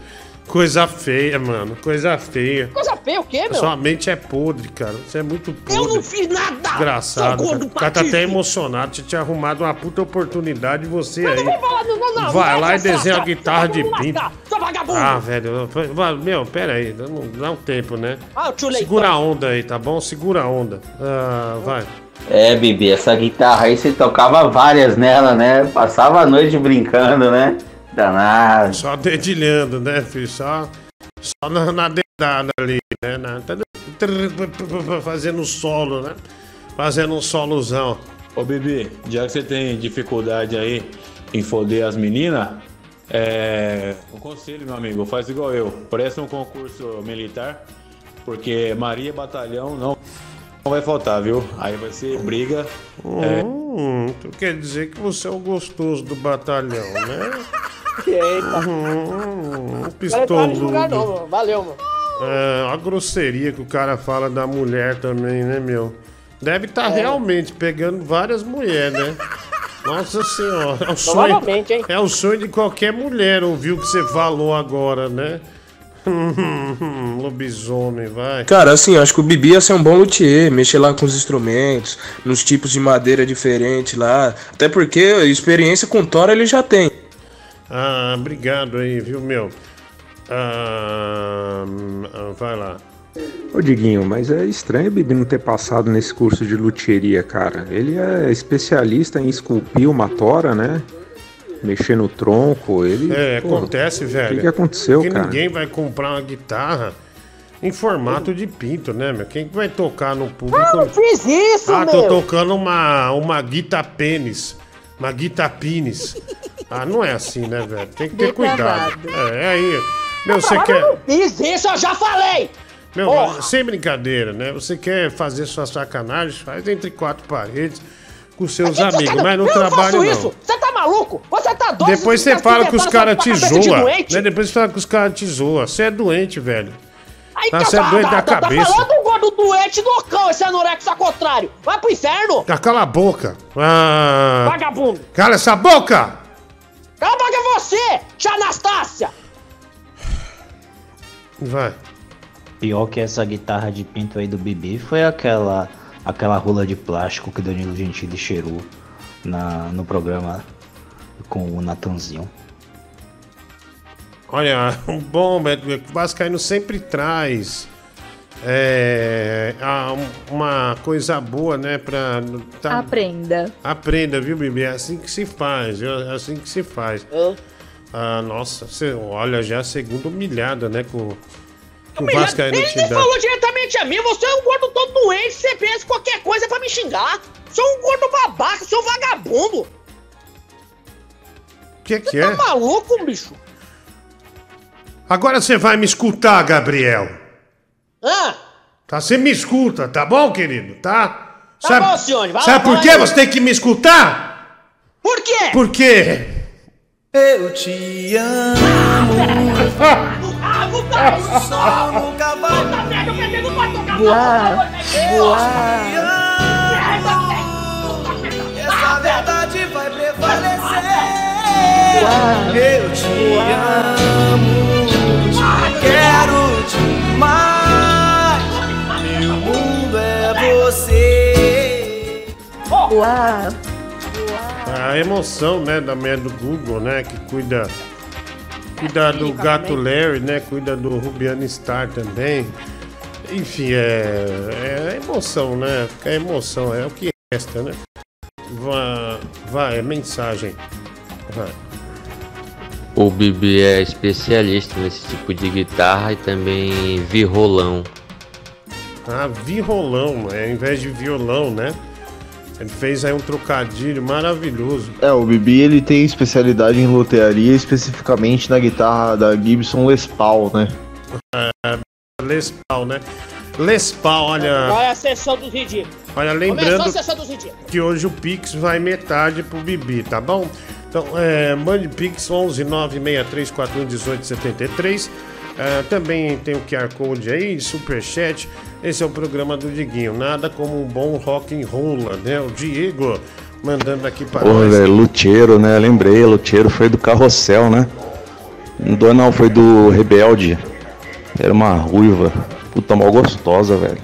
Coisa feia, mano. Coisa feia. Coisa feio o quê, meu? Sua mente é podre, cara. Você é muito podre. Eu não fiz nada! Desgraçado. seu Cara. O cara tá até emocionado. Tinha te arrumado uma puta oportunidade e você Mas aí. não falar, não, não, não. Vai lá e essa desenha a guitarra de pinto. lascar, Seu vagabundo! Ah, velho. Meu, pera aí. Dá um, dá um tempo, né? Ah, o. Segura a onda aí, tá bom? Segura a onda. Ah, vai. É, Bibi, essa guitarra aí você tocava várias nela, né? Passava a noite brincando, né? Danado. Só dedilhando, né, filho? Só, só na, na dedada ali, fazendo solo, né? Fazendo um solozão. Ô Bibi, já que você tem dificuldade aí em foder as meninas, é. Um conselho, meu amigo, faz igual eu. Presta um concurso militar, porque Maria Batalhão não, não vai faltar, viu? Aí vai ser briga. é, Hum, tu quer dizer que você é o gostoso do batalhão, né? Eita. Hum, de julgar, não, pistoludo. Valeu, mano. É, a grosseria que o cara fala da mulher também, né, meu? Deve estar É. realmente pegando várias mulheres, né? Nossa senhora, é o sonho, é o sonho de qualquer mulher ouvir o que você falou agora, né? Lobisomem, vai. Cara, assim, acho que o Bibi ia ser um bom luthier, mexer lá com os instrumentos, nos tipos de madeira diferentes lá. Até porque experiência com Thor ele já tem. Ah, obrigado aí, viu, meu? Ah, ah, vai lá. Ô Diguinho, mas é estranho o Bibi não ter passado nesse curso de luthieria, cara. Ele é especialista em esculpir uma tora, né? Mexer no tronco, ele... É, pô, acontece, velho. O que, que aconteceu, Porque cara? ninguém vai comprar uma guitarra em formato de pinto, né, meu? Quem que vai tocar no público? Eu não fiz isso, Ah, meu! tô tocando uma, uma guita pênis. Uma guita pênis. Ah, não é assim, né, velho? Tem que ter cuidado. É, é aí. Meu, você quer. Eu não fiz isso, eu já falei! Meu, Porra. sem brincadeira, né? Você quer fazer sua sacanagem, faz entre quatro paredes com seus Que amigos, mas não trabalho faço não. isso! Você tá maluco? Você tá doido? Depois Você fica fala que os caras te de zoam. doente? Né? Depois você fala que os caras te zoam. Você é doente, velho. Aí Tá, tá, você é doente da tá, cabeça. Tá falando gordo doente do cão, esse anorexo ao contrário. Vai pro inferno, Ah, Cala a boca. Ah, vagabundo. cala essa boca! Cala a boca é você, tia Anastácia. Vai. Pior que essa guitarra de pinto aí do Bibi foi aquela aquela rola de plástico que Danilo Gentili cheirou na, no programa com o Natanzinho. Olha, um bom médico Vascaíno sempre traz é, a- uma coisa boa, né? Pra. Tá, Aprenda. Aprenda, viu, Bibi? É assim que se faz, viu? É assim que se faz. Ah, nossa, você olha já a segunda humilhada, né? Com, com o Vascaíno Ele te nem falou diretamente a mim. Você é um gordo todo doente. Você pensa qualquer coisa pra me xingar. Sou um gordo babaca, sou um vagabundo. O que, que Tá é? maluco, bicho? Agora você vai me escutar, Gabriel. Ah, Tá? Você me escuta, tá bom, querido? Tá? Tá bom, senhor, vai sabe por vai que lá. você tem que me escutar? por quê? Por quê? Eu te amo. Só nunca vai. Voar, voar. Essa verdade vai prevalecer. Eu te amo. Quero demais. Meu mundo é você. Voar. A emoção, né, da mulher do Google, né, que cuida cuida do gato Larry, né, cuida do Rubiano Star também. Enfim, é, é emoção, né? É emoção, é o que resta, né? Vai, vai é mensagem. Vai. O Bibi é especialista nesse tipo de guitarra e também virolão. Ah, virolão, é, ao invés de violão, né? Ele fez aí um trocadilho maravilhoso. É, o Bibi ele tem especialidade em lotearia, especificamente na guitarra da Gibson Les Paul, né? É, Les Paul, né? Les Paul, olha. Vai a sessão dos ridículos. Olha, lembrando que hoje o Pix vai metade pro Bibi, tá bom? Então, é, mande Pix 11 96341 1873. É, também tem o QR Code aí, Superchat. Esse é o programa do Diguinho. Nada como um bom rock and roll, né? O Diego mandando aqui para nós. velho, Luteiro, né? Lembrei, Luteiro foi do Carrossel, né? Não, do- não, foi do Rebelde. Era uma ruiva. Puta, mal gostosa, velho.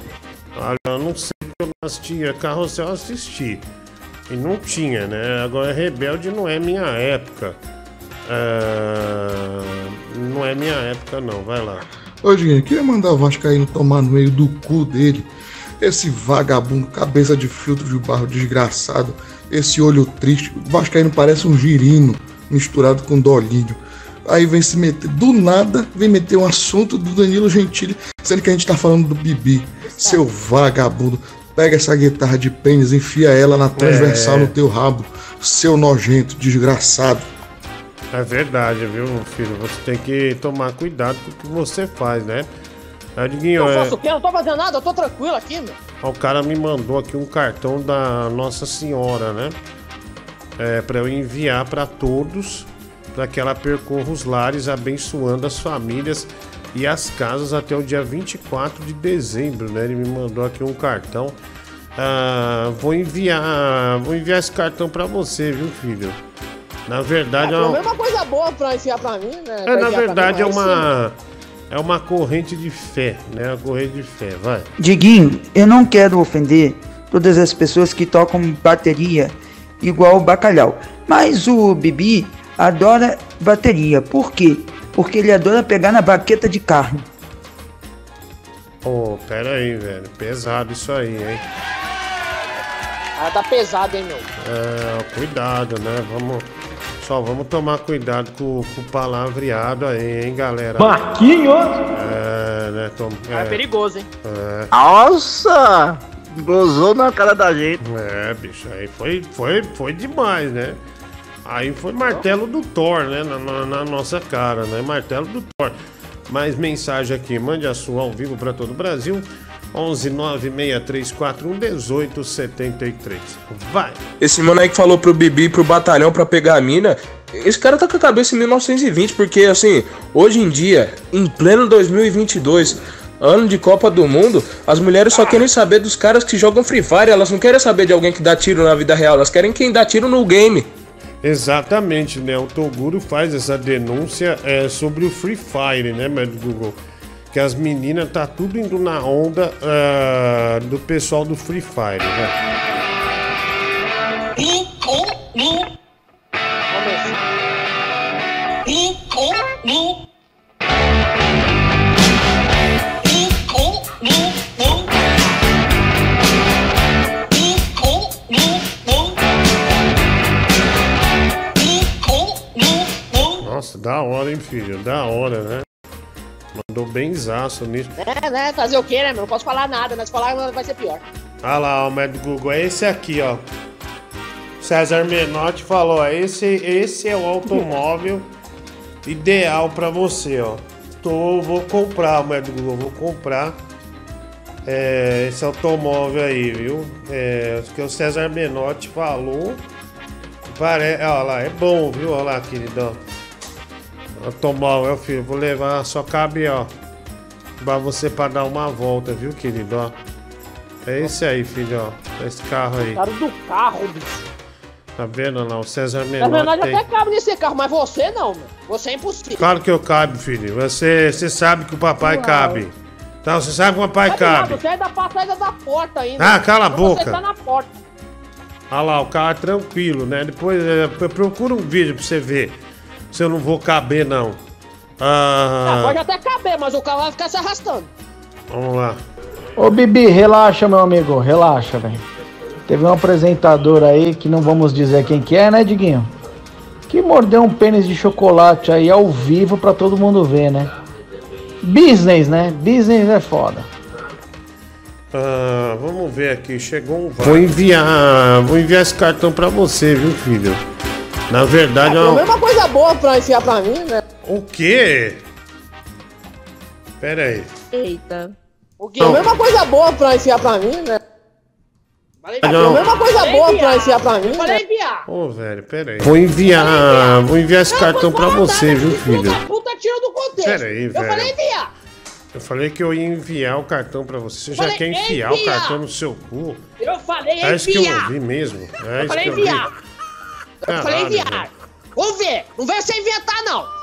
Olha, eu não sei se eu assistia. Carrossel eu assisti. E não tinha, né? Agora Rebelde não é minha época. É, Não é minha época, não. Vai lá. Ô, Diguinho, queria mandar o Vascaíno tomar no meio do cu dele. Esse vagabundo, cabeça de filtro de barro desgraçado. Esse olho triste. O Vascaíno parece um girino misturado com dolinho. Aí vem se meter, do nada, vem meter um assunto do Danilo Gentili, sendo que a gente tá falando do Bibi. Seu vagabundo. Pega essa guitarra de pênis, enfia ela na transversal É. no teu rabo. Seu nojento, desgraçado. É verdade, viu, filho? Você tem que tomar cuidado com o que você faz, né? Adiguinho, Eu é... faço o quê? Eu não tô fazendo nada, eu tô tranquilo aqui, meu. o cara me mandou aqui um cartão da Nossa Senhora, né? É, para eu enviar para todos, para que ela percorra os lares, abençoando as famílias e as casas até o dia 24 de dezembro, né? Ele me mandou aqui um cartão. Ah, vou enviar, vou enviar esse cartão para você, viu, filho? Na verdade, é, Pelo uma- uma coisa boa pra enfiar pra mim, né? é, Pra na verdade é mim, mas uma é uma corrente de fé, né? Uma corrente de fé, vai. Diguinho, eu não quero ofender todas as pessoas que tocam bateria igual o bacalhau, mas o Bibi adora bateria. Por quê? Porque ele adora pegar na baqueta de carne. Pô, pera aí, velho. Pesado isso aí, hein? Ah, tá pesado, hein, meu. É, cuidado, né? Vamos. Só vamos tomar cuidado com, com o palavreado aí, hein, galera? Marquinhos! É, né, Tom? É, perigoso, hein? É. Nossa! Gozou na cara da gente. É, bicho, aí foi, foi, foi demais, né? Aí foi martelo do Thor, né? Na, na- na nossa cara, né? Martelo do Thor. Mais mensagem aqui, mande a sua ao vivo para todo o Brasil. 11 96341 1873. Vai! Esse mano aí que falou pro Bibi pro batalhão pra pegar a mina, esse cara tá com a cabeça em 1920, porque assim, hoje em dia, em pleno 2022, ano de Copa do Mundo, as mulheres só querem saber dos caras que jogam Free Fire, elas não querem saber de alguém que dá tiro na vida real, elas querem quem dá tiro no game. Exatamente, né? O Toguro faz essa denúncia é, sobre o Free Fire, né, meu Google? Que as meninas tá tudo indo na onda ah, do pessoal do Free Fire, né? Nossa, da hora, hein, filho? Da hora, né? Mandou benzaço nisso. É, né? Fazer o quê, né, meu? Não posso falar nada? Se falar vai ser pior. Ah lá, o médico Google, é esse aqui, ó. César Menotti falou, ó, esse, esse é o automóvel ideal pra você, ó. Tô, vou comprar, médico Google, vou comprar é, esse automóvel aí, viu? É, o que o César Menotti falou. Pare... Ó lá, é bom, viu? Ó lá, queridão. Automóvel, filho, vou levar, só cabe, ó. Pra você pra dar uma volta, viu, querido? Ó. É esse aí, filho, ó. Esse carro aí. Cara do carro, bicho. Tá vendo lá? O César Na Menotti verdade, tem... até cabe nesse carro, mas você não, meu. Você é impossível. Claro que eu cabe, filho. Você, você sabe que o papai Uau. cabe. Então, você sabe que o papai Sabe nada, cabe. Você é da passagem da porta ainda. Ah, cala a Mas boca. Você tá na porta. Olha lá, o carro é tranquilo, né? Depois é, procura um vídeo pra você ver. Se eu não vou caber, não. Ah, Ah, pode até caber, mas o carro vai ficar se arrastando. vamos lá. Ô Bibi, relaxa, meu amigo, relaxa, velho. Teve um apresentador aí, que não vamos dizer quem que é, né, Diguinho? Que mordeu um pênis de chocolate aí ao vivo pra todo mundo ver, né? Business, né? Business é foda. Ah, vamos ver aqui, chegou um. Vou enviar, vou enviar esse cartão pra você, viu, filho? Na verdade, é uma... uma coisa boa pra enfiar pra mim, né? o quê? Pera aí. Eita. O quê? Pelo menos uma coisa boa pra enfiar pra mim, né? Pelo Não. menos uma coisa boa pra enfiar pra mim, né? enviar. Ô, velho, pera aí. Vou enviar, vou enviar esse cartão pra você, viu, filho? Puta tiro do contexto. Pera aí, Eu velho. falei enviar. Eu falei que eu ia enviar o cartão pra você. Você já Falei quer enfiar o enviar. cartão no seu cu? Eu falei É isso que eu enviar. ouvi mesmo. É Eu isso falei que eu vi. enviar. Eu falei Caralho, enviar. velho. Vamos ver. Não vem sem inventar, não.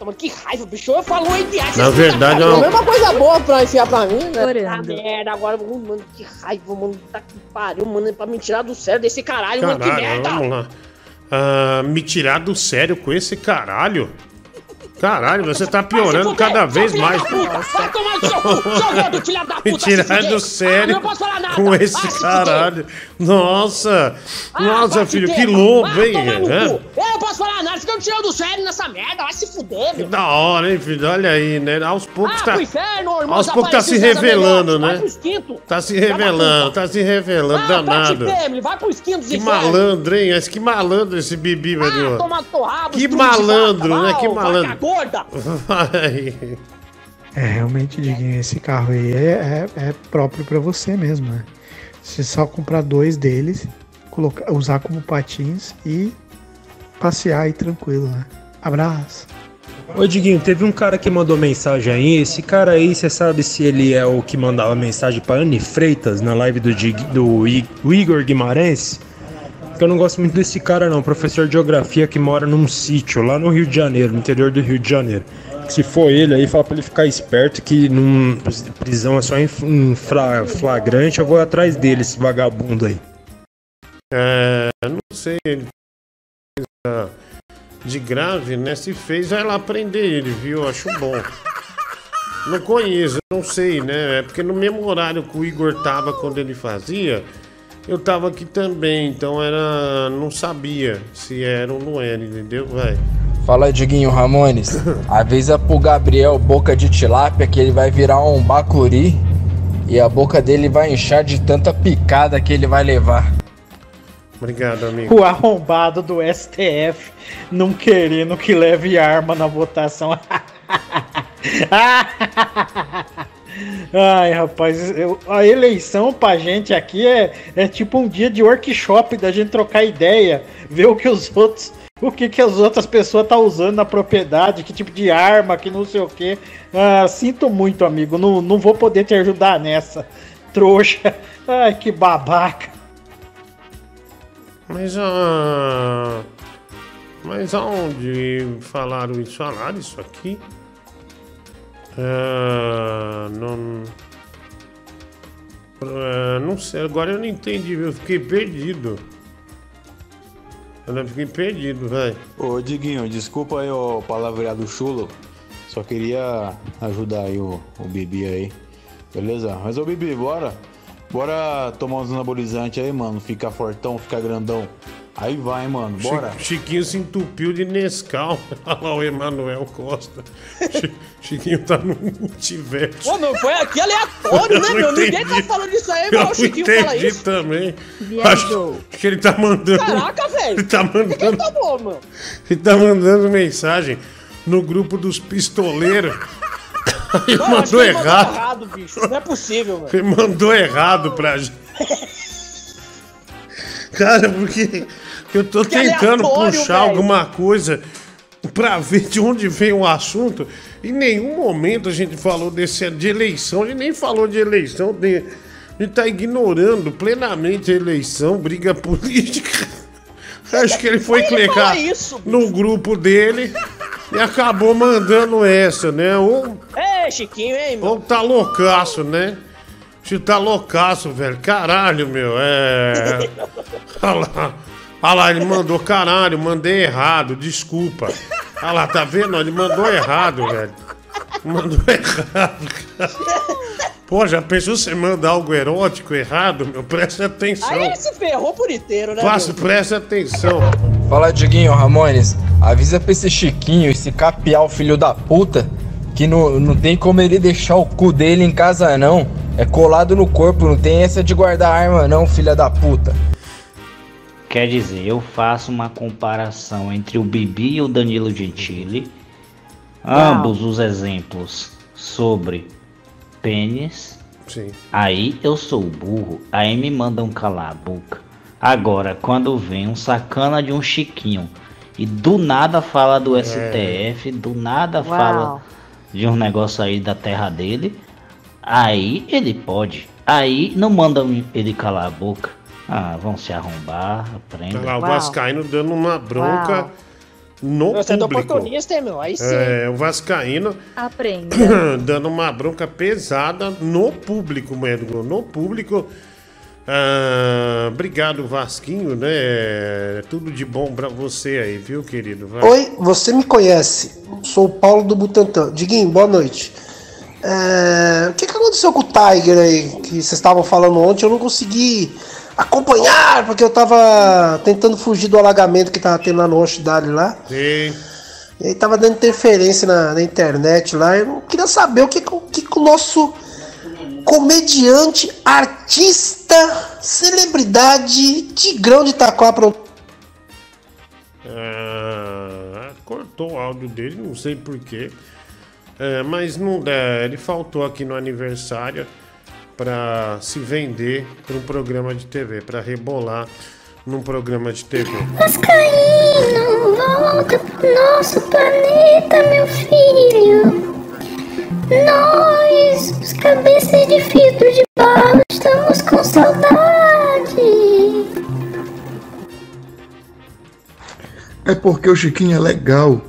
Mano, que raiva, bicho. Eu falo aspas. Na verdade, é eu- a mesma coisa boa pra enfiar pra mim, né? Ah, merda, agora, mano, que raiva, mano. Tá que pariu, mano. Pra me tirar do sério desse caralho, mano. Que Caralho, merda. vamos lá. Ah, me tirar do sério com esse caralho? Caralho, você tá piorando cada vez mais. Vai tomar no seu cu, seu gordo, filha da puta. Me tirar se fuder. do sério Ah, não posso falar nada. com esse se caralho. Nossa, nossa, vai se filho, que vai hein? É? cu. Eu não posso falar nada, vocês estão tirando do sério nessa merda. Vai se fuder, Que da hora, hein, filho? Olha aí, né? Aos poucos Ah, tá. inferno, irmão, Aos poucos tá se revelando, né? Tá se revelando, tá se revelando, Ah, danado. Vai pro esquinto Que malandro, hein? Esse que malandro esse Bibi, Ah, velho. Que malandro, né? Que malandro. Gorda. Vai. É, realmente, Diguinho, esse carro aí é, é, é próprio pra você mesmo, né? Você só comprar dois deles, colocar, usar como patins e passear aí tranquilo, né? Abraço. Ô Diguinho, teve um cara que mandou mensagem aí. Esse cara aí, você sabe se ele é o que mandava mensagem pra Anne Freitas na live do, Dig, do I- do Igor Guimarães? Porque eu não gosto muito desse cara, não. Professor de geografia que mora num sítio lá no Rio de Janeiro, no interior do Rio de Janeiro. Se for ele aí, fala pra ele ficar esperto que num, prisão é só em, em fla- flagrante. Eu vou atrás dele, esse vagabundo aí. É, não sei, ele de grave, né? Se fez, vai lá prender ele, viu? Acho bom. Não conheço, não sei, né? É porque no mesmo horário que o Igor tava quando ele fazia, eu tava aqui também, então era. Não sabia se era ou não era, entendeu? Vai. Fala, Diguinho Ramones. Avisa pro Gabriel Boca de Tilápia que ele vai virar um bacuri e a boca dele vai inchar de tanta picada que ele vai levar. Obrigado, amigo. O arrombado do STF não querendo que leve arma na votação. Ai, rapaz, eu- a eleição pra gente aqui é, é tipo um dia de workshop da gente trocar ideia, ver o que os outros, o que, que as outras pessoas tá usando na propriedade, que tipo de arma, que não sei o que. sinto muito, amigo, não, não vou poder te ajudar nessa, trouxa. Ai, que babaca. Mas a. Mas aonde falaram isso? Falaram isso aqui? Ah, não. Ah, não sei, agora eu não entendi, eu fiquei perdido. Eu fiquei perdido, vai. Ô Diguinho, desculpa aí o palavreado chulo. Só queria ajudar aí o, o Bibi aí. Beleza? Mas ô Bibi, bora. Bora tomar uns anabolizantes aí, mano. Ficar fortão, ficar grandão. Aí vai, mano. Bora. Chi- Chiquinho se entupiu de Nescau. Olha lá o Emanuel Costa. Chi- Chiquinho tá no multiverso. Pô, meu, foi aqui aleatório, né, Eu meu? não Ninguém tá entendi. falando isso aí, Eu mas o Chiquinho fala entendi isso. também. Viajou. Acho, acho que ele tá mandando. Caraca, velho. Ele tá mandando. Tá bom, mano. Ele tá mandando mensagem no grupo dos pistoleiros. Ele Mano, que mandou ele mandou errado. errado, bicho. Não é possível, velho. Ele mandou errado pra gente. Cara, porque eu tô Que tentando puxar velho. alguma coisa pra ver de onde vem o assunto. Em nenhum momento a gente falou desse, de eleição, a gente nem falou de eleição. de- a gente tá ignorando plenamente a eleição, briga política. Acho que ele foi Ele clicar no grupo dele e acabou mandando essa, né? Ou Ei, Chiquinho, hein, meu? ou tá loucaço, né? Você tá loucaço, velho. Caralho, meu. É. Olha lá. Olha lá, ele mandou caralho, mandei errado, desculpa. Olha lá, tá vendo? Ele mandou errado, velho. Mandou errado, cara. Pô, já pensou você mandar algo erótico errado, meu? Presta atenção. Aí ele se ferrou por inteiro, né? Faça, meu? presta atenção. Fala, Diguinho Ramones. Avisa pra esse Chiquinho, esse capial filho da puta, que não, não tem como ele deixar o cu dele em casa, não. É colado no corpo, não tem essa de guardar arma, não, filha da puta. Quer dizer, eu faço uma comparação entre o Bibi e o Danilo Gentili, ambos os exemplos sobre pênis. Sim. Aí eu sou burro, aí me mandam calar a boca. Agora, quando vem um sacana de um Chiquinho e do nada fala do STF, do nada fala de um negócio aí da terra dele, aí ele pode. Aí não mandam ele calar a boca. Ah, vão se arrombar, aprenda. Olha lá, o Vascaíno dando uma bronca. Uau. no Você é do público. oportunista, hein, meu? Aí sim. É, o Vascaíno Aprenda. dando uma bronca pesada no público, mesmo, no público. Ah, obrigado, Vasquinho, né? Tudo de bom pra você aí, viu, querido? Vai. Oi, você me conhece? Sou o Paulo do Butantã. Diguinho, boa noite. É, O que, que aconteceu com o Tiger aí? Que vocês estavam falando ontem, eu não consegui acompanhar, porque eu tava tentando fugir do alagamento que tava tendo lá no Oshidale lá. Sim. E aí tava dando interferência na, na internet lá. Eu queria saber o que, o que o nosso comediante, artista, celebridade, Tigrão de Itaquá pra Ah, cortou o áudio dele, não sei porquê. É, mas não dá, ele faltou aqui no aniversário para se vender para um programa de TV, para rebolar num programa de TV. Vascaíno, volta pro nosso planeta, meu filho. Nós, os cabeças de filtro de barro, estamos com saudade. É porque o Chiquinho é legal.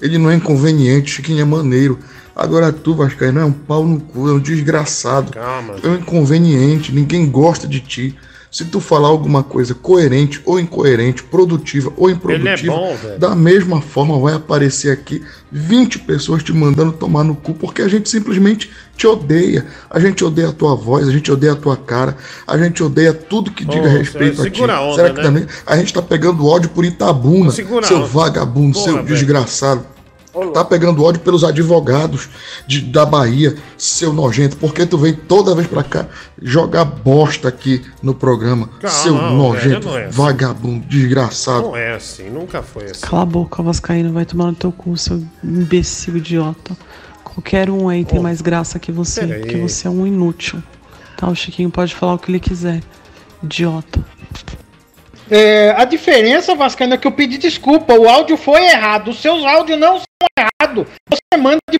Ele não é inconveniente, o Chiquinho é maneiro. Agora tu, Vascaíno, é um pau no cu, é um desgraçado. Calma. É um inconveniente, ninguém gosta de ti. Se tu falar alguma coisa coerente ou incoerente, produtiva ou improdutiva, bom, velho. da mesma forma vai aparecer aqui 20 pessoas te mandando tomar no cu, porque a gente simplesmente te odeia. A gente odeia a tua voz, a gente odeia a tua cara, a gente odeia tudo que diga Ô, respeito a ti. segura a onda, Será que né? também a gente tá pegando ódio por Itabuna, Segura seu onda. vagabundo, Porra, seu velho. desgraçado. Tá pegando ódio pelos advogados de, da Bahia, seu nojento, porque tu vem toda vez pra cá jogar bosta aqui no programa, Calma, seu velho, nojento, não é assim. vagabundo, desgraçado. Não é assim, nunca foi assim. Cala a boca, Vascaíno, vai tomar no teu cu, seu imbecil idiota. Qualquer um aí tem mais graça que você, porque você é um inútil. Tá, o Chiquinho pode falar o que ele quiser. Idiota. É, a diferença, Vascaíno, é que eu pedi desculpa. O áudio foi errado. Os seus áudios não são errados. Você manda de.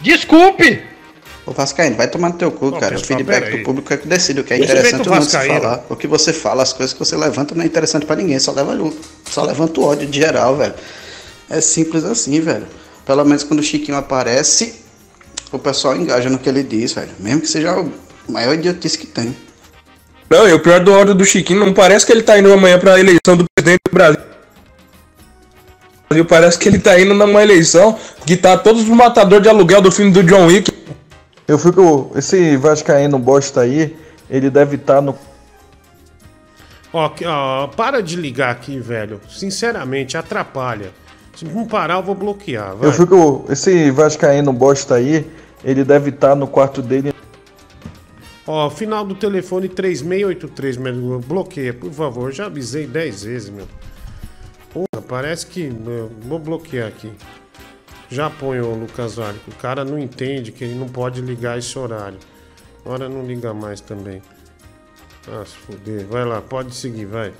Desculpe! Ô Vascaíno, vai tomar no teu cu, cara. O pessoal, feedback pera aí. do público é que decide o que é interessante o ou não se falar. O que você fala, as coisas que você levanta não é interessante pra ninguém, só, leva, só levanta o ódio de geral, velho. É simples assim, velho. Pelo menos quando o Chiquinho aparece, o pessoal engaja no que ele diz, velho. Mesmo que seja o maior idiotice que tem. Não, e o pior do áudio do Chiquinho, não parece que ele tá indo amanhã pra eleição do presidente do Brasil. Parece que ele tá indo numa eleição que tá todos os matadores de aluguel do filme do John Wick. Eu fico. Esse Vascaíno bosta aí, ele deve estar no. Ó, ó, para de ligar aqui, velho. Sinceramente, atrapalha. Se não parar, eu vou bloquear. Vai. Eu fico. Esse Vascaíno bosta aí, ele deve estar no quarto dele. Ó, final do telefone 3683, meu. Bloqueia, por favor. Já avisei 10 vezes, meu. Porra, parece que. vou bloquear aqui. Já põe o Lucas Vale. O cara não entende que ele não pode ligar esse horário. Agora não liga mais também. Ah, se fuder. Vai lá, pode seguir, vai.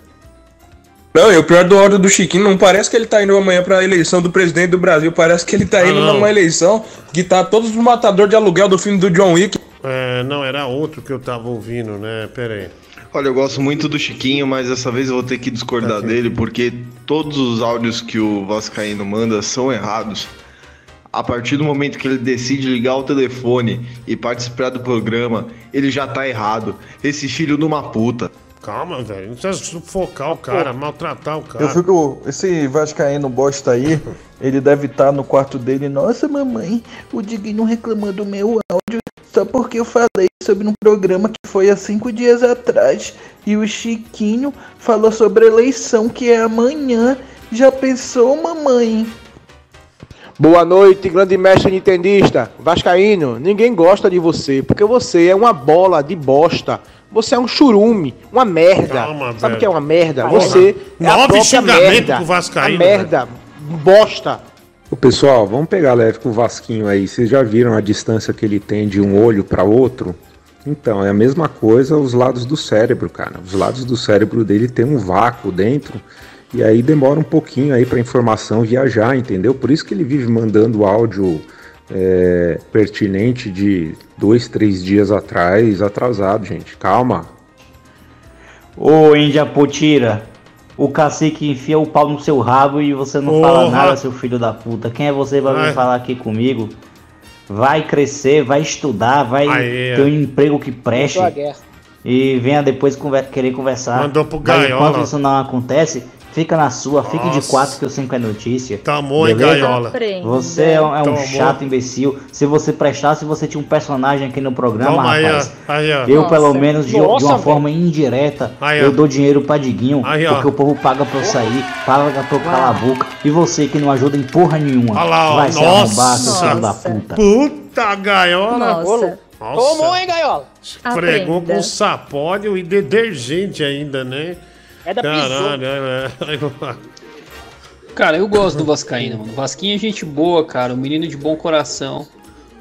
Não, e o pior do áudio do Chiquinho, não parece que ele tá indo amanhã pra eleição do presidente do Brasil. Parece que ele tá Ah, indo numa eleição que tá todos os matadores de aluguel do filme do John Wick. É, não, era outro que eu tava ouvindo, né? Pera aí. Olha, eu gosto muito do Chiquinho, mas dessa vez eu vou ter que discordar dele, porque todos os áudios que o Vascaíno manda são errados. A partir do momento que ele decide ligar o telefone e participar do programa, ele já tá errado. Esse filho de uma puta. Calma, velho. Não precisa sufocar o cara, maltratar o cara. Eu fico. Esse Vascaíno bosta aí, ele deve estar no quarto dele. Nossa, mamãe, o Diguinho reclamou do meu áudio só porque eu falei sobre um programa que foi há cinco dias atrás. E o Chiquinho falou sobre a eleição que é amanhã. Já pensou, mamãe? Boa noite, grande mestre nintendista. Vascaíno, ninguém gosta de você, porque você é uma bola de bosta. Você é um churume, uma merda. Calma, Sabe velho. o que é uma merda? Porra. Você é a Nove própria xingamentos merda. pro Vascaíno, a merda, bosta. Ô pessoal, vamos pegar leve com o Vasquinho aí. Vocês já viram a distância que ele tem de um olho para outro? Então, é a mesma coisa os lados do cérebro, cara. Os lados do cérebro dele tem um vácuo dentro e aí demora um pouquinho aí para informação viajar, entendeu? Por isso que ele vive mandando áudio é, pertinente de dois, três dias atrás, atrasado, gente. Calma. Ô, Índia Potira, o cacique enfia o pau no seu rabo e você não fala Porra. nada, seu filho da puta. Quem é você pra vir falar aqui comigo? Vai crescer, vai estudar, vai Aí, ter um emprego que preste. E venha depois conver- querer conversar. Mandou pro Mas Gaiola. enquanto isso não acontece, fica na sua, fique de quatro que eu sei que é notícia. Hein, Beleza? Gaiola? Você é um, é um Tomou. chato imbecil. Se você prestasse, você tinha um personagem aqui no programa, Toma aí, rapaz. Aí, ó. Eu, Nossa. pelo menos, de, de Nossa, uma velho. forma indireta, Aí, eu dou dinheiro pra Diguinho, Aí, porque o povo paga pra eu sair, paga pra eu calar a boca. E você que não ajuda em porra nenhuma, lá, vai se arrombar, seu filho da puta. Puta gaiola. Nossa. Tomou, hein, Gaiola? Fregou Aprenda. com sapólio e detergente ainda, né? É da. Caralho, é, é. Cara, eu gosto do Vascaíno, mano. Vasquinho é gente boa, cara. Um menino de bom coração.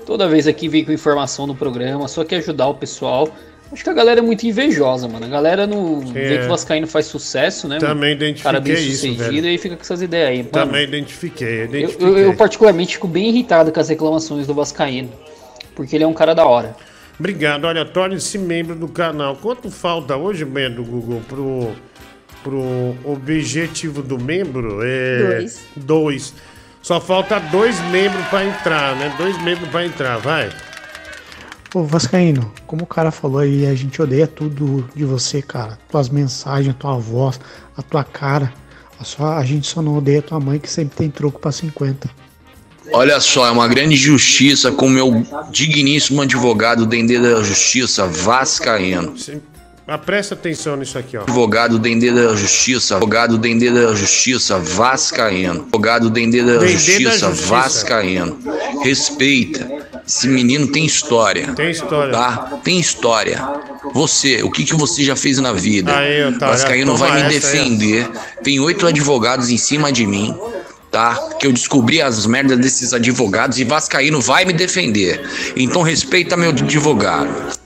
Toda vez aqui vem com informação no programa, só quer ajudar o pessoal. Acho que a galera é muito invejosa, mano. A galera não vê É. que o Vascaíno faz sucesso, né? Também Cara bem identifiquei isso, sucedido velho. e fica com essas ideias aí. Mano, Também identifiquei, eu, identifiquei. eu, eu particularmente fico bem irritado com as reclamações do Vascaíno. Porque ele é um cara da hora. Obrigado. Olha, torne-se membro do canal. Quanto falta hoje, membro do Google, pro, pro objetivo do membro? É Dois. Dois. Só falta dois membros pra entrar, né? Dois membros pra entrar, vai. Ô Vascaíno, como o cara falou aí, a gente odeia tudo de você, cara. Tuas mensagens, tua voz, a tua cara. A, só, a gente só não odeia tua mãe que sempre tem troco pra 50. Olha só, é uma grande justiça com o meu digníssimo advogado Dendê da Justiça, Vascaíno. Sim. Mas presta atenção nisso aqui, ó. Advogado Dendê da Justiça, advogado Dendê da Justiça, Vascaíno. Advogado Dendê da Dendê da Justiça, Justiça. Vascaíno. Respeita. Esse menino tem história. Tem história. Tá? Tem história. Você, o que, que você já fez na vida? Aí, otário, Vascaíno vai me essa aí, defender. Tem oito advogados em cima de mim. Tá? Que eu descobri as merdas desses advogados e Vascaíno vai me defender. Então respeita meu advogado.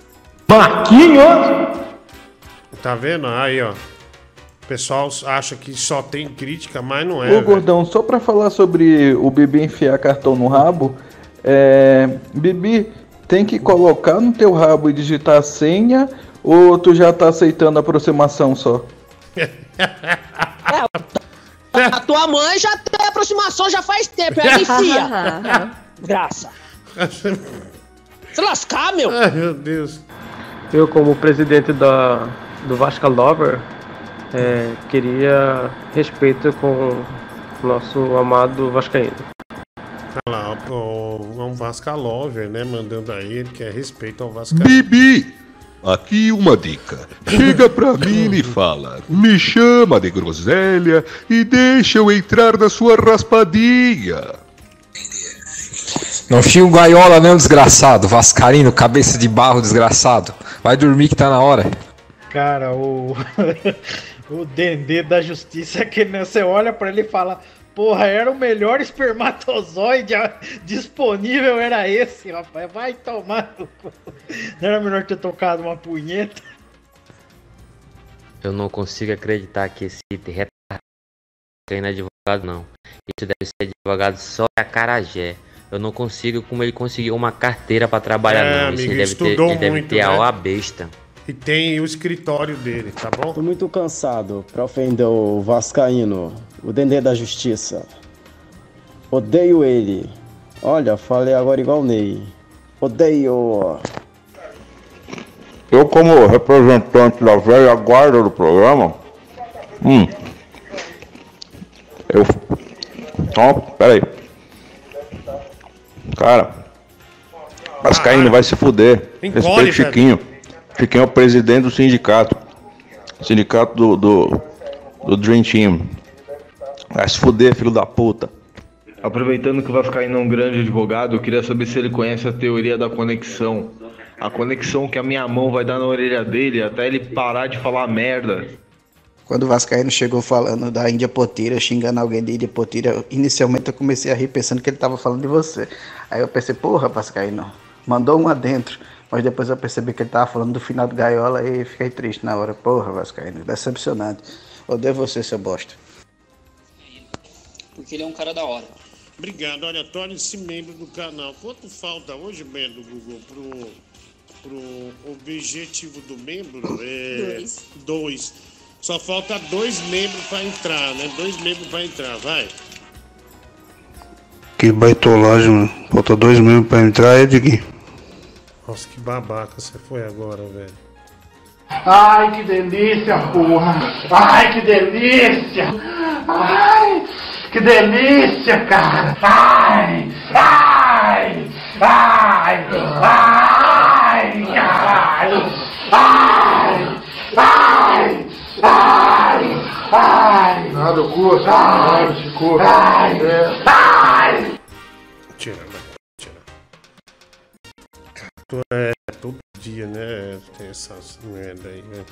Tá vendo? Aí, ó. O pessoal acha que só tem crítica, mas não é. Ô. Gordão, só pra falar sobre o Bibi enfiar cartão no rabo, é... Bibi, tem que colocar no teu rabo e digitar a senha ou tu já tá aceitando a aproximação só? A tua mãe já tem aproximação já faz tempo, ela enfia. Graça. Se lascar, meu. Ai, meu Deus. Eu, como presidente da, do Vasca Lover, é, queria respeito com o nosso amado Vascaíno. Olha lá, ó, o- um Vasca Lover, né? Mandando aí, ele quer respeito ao Vasca. Bibi, aqui uma dica. Chega pra mim e fala: me chama de groselha e deixa eu entrar na sua raspadinha. Não tinha um gaiola, não, desgraçado. Vascarino, cabeça de barro, desgraçado. Vai dormir que tá na hora. Cara, o. o Dendê da Justiça que né, você olha pra ele e fala. Porra, era o melhor espermatozoide disponível, era esse, rapaz. Vai tomar. no cu. Não era melhor ter tocado uma punheta? Eu não consigo acreditar que esse retardado ainda é advogado, não. Isso deve ser advogado só a Carajé. Eu não consigo como ele conseguiu uma carteira pra trabalhar, É, não. Isso amigo, ele deve ter, ele deve muito, ter a né? OA besta. E tem o escritório dele, tá bom? Tô muito cansado pra ofender o Vascaíno, o Dendê da Justiça. Odeio ele. Olha, falei agora igual o Ney. Odeio. Eu, como representante da velha guarda do programa, hum, eu. Então, peraí. Cara, Vascaíno vai se fuder. Encolhe, Respeita. Chiquinho. Chiquinho é o presidente do sindicato. Sindicato do, do, do Dream Team. Vai se fuder, filho da puta. Aproveitando que o Vascaíno é um grande advogado, eu queria saber se ele conhece a teoria da conexão. A conexão que a minha mão vai dar na orelha dele até ele parar de falar merda. Quando o Vascaíno chegou falando da Índia Potira, xingando alguém de Índia Potira, inicialmente eu comecei a rir pensando que ele tava falando de você. Aí eu pensei, porra, Vascaíno, mandou um adentro. Mas depois eu percebi que ele tava falando do final do Gaiola e fiquei triste na hora. Porra, Vascaíno, decepcionante. Odeio você, seu bosta. Porque ele é um cara da hora. Obrigado. Olha, torne-se membro do canal. Quanto falta hoje, membro do Google, pro, pro objetivo do membro? É Dois. dois. Só falta dois membros pra entrar, né? Dois membros pra entrar, vai. Que baitolagem, mano. Falta dois mesmo pra entrar, é Diguinho. Nossa, que babaca você foi agora, velho. Ai, que delícia, porra! Ai, que delícia! Ai, que delícia, cara! Ai, ai, ai, ai, caralho! Ai, ai, ai, ai! Nada, o curso, nada, esse curso. Ai, ai! Tira, vai, tira. Tô- É, todo dia, né? Tem essas merda aí, né?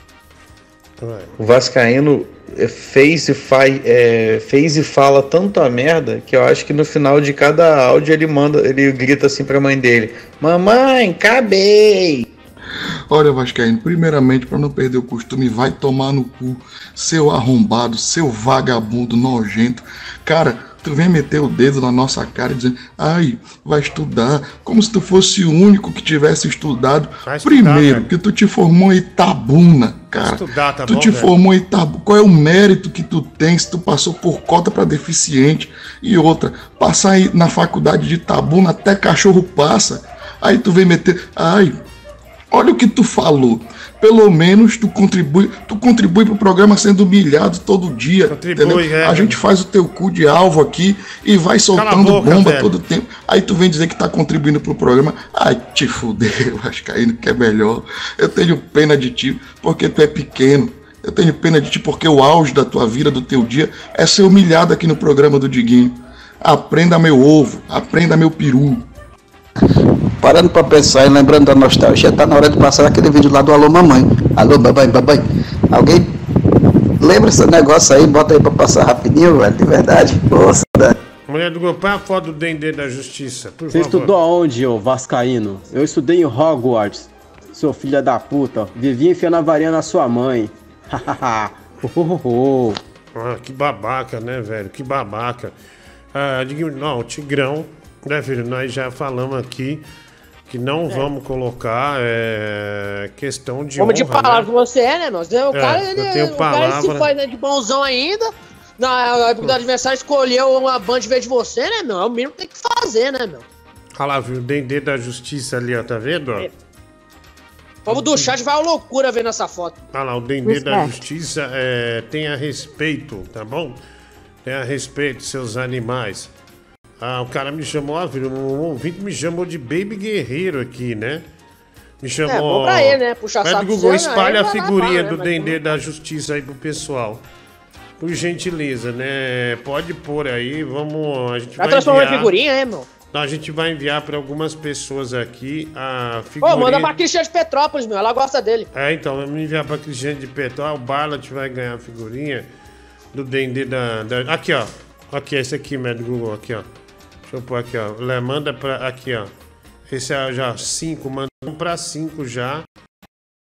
Vai. O Vascaíno é, fez e, faz, é, fez e fala tanta merda que eu acho que no final de cada áudio ele manda, ele grita assim pra mãe dele: Mamãe, acabei! Olha, Vascaíno, primeiramente, para não perder o costume, vai tomar no cu, seu arrombado, seu vagabundo nojento. Cara, tu vem meter o dedo na nossa cara dizendo, ai, vai estudar, como se tu fosse o único que tivesse estudado. Estudar, Primeiro, velho. que tu te formou em Itabuna, cara. Estudar, tá tu bom, te velho? formou em Itabuna. Qual é o mérito que tu tem se tu passou por cota para deficiente? E outra, passar aí na faculdade de Itabuna até cachorro passa. Aí tu vem meter, ai, Olha o que tu falou. Pelo menos tu contribui, tu contribui pro programa sendo humilhado todo dia. entendeu? é. A gente faz o teu cu de alvo aqui e vai soltando boca, bomba velho. todo tempo. Aí tu vem dizer que tá contribuindo pro programa. Ai, te fuder, Vascaíno, que é melhor. Eu tenho pena de ti porque tu é pequeno. Eu tenho pena de ti porque o auge da tua vida, do teu dia, é ser humilhado aqui no programa do Diguinho. Aprenda meu ovo, aprenda meu peru. Parando pra pensar e lembrando da nostalgia, tá na hora de passar aquele vídeo lá do Alô Mamãe. Alô, babai, babai. Alguém lembra esse negócio aí? Bota aí pra passar rapidinho, velho, de verdade. Pô, saudade. Mulher do grupo, põe a foto do Dendê da Justiça, por Você favor. estudou aonde, ô Vascaíno? Eu estudei em Hogwarts. Seu filho da puta. Vivia enfiando a varinha na sua mãe. Hahaha. Ah, que babaca, né, velho? Que babaca. Ah, Diguinho, não, o Tigrão, né, filho? Nós já falamos aqui que não vamos colocar é, questão de Como de honra, palavra né? que você é, né, meu? O É, cara, eu ele, tenho o cara ele se palavra. faz né, de bonzão ainda. Na época do adversário escolheu uma band em vez de você, né, meu? É o mínimo que tem que fazer, né, meu? Olha lá, viu? O Dendê da Justiça ali, ó, tá vendo? ó? O povo do chat vai à loucura vendo essa foto. Olha lá, o Dendê da Respect. Justiça é, tenha respeito, tá bom? Tenha respeito, seus animais. Ah, o cara me chamou, ó, filho, um ouvinte me chamou de Baby Guerreiro aqui, né? Me chamou. É, bom pra ele, né? Puxa Mas saco Google, espalha a figurinha né? do Dendê da Justiça aí pro pessoal. Por gentileza, né? Pode pôr aí, vamos. A gente Vai vai transformar em enviar- figurinha, é, meu? Não, a gente vai enviar para algumas pessoas aqui a Pô, figurinha. manda pra Cristian de Petrópolis, meu. Ela gosta dele. É, então, vamos enviar pra Cristiane de Petro. Ah, o Barlat vai ganhar a figurinha do Dendê da, da- Aqui, ó. Aqui, esse aqui, médio Google, aqui, ó. Deixa eu pôr aqui, ó. Le- Manda pra. Aqui, ó. Esse é já 5, manda um pra 5 já.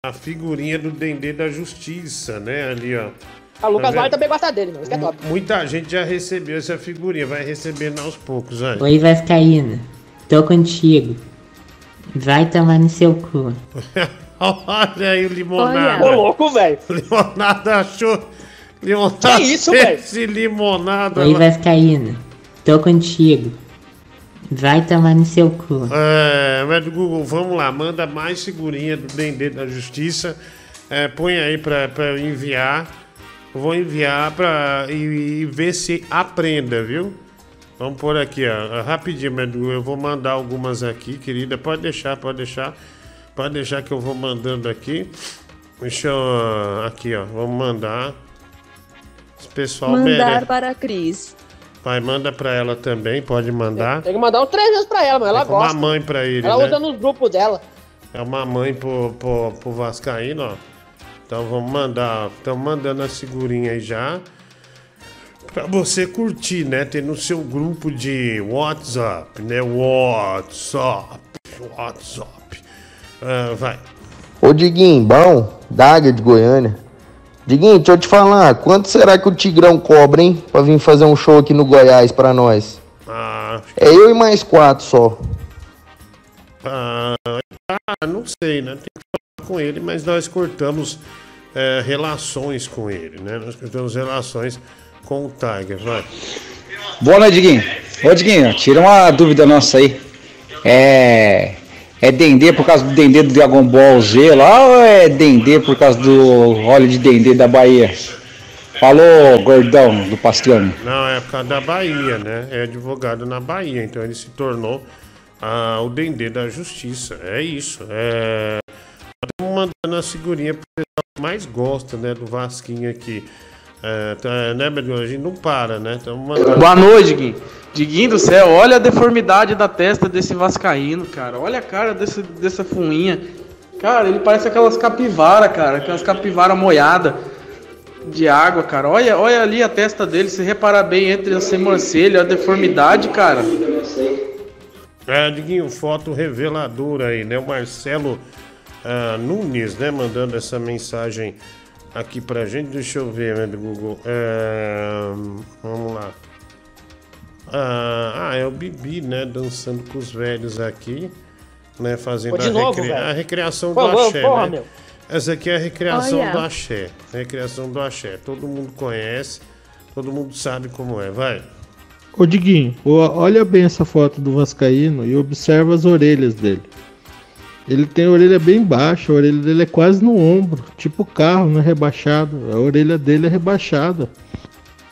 A figurinha do Dendê da Justiça, né? Ali, ó. A Lucas Tá Vale também gosta dele, meu. Isso que é top. Muita gente já recebeu essa figurinha, vai recebendo aos poucos, vai. Oi, Vascaína. Tô contigo. Vai tomar no seu cu. Olha aí o limonada. Ô, louco, velho. Limonada achou. Limonada. Que isso, velho? Esse limonada. Oi, lá. Vascaína. Tô contigo. Vai tomar no seu cu. É, mas Google, vamos lá, manda mais figurinha do Dendê da Justiça. É, põe aí pra, pra eu enviar. Vou enviar pra e, e ver se aprenda, viu? Vamos por aqui, ó. Rapidinho, Medu. Eu vou mandar algumas aqui, querida. Pode deixar, pode deixar. Pode deixar que eu vou mandando aqui. Deixa eu. Aqui, ó. Vamos mandar. Esse pessoal Mandar merece. para a Cris. Vai, manda pra ela também, pode mandar. Tem que mandar uns três vezes pra ela, mas ela É com uma gosta. mãe pra ele, Ela né? usa nos grupos dela. É uma mãe pro, pro, pro Vascaíno, ó. Então vamos mandar. Estamos mandando a figurinha aí já. Pra você curtir, né? Ter no seu grupo de WhatsApp, né? WhatsApp. WhatsApp. Ah, vai. Ô Diguinho, bom, de Goiânia. Diguinho, deixa eu te falar, quanto será que o Tigrão cobra, hein? Pra vir fazer um show aqui no Goiás pra nós? Ah, É eu e mais quatro só. ah, ah, não sei, né? Tem que falar com ele, mas nós cortamos é, relações com ele, né? Nós temos relações com o Tiger, vai. Boa noite, Diguinho. Ô, Diguinho, tira uma dúvida nossa aí. É. É Dendê por causa do Dendê do Dragon Ball Z lá ou é Dendê por causa do óleo de Dendê da Bahia? Falou, gordão do Pastrame. Não, é por causa da Bahia, né? É advogado na Bahia, então ele se tornou ah, o Dendê da Justiça. É isso. É... Estamos mandando a figurinha pro pessoal que mais gosta, né, do Vasquinho aqui. É, tá, né, Bedu? A gente não para, né? Mandando. Boa noite, Diguinho. Diguinho do céu, olha a deformidade da testa desse vascaíno, cara. Olha a cara desse, dessa fuinha. Cara, ele parece aquelas capivara, cara. Aquelas capivara moiada de água, cara. Olha, olha ali a testa dele. Se reparar bem entre a sobrancelha, a deformidade, cara. É, Diguinho, foto reveladora aí, né? O Marcelo ah, Nunes, né? Mandando essa mensagem aqui pra gente. Deixa eu ver, né, do Google. É, vamos lá. Ah, ah, é o Bibi, né? Dançando com os velhos aqui, né? Fazendo a, novo, a recriação do favor, axé, porra, né? meu. Essa aqui é a recriação Olha. do axé. Recriação do axé. Todo mundo conhece, todo mundo sabe como é. Vai. Ô Diguinho, olha bem essa foto do Vascaíno e observa as orelhas dele. Ele tem a orelha bem baixa, a orelha dele é quase no ombro, tipo carro, né? Rebaixado. A orelha dele é rebaixada.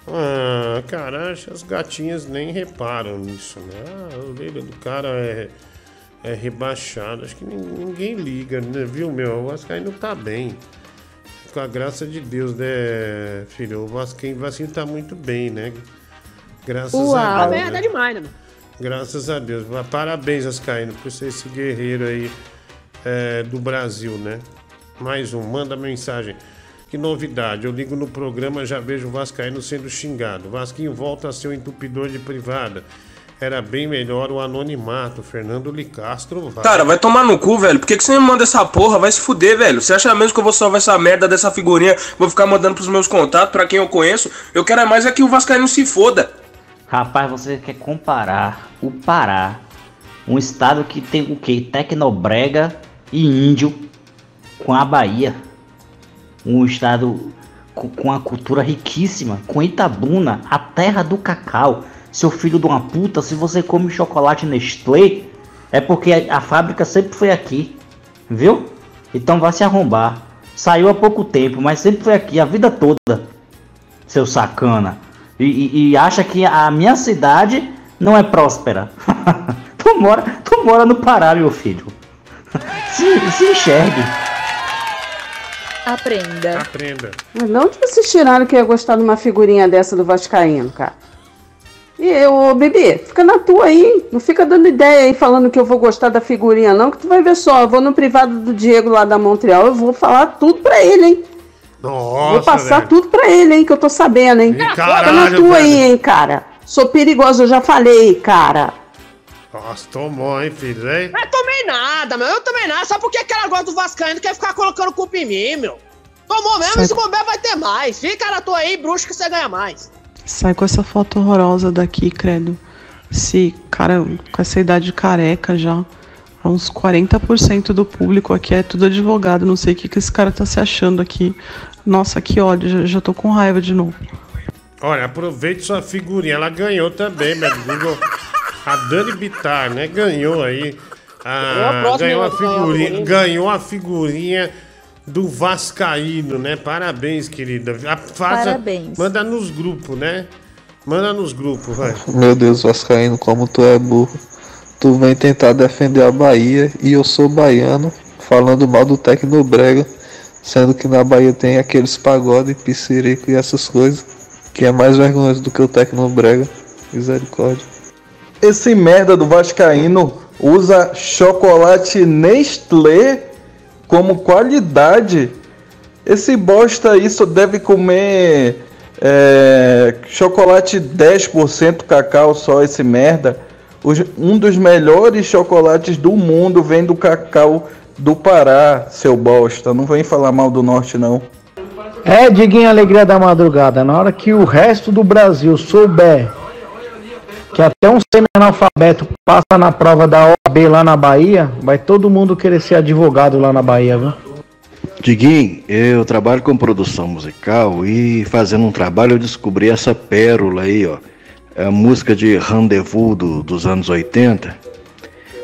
Ah, cara, as gatinhas nem reparam nisso, né? Ah, a orelha do cara é, é rebaixada. Acho que nin- ninguém liga, né? Viu, meu? O Vascaíno tá bem. Com a graça de Deus, né, filho? O Vascaíno, o Vascaíno tá muito bem, né? Graças Uau. a Tá Deus. bem, né? tá demais, né? Graças a Deus. Parabéns, Vascaíno, por ser esse guerreiro aí é, do Brasil, né? Mais um, manda mensagem. Que novidade, eu ligo no programa já vejo o Vascaíno sendo xingado. Vasquinho volta a ser o entupidor de privada. Era bem melhor o anonimato. Fernando Licastro vai. Cara, vai tomar no cu, velho. Por que, que você me manda essa porra? Vai se fuder, velho. Você acha mesmo que eu vou salvar essa merda dessa figurinha? Vou ficar mandando pros meus contatos, pra quem eu conheço? Eu quero é mais é que o Vascaíno se foda. Rapaz, você quer comparar o Pará, um estado que tem o que? Tecnobrega e índio, com a Bahia. Um estado co- com uma cultura riquíssima, com Itabuna, a terra do cacau. Seu filho de uma puta, se você come chocolate Nestlé, é porque a, a fábrica sempre foi aqui. Viu? Então vai se arrombar. Saiu há pouco tempo, mas sempre foi aqui a vida toda. Seu sacana. E, e- e acha que a minha cidade não é próspera. tu, mora, tu mora no Pará, meu filho. se, se enxergue. Aprenda. Aprenda. Mas de onde vocês tiraram que eu ia gostar de uma figurinha dessa do Vascaíno, cara? E eu, ô, bebê, fica na tua aí. Não fica dando ideia aí falando que eu vou gostar da figurinha, não, que tu vai ver só. Eu vou no privado do Diego lá da Montreal, eu vou falar tudo pra ele, hein? Nossa, vou passar velho. tudo pra ele, hein, que eu tô sabendo, hein? fica na caralho, tua aí, velho. hein, cara. Sou perigosa, eu já falei, cara. Nossa, tomou, hein, filho? Hein? Eu tomei nada, meu. Eu tomei nada. Só porque aquela gosta do Vascaíno quer ficar colocando culpa em mim, meu. Tomou mesmo, Sai- e se bobear vai ter mais. Fica na tua aí, bruxo, que você ganha mais. Sai com essa foto horrorosa daqui, credo. Esse cara com essa idade careca já. Uns 40% do público aqui é tudo advogado. Não sei o que, que esse cara tá se achando aqui. Nossa, que ódio. Já, já tô com raiva de novo. Olha, aproveite sua figurinha. Ela ganhou também, meu Google. A Dani Bitar, né? Ganhou aí. A próxima ganhou a figurinha. figurinha. Ganhou a figurinha do Vascaíno, né? Parabéns, querida. A- faça- Parabéns. Manda nos grupos, né? Manda nos grupos, vai. Meu Deus, Vascaíno, como tu é burro. Tu vem tentar defender a Bahia e eu sou baiano, falando mal do Tecnobrega, sendo que na Bahia tem aqueles pagode, piscirico e essas coisas, que é mais vergonhoso do que o Tecnobrega. Misericórdia. Esse merda do Vascaíno usa chocolate Nestlé como qualidade. Esse bosta aí só deve comer é, chocolate 10% cacau só, esse merda. Os- um dos melhores chocolates do mundo vem do cacau do Pará, seu bosta. Não vem falar mal do norte, não. É, Diguinho Alegria da Madrugada. Na hora que o resto do Brasil souber que até um semi-analfabeto passa na prova da OAB lá na Bahia, vai todo mundo querer ser advogado lá na Bahia, viu? Diguinho, eu trabalho com produção musical e fazendo um trabalho eu descobri essa pérola aí, ó. É a música de Rendezvous do- dos anos 80,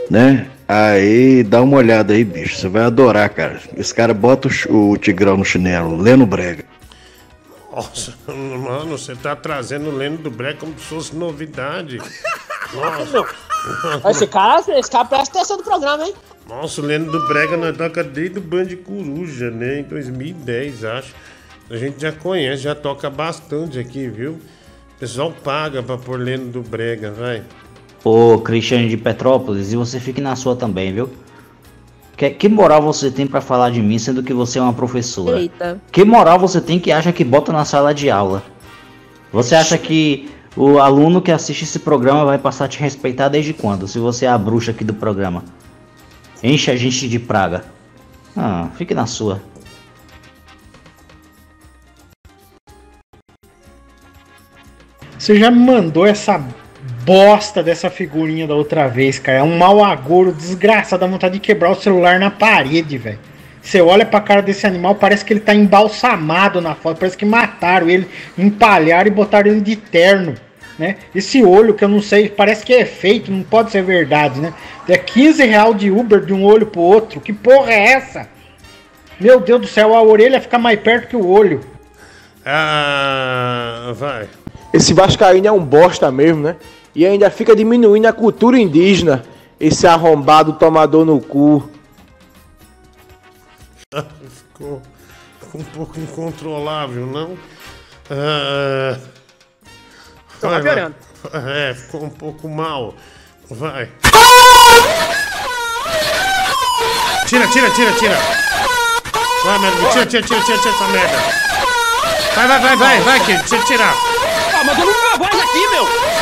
né? Aí dá uma olhada aí, bicho. Você vai adorar, cara. Esse cara bota o, o Tigrão no chinelo, Leno Brega. Nossa, mano, você tá trazendo o Leno do Breck como se fosse novidade. Nossa. Esse cara, esse cara presta atenção no programa, hein? Nossa, o Leno do Brega nós toca desde o Band Coruja, né? Em 2010, acho. A gente já conhece, já toca bastante aqui, viu? O pessoal paga pra pôr Leno do Brega, vai. Ô, Cristiane de Petrópolis, e você fique na sua também, viu? Que, que moral você tem pra falar de mim, sendo que você é uma professora? Eita. Que moral você tem que acha que bota na sala de aula? Você acha que o aluno que assiste esse programa vai passar a te respeitar desde quando? Se você é a bruxa aqui do programa. Enche a gente de praga. Ah, fique na sua. Você já me mandou essa bosta dessa figurinha da outra vez, cara. É um mau agouro desgraçado, dá vontade de quebrar o celular na parede, velho. Você olha pra cara desse animal, parece que ele tá embalsamado na foto, parece que mataram ele, empalharam e botaram ele de terno, né? Esse olho que eu não sei, parece que é feito, não pode ser verdade, né? É 15 real de Uber de um olho pro outro, que porra é essa? Meu Deus do céu, a orelha fica mais perto que o olho. Ah, vai. Esse Vascaíno é um bosta mesmo, né? E ainda fica diminuindo a cultura indígena. Esse arrombado tomador no cu. Ficou, ficou um pouco incontrolável, não? Tá vai, vai. É, ficou um pouco mal. Vai. Tira, tira, tira, tira. Vai, merda. Tira, tira, tira, tira, tira essa merda. Vai, vai, vai, vai, vai, Kid. Tira, tira. Ah, mas eu não voz aqui, meu!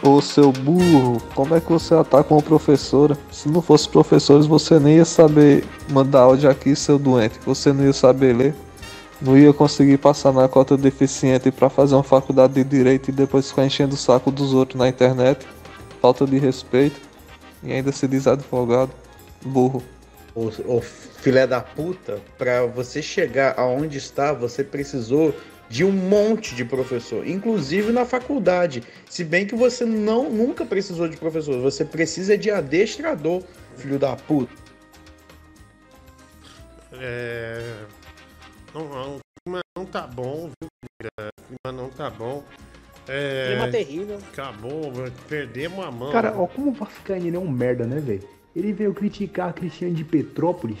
Ô seu burro, como é que você ataca uma professora? Se não fosse professores, você nem ia saber mandar áudio aqui, seu doente. Você não ia saber ler. Não ia conseguir passar na cota deficiente pra fazer uma faculdade de direito e depois ficar enchendo o saco dos outros na internet. Falta de respeito. E ainda se diz advogado. Burro. Ô, ô filé da puta, pra você chegar aonde está, você precisou de um monte de professor, inclusive na faculdade. Se bem que você não nunca precisou de professor, você precisa de adestrador, filho da puta. É. Não, não, o clima não tá bom, viu? O clima não tá bom. É, Clima terrível. Acabou, perdemos a mão. Cara, ó, como o Vascaíno é um merda, né, velho? Ele veio criticar a Cristiane de Petrópolis.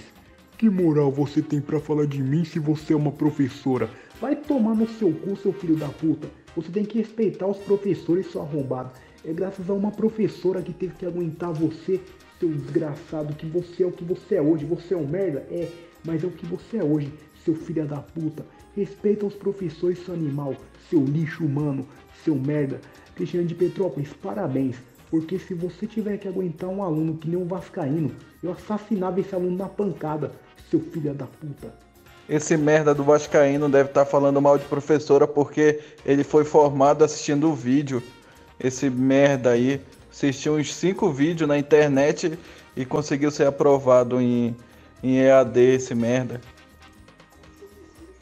Que moral você tem pra falar de mim se você é uma professora? Vai tomar no seu cu, seu filho da puta. Você tem que respeitar os professores, seu arrombado. É graças a uma professora que teve que aguentar você, seu desgraçado, que você é o que você é hoje. Você é um merda? É, mas é o que você é hoje, seu filho da puta. Respeita os professores, seu animal, seu lixo humano, seu merda. Cristiane de Petrópolis, parabéns. Porque se você tiver que aguentar um aluno que nem um vascaíno, eu assassinava esse aluno na pancada, seu filho da puta. Esse merda do Vascaíno deve estar falando mal de professora porque ele foi formado assistindo o vídeo. Esse merda aí assistiu uns 5 vídeos na internet e conseguiu ser aprovado em, em EAD, esse merda.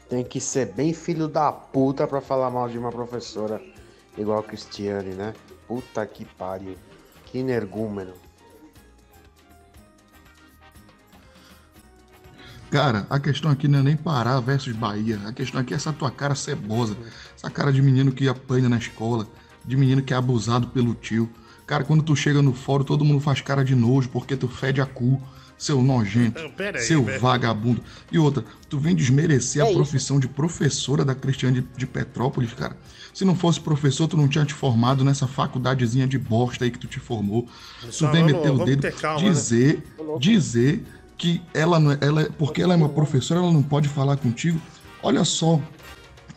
Tem que ser bem filho da puta pra falar mal de uma professora igual a Cristiane, né? Puta que pariu. Que energúmeno. Cara, a questão aqui não é nem Pará versus Bahia. A questão aqui é essa tua cara cebosa. Essa cara de menino que apanha na escola. De menino que é abusado pelo tio. Cara, quando tu chega no fórum, todo mundo faz cara de nojo porque tu fede a cu. Seu nojento. Não, aí, seu aí. vagabundo. E outra, tu vem desmerecer É a isso. profissão de professora da Cristiane de, de Petrópolis, cara. Se não fosse professor, tu não tinha te formado nessa faculdadezinha de bosta aí que tu te formou. Tu vem vamos- meter o dedo, calma, né? dizer, dizer que ela não é, ela é- porque ela é uma professora, ela não pode falar contigo. Olha só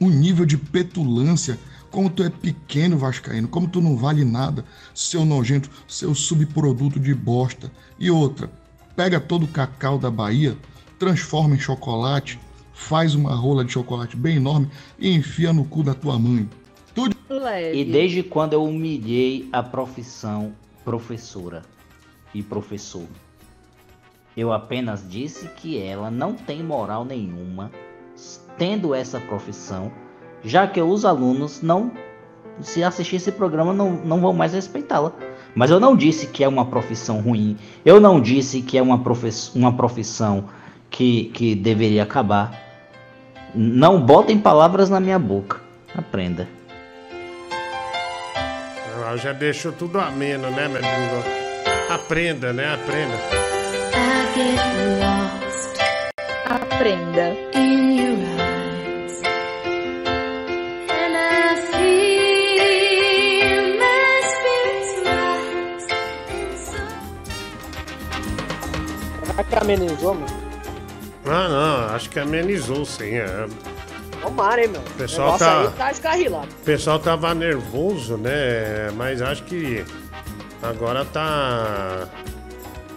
o nível de petulância, como tu é pequeno, Vascaíno, como tu não vale nada, seu nojento, seu subproduto de bosta. E outra, pega todo o cacau da Bahia, transforma em chocolate, faz uma rola de chocolate bem enorme e enfia no cu da tua mãe. E desde quando eu humilhei a profissão professora e professor? Eu apenas disse que ela não tem moral nenhuma tendo essa profissão, já que os alunos não, se assistir esse programa, não, não vão mais respeitá-la. Mas eu não disse que é uma profissão ruim, eu não disse que é uma, uma profissão que, que deveria acabar. Não botem palavras na minha boca. Aprenda. Ela já deixou tudo ameno, né, meu Google? Aprenda, né? Aprenda. Aprenda. Será que amenizou, meu? Ah, não, acho que amenizou sim. É. Tomara, hein, meu? O pessoal tá- aí tá escarrilado. O pessoal tava nervoso, né? Mas acho que agora tá.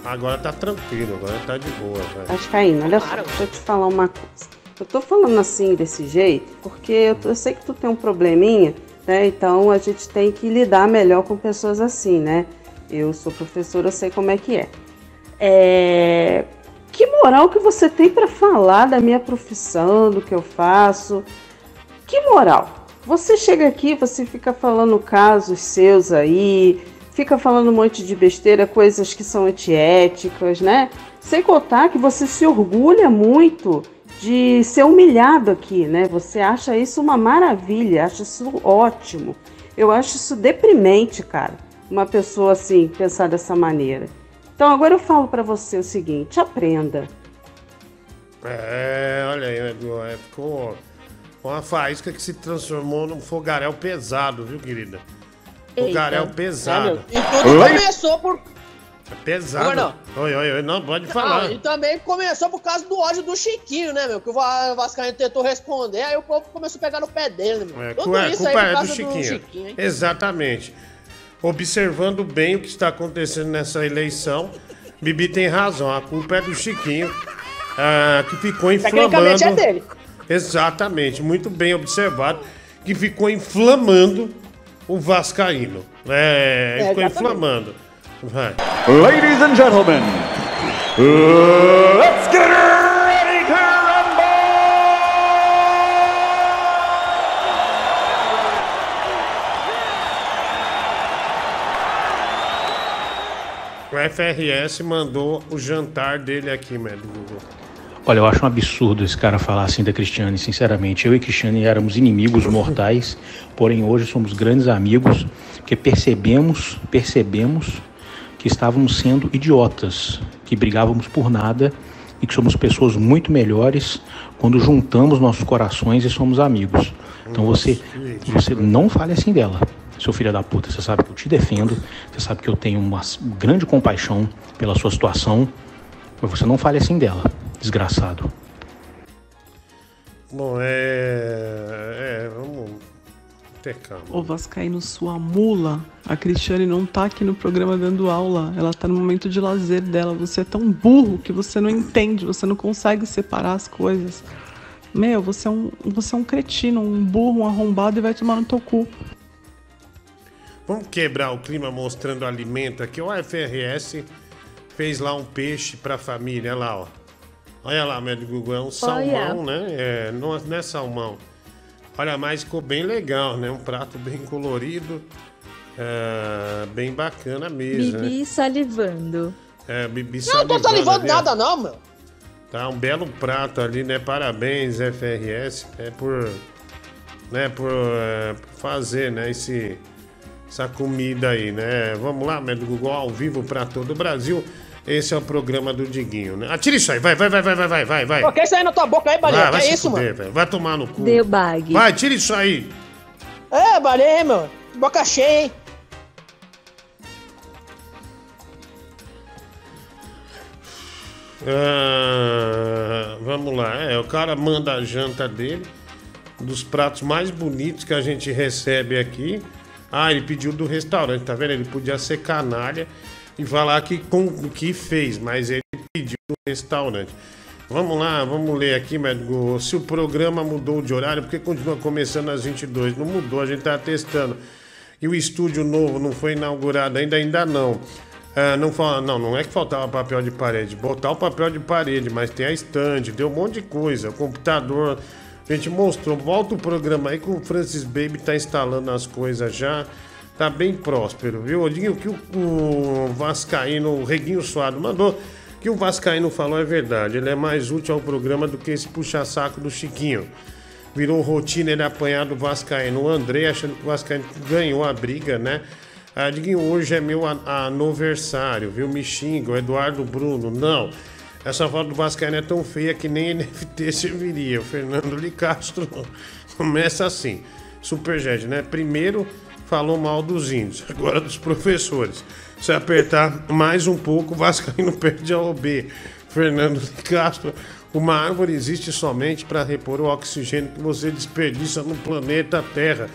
Agora tá tranquilo, agora tá de boa, velho. Vascaíno, olha só, deixa eu te falar uma coisa. Eu tô falando assim desse jeito porque eu, eu sei que tu tem um probleminha, né? Então a gente tem que lidar melhor com pessoas assim, né? Eu sou professora, eu sei como é que é. É, Que moral que você tem pra falar da minha profissão, do que eu faço? Que moral? Você chega aqui, você fica falando casos seus aí, fica falando um monte de besteira, coisas que são antiéticas, né? Sem contar que você se orgulha muito de ser humilhado aqui, né? Você acha isso uma maravilha, acha isso ótimo. Eu acho isso deprimente, cara. Uma pessoa assim pensar dessa maneira. Então agora eu falo pra você o seguinte: aprenda. É, olha aí, é, ficou uma faísca que se transformou num fogaréu pesado, viu, querida? Fogaréu Eita. pesado. É. E tudo começou por. É pesado. Oi, oi, oi, não, pode falar. Não, e também começou por causa do ódio do Chiquinho, né, meu? Que o Va- Vascaíno tentou responder, aí o povo começou a pegar no pé dele, meu? É, Tudo culpa, isso culpa aí por é do causa Chiquinho. hein? Exatamente. Observando bem o que está acontecendo nessa eleição, Bibi tem razão. A culpa é do Chiquinho, ah, que ficou inflamando. Tecnicamente é dele. Exatamente, muito bem observado, que ficou inflamando o Vascaíno. É, É, ficou exatamente. inflamando. Vai. Ladies and gentlemen, let's get ready to O FRS mandou o jantar dele aqui, mano, Google. Olha, eu acho um absurdo esse cara falar assim da Cristiane, sinceramente. Eu e Cristiane éramos inimigos mortais, porém hoje somos grandes amigos, porque percebemos, percebemos que estávamos sendo idiotas, que brigávamos por nada e que somos pessoas muito melhores quando juntamos nossos corações e somos amigos. Então você, você não fale assim dela. Seu filho da puta, você sabe que eu te defendo, você sabe que eu tenho uma grande compaixão pela sua situação, mas você não fale assim dela, desgraçado. Bom, é. É, vamos ter calma. Ô Vascaíno, sua mula. A Cristiane não tá aqui no programa dando aula. Ela tá no momento de lazer dela. Você é tão burro que você não entende, você não consegue separar as coisas. Meu, você é um, você é um cretino, um burro, um arrombado e vai tomar no teu cu. Vamos quebrar o clima mostrando alimento aqui. O FRS fez lá um peixe pra família, olha lá, ó. Olha lá, meu Google, é um salmão, né? É, não, não é salmão. Olha, mas ficou bem legal, né? Um prato bem colorido, é, bem bacana mesmo, né? Bibi salivando. É, Bibi Não, eu tô salivando ali, ó. nada, não, meu. Tá um belo prato ali, né? Parabéns, FRS, é por, né, por é, fazer, né, esse, essa comida aí, né? Vamos lá, Médio Google, ao vivo pra todo o Brasil. Esse é o programa do Diguinho, né? Atira isso aí, vai, vai, vai, vai, vai, vai, vai, vai. Pô, que isso aí na tua boca aí, Baleia? vai Que se isso, fuder, mano? velho. Vai tomar no cu. Deu bag. Vai, tira isso aí. É, Baleia, meu. Boca cheia, hein? Ah, vamos lá, é, o cara manda a janta dele, dos pratos mais bonitos que a gente recebe aqui. Ah, ele pediu do restaurante, tá vendo? Ele podia ser canalha e falar que, com, que fez, mas ele pediu do restaurante. Vamos lá, vamos ler aqui, médico. Se o programa mudou de horário, por que continua começando às 22? Não mudou, a gente tá testando. E o estúdio novo não foi inaugurado ainda, ainda não. Ah, não, fala, não, não é que faltava papel de parede. Botar o papel de parede, mas tem a estante, deu um monte de coisa. Computador, a gente mostrou. Volta o programa aí que o Francis Baby tá instalando as coisas já. Tá bem próspero, viu? Odinho, o que o, o Vascaíno, o Reguinho Suado mandou, que o Vascaíno falou é verdade. Ele é mais útil ao programa do que esse puxa-saco do Chiquinho. Virou rotina ele apanhar do Vascaíno. O André achando que o Vascaíno ganhou a briga, né? Ah, Diguinho, hoje é meu an- aniversário, viu? Me xinga, o Eduardo Bruno. Não. Essa foto do Vascaíno é tão feia que nem NFT serviria. O Fernando de Castro começa assim. Superjet, né? Primeiro falou mal dos índios, agora dos professores. Se apertar mais um pouco, o Vascaíno perde a OB. Fernando de Castro, uma árvore existe somente para repor o oxigênio que você desperdiça no planeta Terra.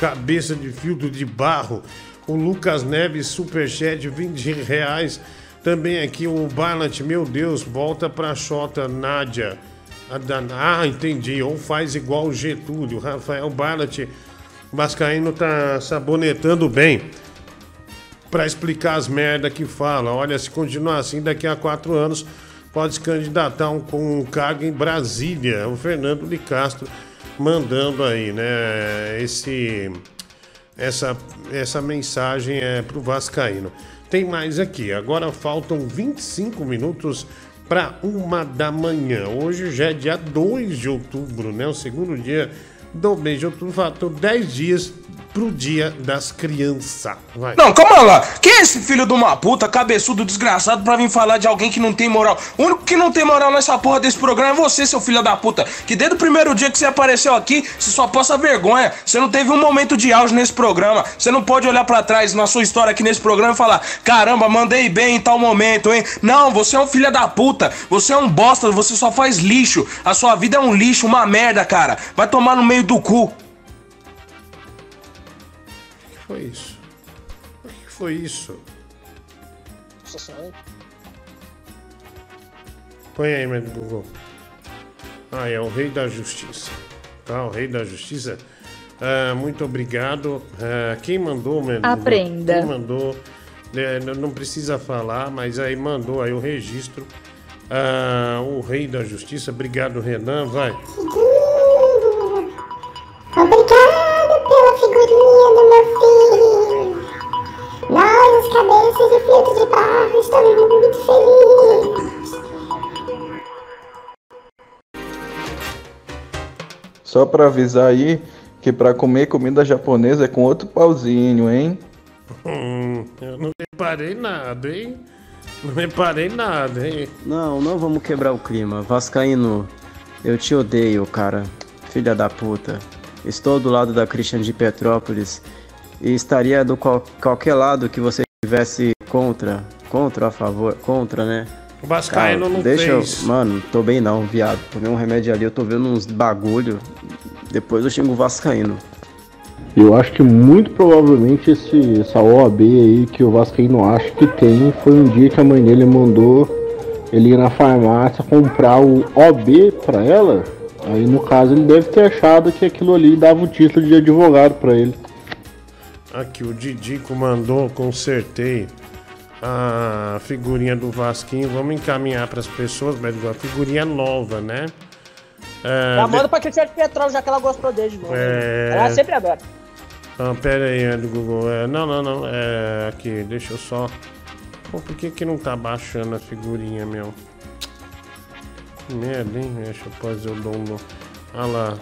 Cabeça de filtro de barro. O Lucas Neves, superchat, 20 reais. Também aqui o Barlat, meu Deus, volta pra Xota Nádia. A Ah, entendi. Ou faz igual o Getúlio. Rafael Barlat, Vascaíno tá sabonetando bem para explicar as merda que fala. Olha, se continuar assim, daqui a quatro anos pode se candidatar um, com um cargo em Brasília. O Fernando de Castro mandando aí, né? Esse, essa, essa mensagem é pro Vascaíno. Tem mais aqui. Agora faltam 25 minutos para uma da manhã. Hoje já é dia 2 de outubro, né? O segundo dia do mês de outubro. Faltam 10 dias pro dia das crianças. Vai. Não, calma lá. Quem é esse filho de uma puta, cabeçudo, desgraçado, pra vir falar de alguém que não tem moral? O único que não tem moral nessa porra desse programa é você, seu filho da puta. Que desde o primeiro dia que você apareceu aqui, você só passa vergonha. Você não teve um momento de auge nesse programa. Você não pode olhar pra trás na sua história aqui nesse programa e falar: caramba, mandei bem em tal momento, hein? Não, você é um filho da puta. Você é um bosta, você só faz lixo. A sua vida é um lixo, uma merda, cara. Vai tomar no meio do cu. O que foi isso? O que foi isso? Nossa senhora. Põe aí, meu Google. Ah, é o Rei da Justiça. Tá, o Rei da Justiça. Ah, muito obrigado. Ah, quem mandou, meu? Aprenda. Quem mandou? é, não precisa falar, mas aí mandou aí o registro. Ah, o Rei da Justiça. Obrigado, Renan. Vai. Só pra avisar aí que pra comer comida japonesa é com outro pauzinho, hein? Hum, eu não reparei nada, hein? Não reparei nada, hein? Não, não vamos quebrar o clima. Vascaíno, eu te odeio, cara. Filha da puta. Estou do lado da Christian de Petrópolis e estaria do qual- qualquer lado que você estivesse contra. Contra a favor? Contra, né? O Vascaíno não deixa fez. Eu, mano, tô bem não, viado. Tomei um remédio ali, eu tô vendo uns bagulho. Depois eu xingo o Vascaíno. Eu acho que muito provavelmente esse, essa OAB aí que o Vascaíno acha que tem foi um dia que a mãe dele mandou ele ir na farmácia comprar o OB pra ela. Aí no caso ele deve ter achado que aquilo ali dava o título de advogado pra ele. Aqui, o Didico mandou, consertei a figurinha do Vasquinho. Vamos encaminhar para as pessoas, mas a figurinha nova, né? É, Já de- manda pra Cristiane Petrov, já que ela gostou dele de novo. É. Ela sempre adora. Ah, pera aí, é do Google. É, não, não, não. É aqui, deixa eu só. Pô, por que, que não tá baixando a figurinha, meu? Que merda, hein? Deixa eu fazer o download. Ah lá.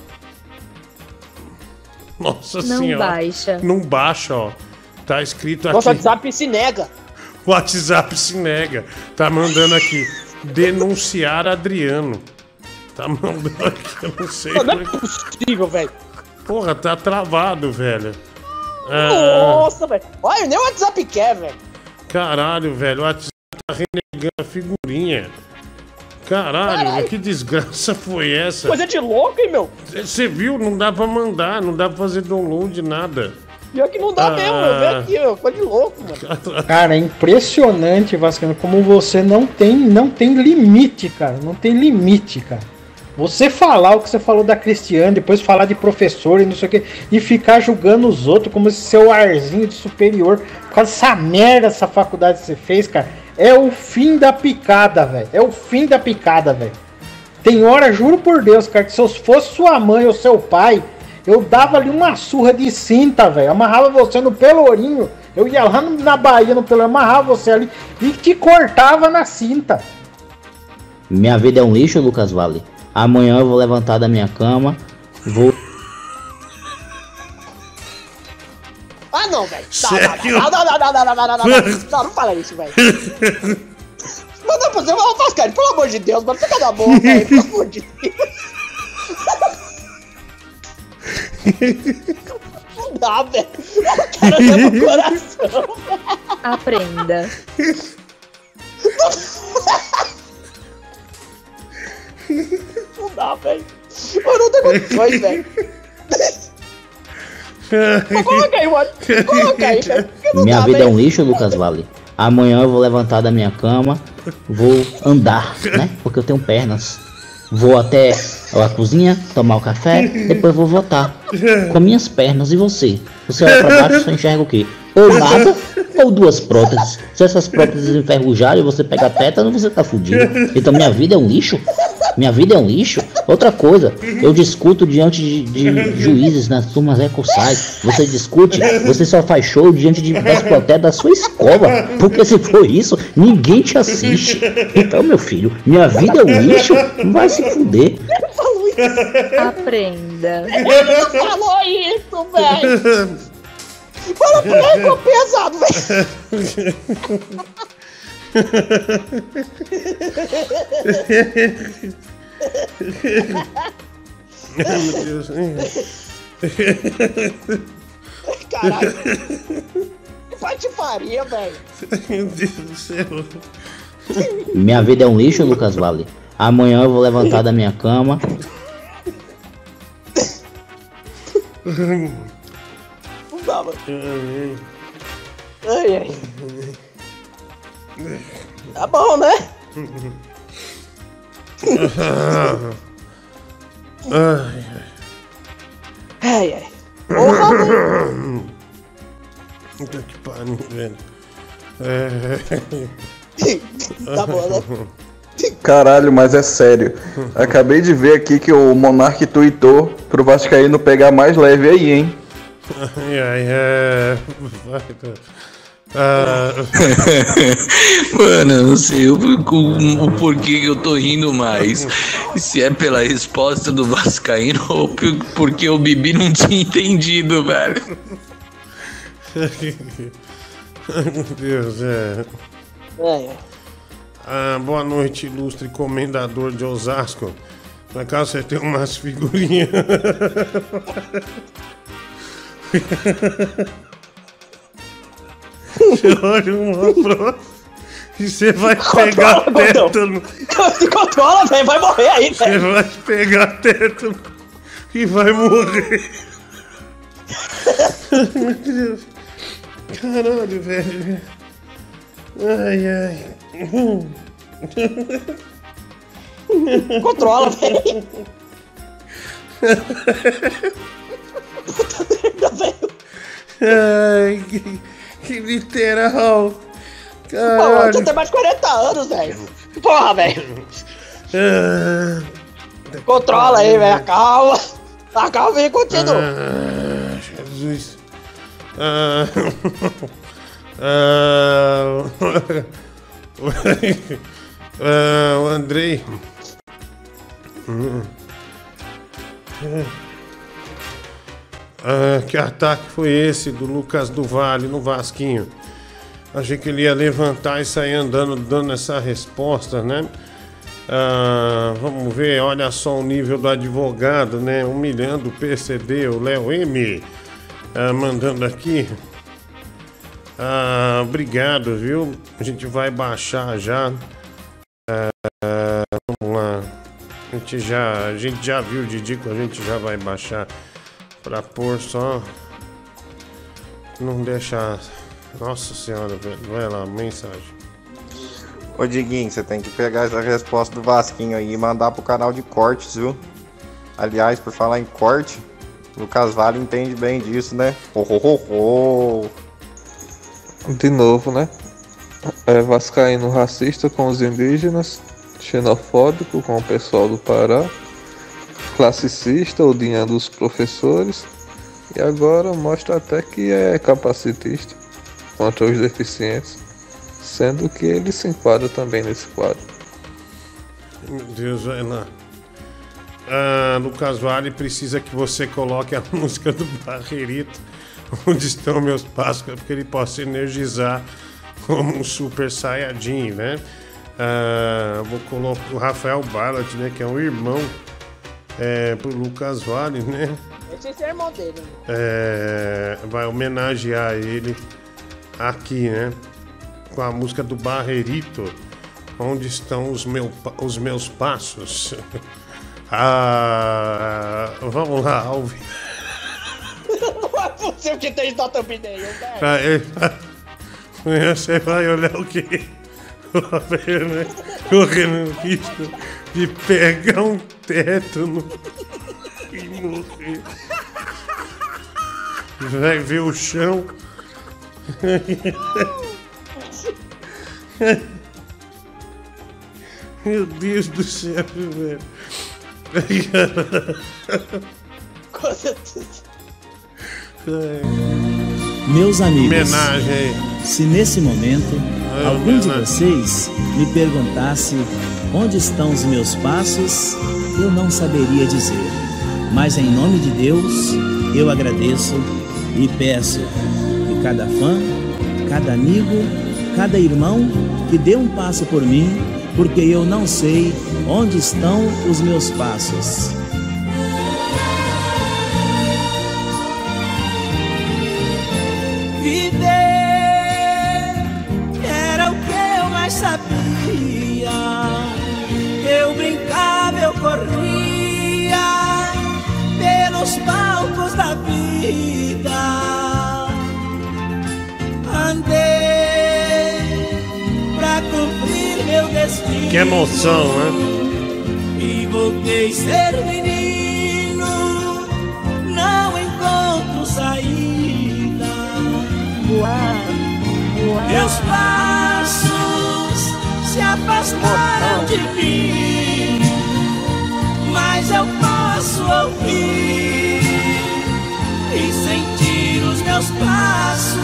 Nossa Não senhora. baixa. Não baixa, ó. Tá escrito aqui. Nosso WhatsApp se nega. O WhatsApp se nega. Tá mandando aqui. Denunciar Adriano. Tá mandando aqui, eu não sei. Não, não é que- possível, velho. Porra, tá travado, velho. Ah, Nossa, velho. Olha, nem o WhatsApp quer, velho. caralho, velho. O WhatsApp tá renegando a figurinha. Caralho, Caralho. que desgraça foi essa? Coisa de louco, hein, meu? Você viu? Não dá pra mandar, não dá pra fazer download, nada. Pior que não dá Ah. mesmo, eu vejo aqui, eu tô de louco, mano. Cara, é impressionante, Vascaíno, como você não tem, não tem limite, cara. Não tem limite, cara. Você falar o que você falou da Cristiane, depois falar de professor e não sei o que, e ficar julgando os outros como esse seu arzinho de superior, por causa dessa merda, essa faculdade que você fez, cara, é o fim da picada, velho. É o fim da picada, velho. Tem hora, juro por Deus, cara, que se eu fosse sua mãe ou seu pai, eu dava ali uma surra de cinta, velho. Amarrava você no pelourinho. Eu ia lá no- na Bahia no pelourinho, amarrava você ali e te cortava na cinta. Minha vida é um lixo, Lucas Vale. Amanhã eu vou levantar da minha cama, vou. Ah, não, velho. Não? Não, não, não, não, não, não, não, não, não, não, não, não fala isso, velho. Mas não é ô Pascal, pelo amor de Deus, mano, fica na boa, velho, pelo amor de Deus. Não dá, velho. O cara leva o coração. Aprenda. Não dá, velho. Eu não tenho condições, velho. Coloca aí, mano. Coloca aí, velho. Minha dá, vida é um lixo, Lucas Vale. Amanhã eu vou levantar da minha cama, vou andar, né? Porque eu tenho pernas. Vou até a cozinha, tomar o café, depois vou votar. Com minhas pernas e você. Você olha pra baixo, só enxerga o quê? Ou nada, ou duas próteses. Se essas próteses enferrujarem e você pegar tétano, você tá fudido. Então minha vida é um lixo? Minha vida é um lixo? Outra coisa, eu discuto diante de, de juízes nas turmas recursais. Você discute, você só faz show diante de, plateias da sua escola. Porque se for isso, ninguém te assiste. Então, meu filho, minha vida é um lixo? Vai se fuder. Aprenda. Ele não falou isso, velho. Para por aí, ficou pesado, velho. Meu Deus. Caralho. Patifaria, velho. Meu Deus do céu. Minha vida é um lixo, Lucas Vale. Amanhã eu vou levantar da minha cama. Não dá, mano. Ai, ai. Tá bom, né? Ai, Ai, ai. Porra, velho. ai. Puta que pariu, velho. É. Tá bom, né? Caralho, mas é sério. Acabei de ver aqui que o Monark tweetou pro Vascaíno pegar mais leve aí, hein? Ai, ai, é. Vai. Ah, Mano, eu não sei o, o- o porquê que eu tô rindo mais. Se é pela resposta do Vascaíno ou porque o Bibi não tinha entendido, velho. Ai, meu Deus, é. Ai. Ah, boa noite, ilustre comendador de Osasco. Na casa você tem umas figurinhas. Você olha uma pro e você vai pegar Controla, tétano. Se controla, velho, vai morrer aí, Você velho. vai pegar tétano e vai morrer. Meu Deus. Caralho, velho. Ai, ai. Controla, velho. Puta merda, velho. Ai, que, que literal. Pô, Caralho. você tem mais de 40 anos, velho. Porra, velho. Ah, Controla aí, velho. Calma. Acalma e continua. ah, Jesus. Ah, ah, ah, o Andrei. Hum. Ah, que ataque foi esse do Lucas do Vale no Vasquinho? Achei que ele ia levantar e sair andando, dando essa resposta, né? Ah, vamos ver, olha só o nível do advogado, né? Humilhando o PCD, o Léo M. mandando aqui. Ah, obrigado, viu? A gente vai baixar já. Ah, vamos lá. A gente já, a gente já viu o Didico, a gente já vai baixar para pôr só. Não deixa. Nossa senhora, velho. Vai lá, mensagem. Ô Diguinho, você tem que pegar essa resposta do Vasquinho aí e mandar pro canal de cortes, viu? Aliás, por falar em corte, o Lucas Vale entende bem disso, né? Ho, ho, ho, ho. De novo, né? É vascaíno racista com os indígenas, xenofóbico com o pessoal do Pará, classicista odiando os professores e agora mostra até que é capacitista contra os deficientes, sendo que ele se enquadra também nesse quadro. Meu Deus, lá. Ah, Lucas Vale precisa que você coloque a música do Barreirito, onde estão meus passos, porque ele possa energizar como um super saiyajin, né? Ah, vou colocar o Rafael Barlat, né? Que é um irmão é, pro Lucas Vale, né? Esse é irmão dele. É, vai homenagear ele aqui, né? Com a música do Barreirito, onde estão os, meu, os meus passos. Ah, vamos lá, ao vivo. Não é possível que tem nota opinião, velho. Amanhã você vai olhar o né? Correndo risco de pegar um teto no... e morrer. Vai ver o chão. Meu Deus do céu, velho. Com certeza. Meus amigos, Homenagem se nesse momento É, algum de homenagem. vocês me perguntasse onde estão os meus passos, eu não saberia dizer. Mas em nome de Deus, eu agradeço e peço que cada fã, cada amigo, cada irmão que dê um passo por mim, porque eu não sei onde estão os meus passos. Pelos palcos da vida. Andei pra cumprir meu destino. Que emoção, né? E voltei ser menino, não encontro saída. Meus passos se afastaram de mim, mas eu posso ouvir e sentir os meus passos.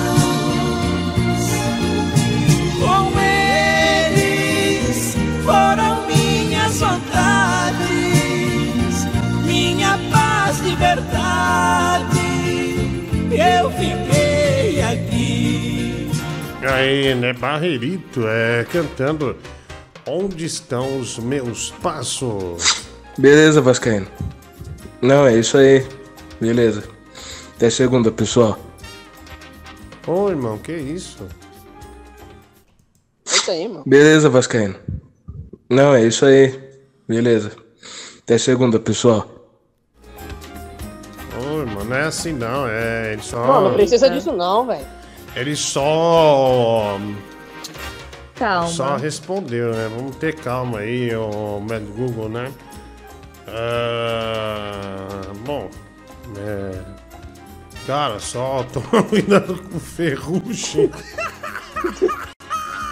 Com eles foram minhas vontades, minha paz, liberdade. Eu fiquei aqui. Aí, né? Barreirito, é, cantando Onde estão os meus passos? Beleza, Vascaíno. Não, é isso aí. Beleza. Até segunda, pessoal. Ô, irmão, que isso? Eita aí, mano. Beleza, Vascaíno. Não, é isso aí. Beleza. Até segunda, pessoal. Ô, irmão, não é assim não, é. Ele só. Não, não precisa disso não, velho. Ele só. Calma. Só respondeu, né? Vamos ter calma aí, o Mad Google, né? Ah, bom, é, cara, só toma cuidado com o ferrugem.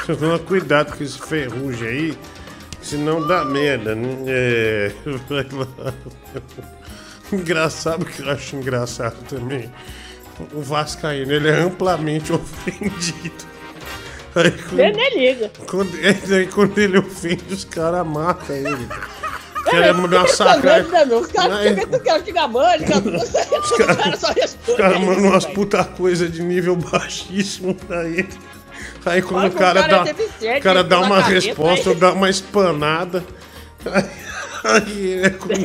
toma cuidado com esse ferrugem aí, senão dá merda, né? É. Engraçado que eu acho engraçado também. O Vascaíno, ele é amplamente ofendido. Aí, quando- Ele nem liga. quando, é, aí quando ele ofende, os caras matam ele. É, Querem massacrar. né, meu? Os caras ficam que ela fica mãe, os caras só Os respondem. caras mandam umas puta coisa de nível baixíssimo pra ele. Aí quando o que cara, é dá, o cara dá uma resposta, dá uma espanada. Aí, ele é comigo.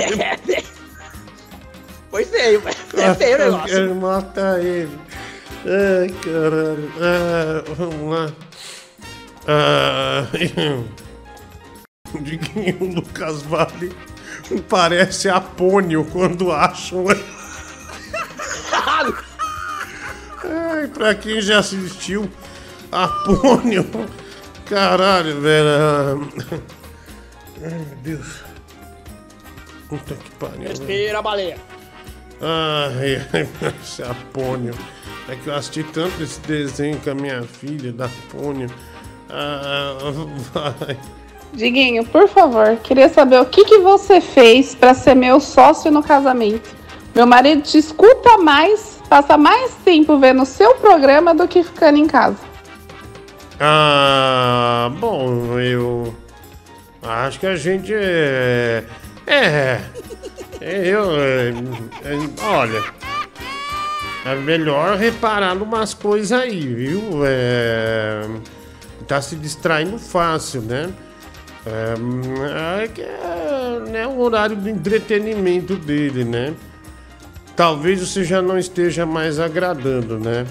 Foi feio. É feio o Eu negócio. quero matar ele. Ai, caralho. Ah, vamos lá. Ah, Diguinho Lucas Vale parece apônio quando acham. Ai, pra quem já assistiu Apônio. Caralho, velho. Ai, meu Deus. Puta que pariu. Respira, baleia. Ai, ai, esse Apônio. É que eu assisti tanto esse desenho com a minha filha da Apônio. Ah, vai. Diguinho, por favor, queria saber o que, que você fez pra ser meu sócio no casamento. Meu marido te escuta mais, passa mais tempo vendo o seu programa do que ficando em casa. Ah, bom, eu acho que a gente é. É. Eu. é, olha. É melhor reparar numas coisas aí, viu? É, tá se distraindo fácil, né? É, é que é né, o horário do entretenimento dele, né? Talvez você já não esteja mais agradando, né?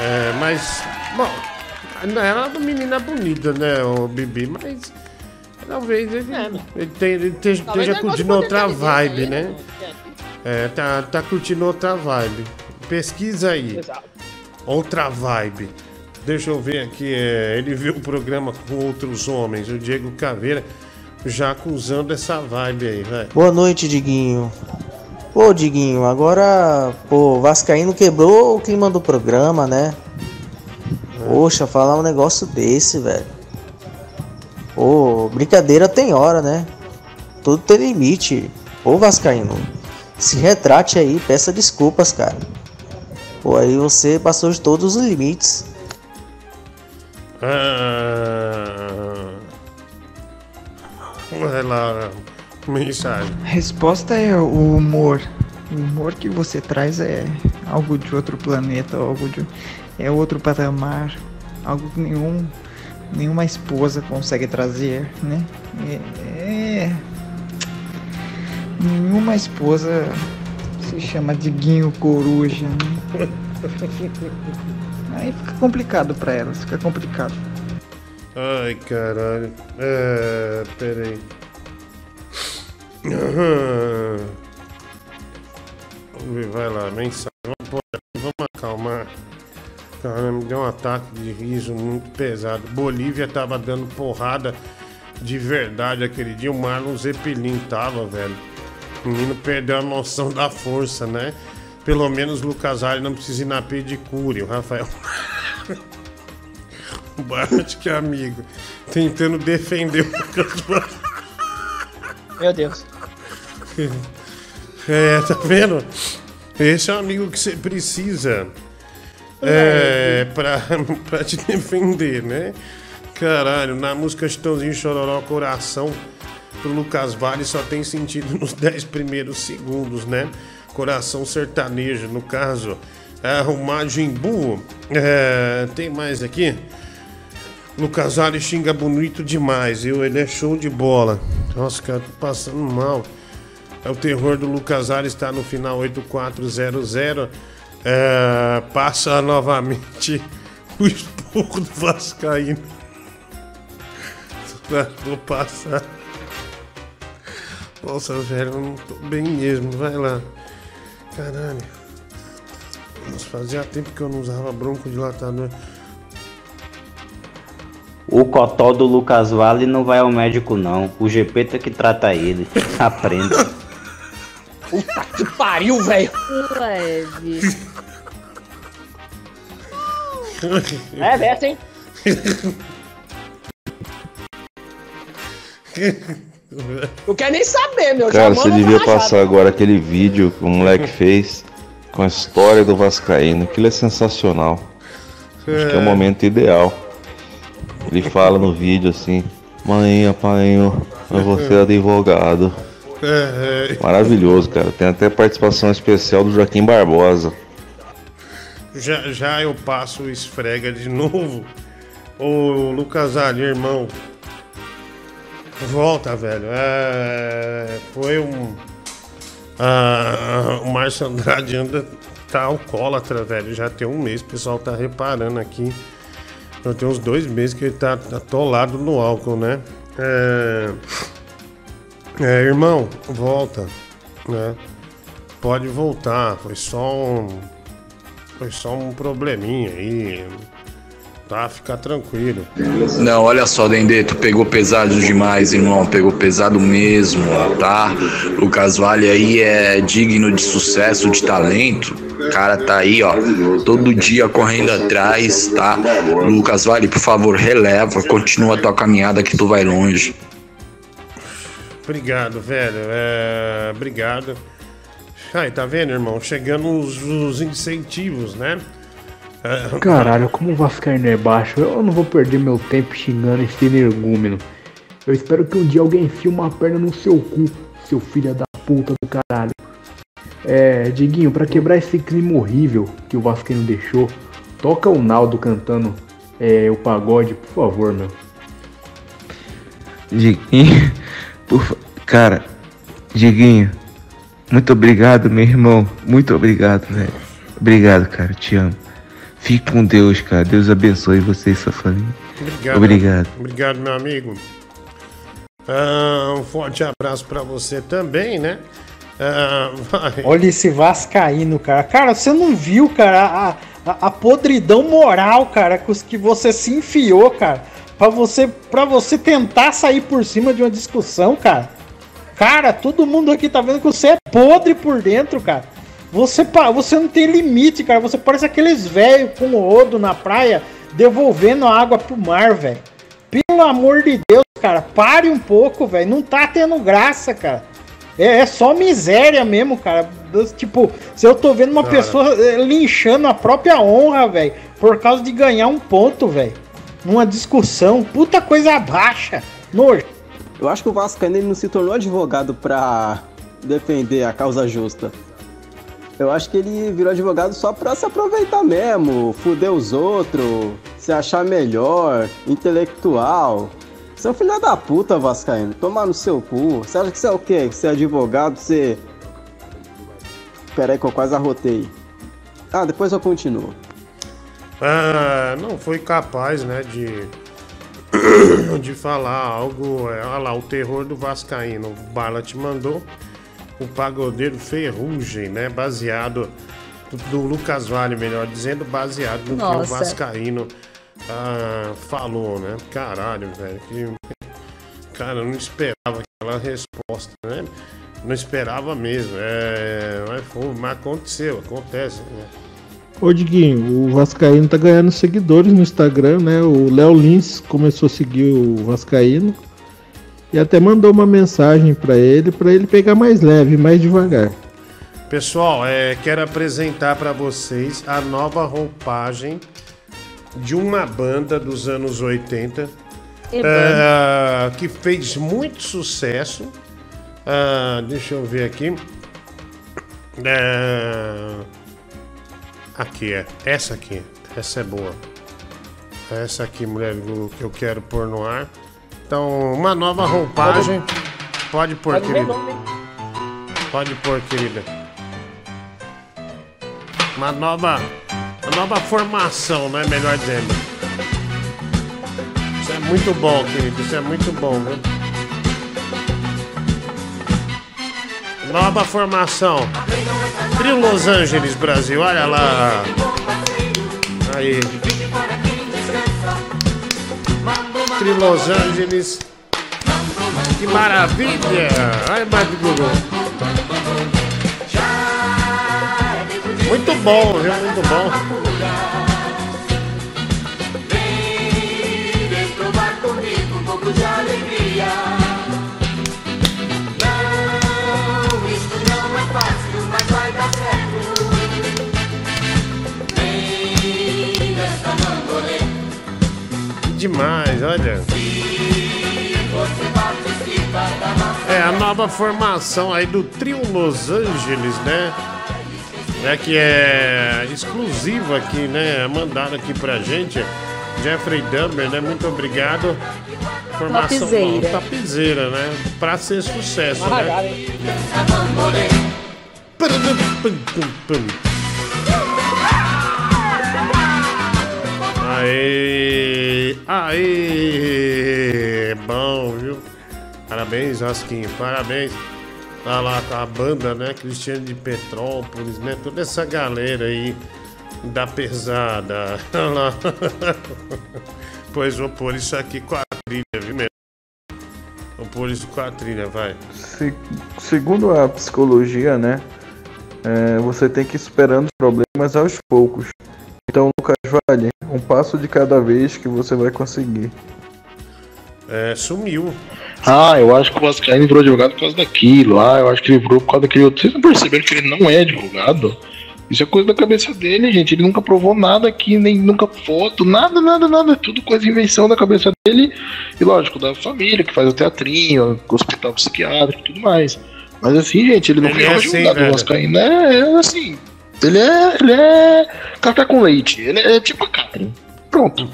É, mas, bom, ela é uma menina bonita, né, o Bibi, mas talvez ele, ele, tenha- ele esteja, Talvez curtindo de outra vibe, aí, né? né? É, tá, tá curtindo outra vibe. Pesquisa aí. Exato. Outra vibe. Deixa eu ver aqui. é, ele viu o programa com outros homens, o Diego Caveira, já acusando essa vibe aí, velho. Boa noite, Diguinho. Pô, Diguinho, agora, pô, Vascaíno quebrou o clima do programa, né? Poxa, falar um negócio desse, velho. Pô, brincadeira tem hora, né? Tudo tem limite. Ô, Vascaíno, se retrate aí, peça desculpas, cara. Pô, aí você passou de todos os limites. Ah, vai lá, mensagem. A resposta é o humor. O humor que você traz é algo de outro planeta, algo de é outro patamar, algo que nenhum nenhuma esposa consegue trazer, né? É, é- nenhuma esposa se chama Diguinho Coruja, né? Aí fica complicado pra elas, fica complicado. Ai, caralho. É, peraí. Vai lá, mensagem. Vamos, vamos acalmar. Cara, me deu um ataque de riso muito pesado. Bolívia tava dando porrada de verdade aquele dia. O Marlon Zeppelin tava, velho. O menino perdeu a noção da força, né? Pelo menos o Lucas Ari não precisa ir na pedicure. O Rafael. O Bart, que é amigo, tentando defender o Lucas. Meu Deus. É, tá vendo? Esse é o amigo que você precisa é, pra, pra te defender, né? Caralho, na música Chitãozinho Chororó Coração, pro Lucas Vale só tem sentido nos 10 primeiros segundos, né? Coração sertanejo, no caso, é, Majin Buu. É, tem mais aqui? Lucas Vale xinga bonito demais, viu? Ele é show de bola. Nossa, cara, tô passando mal. É o terror do Lucas Vale, está no final 8400. É, passa novamente o esporro do Vascaíno. Vou passar. Nossa, velho, não tô bem mesmo. Vai lá. Caralho. Nossa, fazia tempo que eu não usava bronco dilatador. O cotó do Lucas Vale não vai ao médico, não. O GP tá que trata ele. Aprenda. Puta que pariu, velho. Leve. É dessa, hein? Eu quero nem saber, meu. Cara, você devia passar agora aquele vídeo que o moleque fez com a história do Vascaíno. Aquilo é sensacional. Acho que é o momento ideal. Ele fala no vídeo assim: Mãe, apanho, eu vou ser advogado. É, é. Maravilhoso, cara. Tem até participação especial do Joaquim Barbosa. Já, já eu passo o esfrega de novo. Ô, Lucas Ali, irmão. Volta, velho. É, foi um. Ah, o Márcio Andrade anda. Tá alcoólatra, velho. Já tem um mês, o pessoal tá reparando aqui. Já tem uns dois meses que ele tá atolado no álcool, né? É, é, irmão, volta, né? Pode voltar. Foi só um Foi só um probleminha aí. Tá, fica tranquilo. Não, olha só, Dendê, tu pegou pesado demais, irmão. Pegou pesado mesmo, tá? Lucas Vale aí é digno de sucesso, de talento. O cara tá aí, ó, todo dia correndo atrás, tá? Lucas Vale, por favor, releva, continua a tua caminhada que tu vai longe. Obrigado, velho. É, obrigado. Aí, tá vendo, irmão? Chegando os, os incentivos, né? Caralho, como o Vascaíno é baixo, eu não vou perder meu tempo xingando esse energúmeno. Eu espero que um dia alguém enfie uma perna no seu cu, seu filho da puta do caralho. É, Diguinho, pra quebrar esse clima horrível que o Vascaíno deixou, toca o Naldo cantando é, o pagode, por favor, meu. Diguinho, por cara, Diguinho, muito obrigado, meu irmão. Muito obrigado, velho. Obrigado, cara, te amo. Fique com Deus, cara. Deus abençoe você e sua família. Obrigado. Obrigado. Obrigado, meu amigo. Ah, um forte abraço pra você também, né? Ah. Olha esse Vascaíno, cara. Cara, você não viu, cara, a, a, a podridão moral, cara, com os que você se enfiou, cara. Pra você, pra você tentar sair por cima de uma discussão, cara. Cara, todo mundo aqui tá vendo que você é podre por dentro, cara. Você, você não tem limite, cara. Você parece aqueles velhos com rodo na praia devolvendo a água pro mar, velho. Pelo amor de Deus, cara, pare um pouco, velho. Não tá tendo graça, cara. É, é só miséria mesmo, cara. Tipo, se eu tô vendo uma Cara. pessoa eh, linchando a própria honra, velho, por causa de ganhar um ponto, velho. Numa discussão. Puta coisa baixa. Nojo. Eu acho que o Vascaíno ele não se tornou advogado pra defender a causa justa. Eu acho que ele virou advogado só pra se aproveitar mesmo, fuder os outros, se achar melhor, intelectual. Você é um filho da puta, Vascaíno. Tomar no seu cu. Você acha que você é o quê? Que você é advogado, você. Pera aí que eu quase arrotei. Ah, depois eu continuo. Ah, não foi capaz, né, de de falar algo, é, olha lá, o terror do Vascaíno. O Bala te mandou o pagodeiro Ferrugem, né, baseado do, Lucas Vale, melhor dizendo, baseado no que o Nossa. Vascaíno ah, falou, né? Caralho, velho, que cara, eu não esperava aquela resposta, né? Não esperava mesmo, é, mas, foi- mas aconteceu, acontece, né? Ô Diguinho, o Vascaíno tá ganhando seguidores no Instagram, né? O Léo Lins começou a seguir o Vascaíno e até mandou uma mensagem pra ele, pra ele pegar mais leve, mais devagar. Pessoal, é, quero apresentar para vocês a nova roupagem de uma banda dos anos 80 E é, que fez muito sucesso. Ah, deixa eu ver aqui. É, aqui é. Essa aqui. Essa é boa. Essa aqui, mulher, que eu quero pôr no ar. Então, uma nova roupagem. Pode pôr, Pode querida. Pode pôr, querida. Uma nova. Uma nova formação, né? Melhor dizendo. Isso é muito bom, querido. Isso é muito bom, viu? Nova formação. Trio Los Angeles, Brasil. Olha lá. Aí. Trio Los Angeles. Que maravilha! Ai, Google. Muito bom, viu? Muito bom. Demais, olha. É a nova formação aí do Trio Los Angeles, né? É que é exclusiva aqui, né? Mandaram aqui pra gente. Jeffrey Dumber, né? Muito obrigado. Formação Topzera. topzera, né? Pra ser sucesso, né? Pum, pum, pum. Aê! Aê! Bom, viu? Parabéns, Rasquinho, parabéns. Tá lá com a banda, né? Cristiano de Petrópolis, né? Toda essa galera aí da pesada. Olha lá. Pois vou pôr isso aqui com a trilha, viu, meu? Vou pôr isso com a trilha, vai. Se- segundo a psicologia, né? é, você tem que ir superando problemas aos poucos. Então, Lucas Vale, um passo de cada vez que você vai conseguir. É, sumiu. Ah, eu acho que o Vascaíno virou advogado por causa daquilo. Ah, eu acho que ele virou por causa daquele outro. Vocês não perceberam que ele não é advogado? Isso é coisa da cabeça dele, gente. Ele nunca provou nada aqui, nem nunca foto, nada, nada, nada. É tudo coisa de invenção da cabeça dele. E lógico, da família, que faz o teatrinho, o hospital psiquiátrico e tudo mais. Mas assim, gente, ele não Ele é advogado assim, velho. do Vascaíno. É, é assim. Ele é. Ele é. café com leite. Ele é tipo a Catherine. Pronto.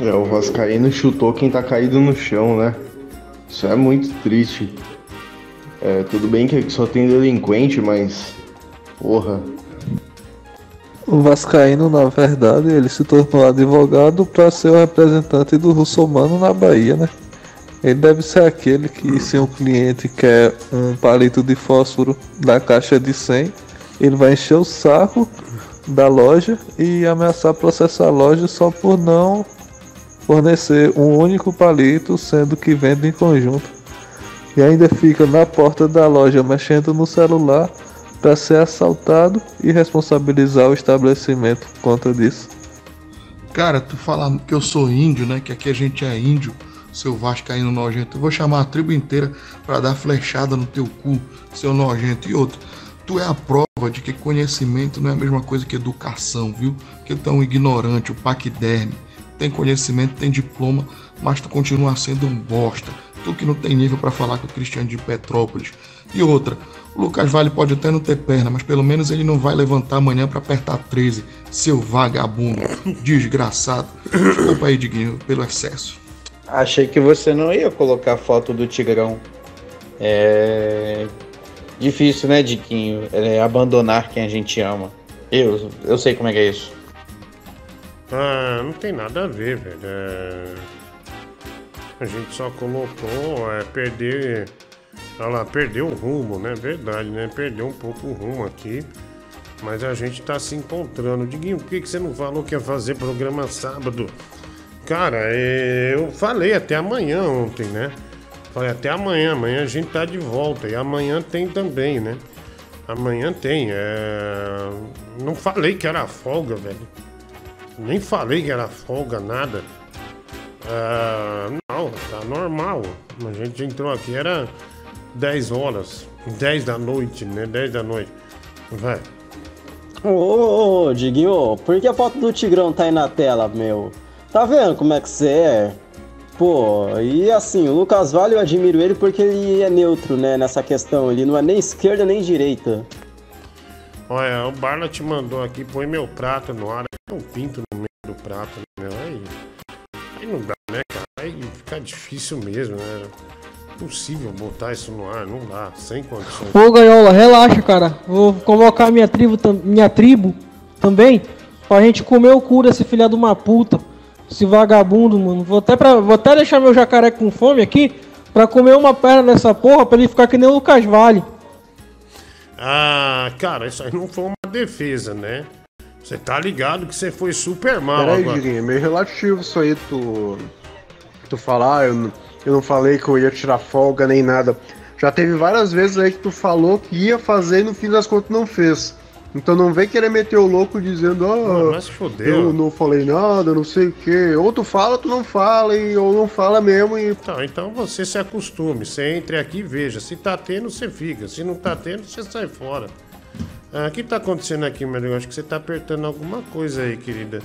É, o Vascaíno chutou quem tá caído no chão, né? Isso é muito triste. É, tudo bem que só tem delinquente, mas. Porra. O Vascaíno, na verdade, ele se tornou advogado para ser o representante do russomano na Bahia, né? Ele deve ser aquele que, se um cliente quer um palito de fósforo da caixa de 100, ele vai encher o saco da loja e ameaçar processar a loja só por não fornecer um único palito, sendo que vende em conjunto. E ainda fica na porta da loja mexendo no celular para ser assaltado e responsabilizar o estabelecimento por conta disso. Cara, tu falando que eu sou índio, né? Que aqui a gente é índio, seu vascaíno nojento. Eu vou chamar a tribo inteira pra dar flechada no teu cu, seu nojento. E outro, tu é a prova de que conhecimento não é a mesma coisa que educação, viu? Que tu é um ignorante, o paquiderme. Tem conhecimento, tem diploma, mas tu continua sendo um bosta. Tu que não tem nível pra falar com o Cristiano de Petrópolis. E outra, o Lucas Vale pode até não ter perna, mas pelo menos ele não vai levantar amanhã pra apertar 13, seu vagabundo, desgraçado. Desculpa aí, Diguinho, pelo excesso. Achei que você não ia colocar foto do Tigrão. É. Difícil, né, Diquinho? É abandonar quem a gente ama. Eu, eu sei como é que é isso. Ah, não tem nada a ver, velho. É, A gente só colocou é, perder. Olha lá, perdeu o rumo, né? Verdade, né? Perdeu um pouco o rumo aqui. Mas a gente tá se encontrando. Diguinho, por que, que você não falou que ia fazer programa sábado? Cara, é, eu falei até amanhã ontem, né? Falei até amanhã. Amanhã a gente tá de volta. E amanhã tem também, né? Amanhã tem. É... Não falei que era folga, velho. Nem falei que era folga, nada. Ah, não, tá normal. A gente entrou aqui, era 10 horas. 10 da noite, né? 10 da noite. Vai. Ô, ô, ô, Diguinho, por que a foto do Tigrão tá aí na tela, meu? Tá vendo como é que você é? Pô, e assim, o Lucas Vale eu admiro ele porque ele é neutro, né, nessa questão. Ele não é nem esquerda nem direita. Olha, o Barla te mandou aqui, põe meu prato no ar. Tem um pinto no meio do prato, né? Aí, aí não dá, né, cara? Aí fica difícil mesmo, né? Impossível botar isso no ar, não dá, sem condições. Ô Gaiola, relaxa, cara. Vou convocar minha tribo, minha tribo também pra gente comer o cu desse filha de uma puta. Esse vagabundo, mano. Vou até, pra, vou até deixar meu jacaré com fome aqui pra comer uma perna dessa porra pra ele ficar que nem o Lucas Vale. Ah, cara, isso aí não foi uma defesa, né? Você tá ligado que você foi super mal Peraí, agora. Diguinho, é meio relativo isso aí, tu. Tu falar, eu, não- eu não falei que eu ia tirar folga nem nada. Já teve várias vezes aí que tu falou que ia fazer e no fim das contas não fez. Então não vem querer meter o louco dizendo, ah, mas fodeu. eu não falei nada, não sei o quê. Ou tu fala, tu não fala, e, ou não fala mesmo e. Então, então você se acostume, você entre aqui e veja. Se tá tendo, você fica. Se não tá tendo, você sai fora. Ah, O que tá acontecendo aqui, meu Eu acho que você tá apertando alguma coisa aí, querida.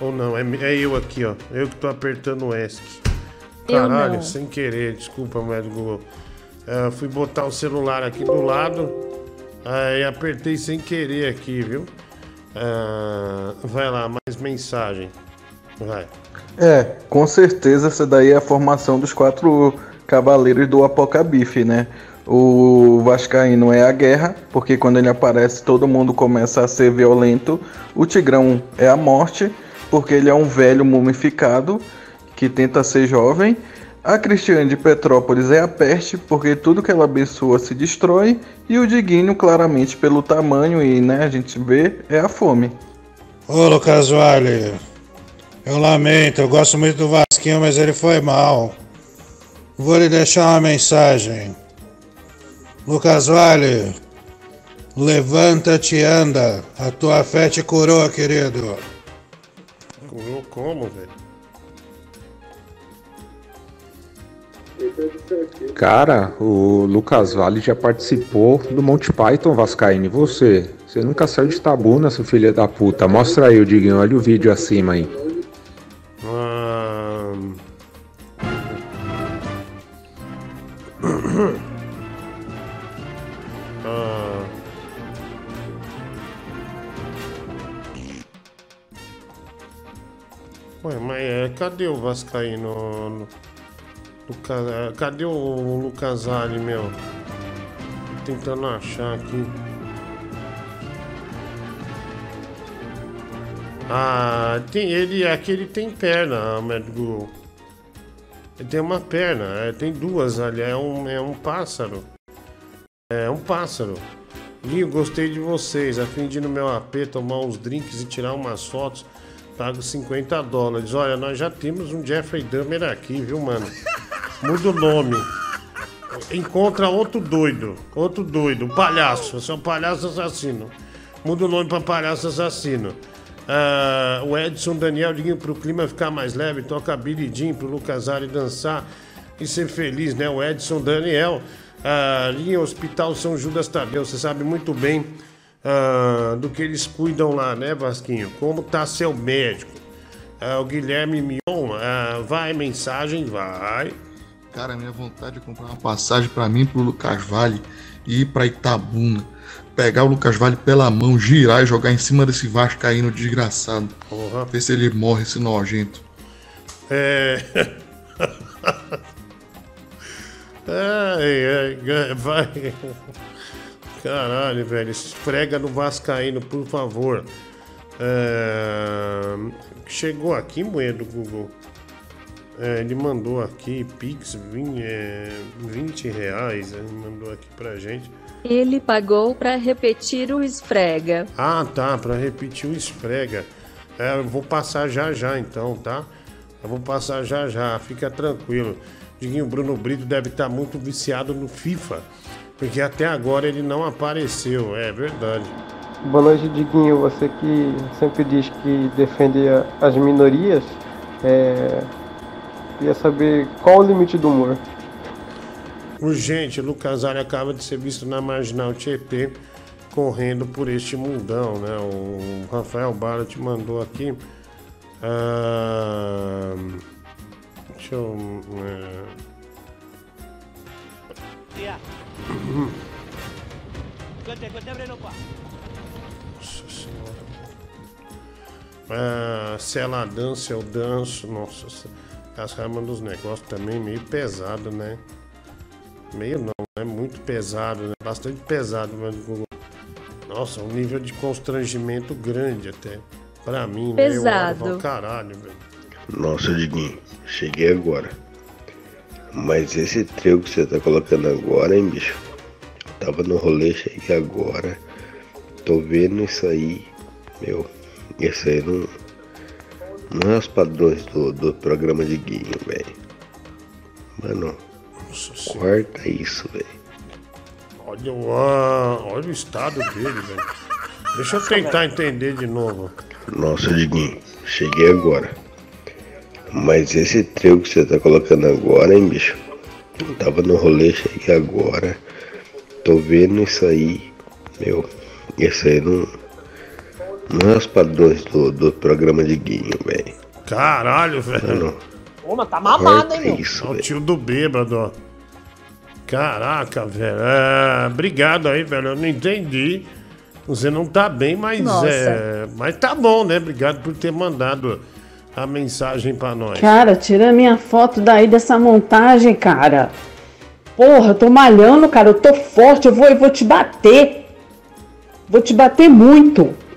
Ou não, é, é eu aqui, ó. Eu que tô apertando o ESC. Caralho, sem querer, desculpa, médico Google. Ah, fui botar o celular aqui do lado, aí apertei sem querer aqui, viu? Ah, vai lá, mais mensagem. Vai. É, com certeza essa daí é a formação dos quatro cavaleiros do Apocabife, né? O Vascaíno é a guerra, porque quando ele aparece todo mundo começa a ser violento. O Tigrão é a morte, porque ele é um velho mumificado que tenta ser jovem. A Cristiane de Petrópolis é a peste, porque tudo que ela abençoa se destrói. E o Diguinho, claramente pelo tamanho e né, a gente vê, é a fome. Ô Lucas Vale, eu lamento, eu gosto muito do Vasquinho, mas ele foi mal. Vou lhe deixar uma mensagem. Lucas Vale, levanta-te e anda. A tua fé te curou, querido. Como, como velho? Cara, o Lucas Vale já participou do Monty Python Vascaíno. E você? Você nunca saiu de tabuna, seu filho da puta. Mostra aí o Diguinho, olha o vídeo acima aí. Ah. Ué, mas é, cadê o Vascaíno? No- Luca- é, cadê o Lucas Ali, meu? Tô tentando achar aqui. Ah, tem, ele, aquele tem perna, Google. Ele tem uma perna, é, tem duas ali, é um, é um pássaro. É um pássaro. Guinho, gostei de vocês. A fim de ir no meu AP, tomar uns drinks e tirar umas fotos, pago 50 dólares. Olha, nós já temos um Jeffrey Dahmer aqui, viu, mano? Muda o nome. Encontra outro doido. Outro doido. Um palhaço. Você é um palhaço assassino. Muda o nome pra palhaço assassino. Ah, o Edson Daniel Diguinho pro clima ficar mais leve. Toca Billy Jean pro Lucas Ari dançar e ser feliz, né? O Edson Daniel. Ah, linha Hospital São Judas Tadeu. Você sabe muito bem ah, do que eles cuidam lá, né, Vasquinho? Como tá seu médico? Ah, o Guilherme Mion. vai, mensagem, vai. Cara, minha vontade é comprar uma passagem pra mim, pro Lucas Vale e ir pra Itabuna. Pegar o Lucas Vale pela mão, girar e jogar em cima desse Vascaíno desgraçado. Porra. Ver se ele morre, esse nojento. É. ai, ai, vai. Caralho, velho. Esfrega no Vascaíno, por favor. É, Chegou aqui, mulher do Google. É, ele mandou aqui, Pix, 20, é, 20 reais. Ele mandou aqui pra gente. Ele pagou pra repetir o esfrega. Ah, tá, pra repetir o esfrega. É, eu vou passar já já então, tá? Eu vou passar já já, fica tranquilo. Diguinho Bruno Brito deve estar muito viciado no FIFA, porque até agora ele não apareceu, é verdade. Boa noite, Diguinho. Você que sempre diz que defende as minorias, é... queria saber qual o limite do humor. Urgente, Lucas Ari acaba de ser visto na Marginal Tietê correndo por este mundão, né? O Rafael Barra te mandou aqui. Ah, deixa eu. é, Nossa senhora. Ah, se ela dança, eu danço. Nossa, se- as ramas dos negócios também meio pesado, né? Meio não, é muito pesado, né? Bastante pesado, mas Google. Nossa, um nível de constrangimento grande até. Pra mim, né? Eu olho e Pesado. caralho, velho. Nossa, Diguinho, cheguei agora. Mas esse trio que você tá colocando agora, hein, bicho? Tava no rolê, cheguei agora. Tô vendo isso aí. Meu, isso aí não. Não é os padrões do, do programa de Guinho, velho. Mano, corta isso, velho. Olha, o- ah, olha o estado dele, velho. Deixa eu tentar entender de novo. Nossa, Diguinho, cheguei agora. Mas esse trio que você tá colocando agora, hein, bicho? Tava no rolê, cheguei agora. Tô vendo isso aí. Meu, isso aí não. Os padrões do, do programa de Guinho, velho. Caralho, velho. Mano, Ô, mas tá mamado, hein, meu? isso, É o velho. tio do bêbado, ó. Caraca, velho. É, obrigado aí, velho. Eu não entendi. Você não tá bem, mas Nossa. é. Mas tá bom, né? Obrigado por ter mandado a mensagem pra nós. Cara, tira minha foto daí dessa montagem, cara. Porra, eu tô malhando, cara. Eu tô forte. Eu vou, eu vou te bater. Vou te bater muito.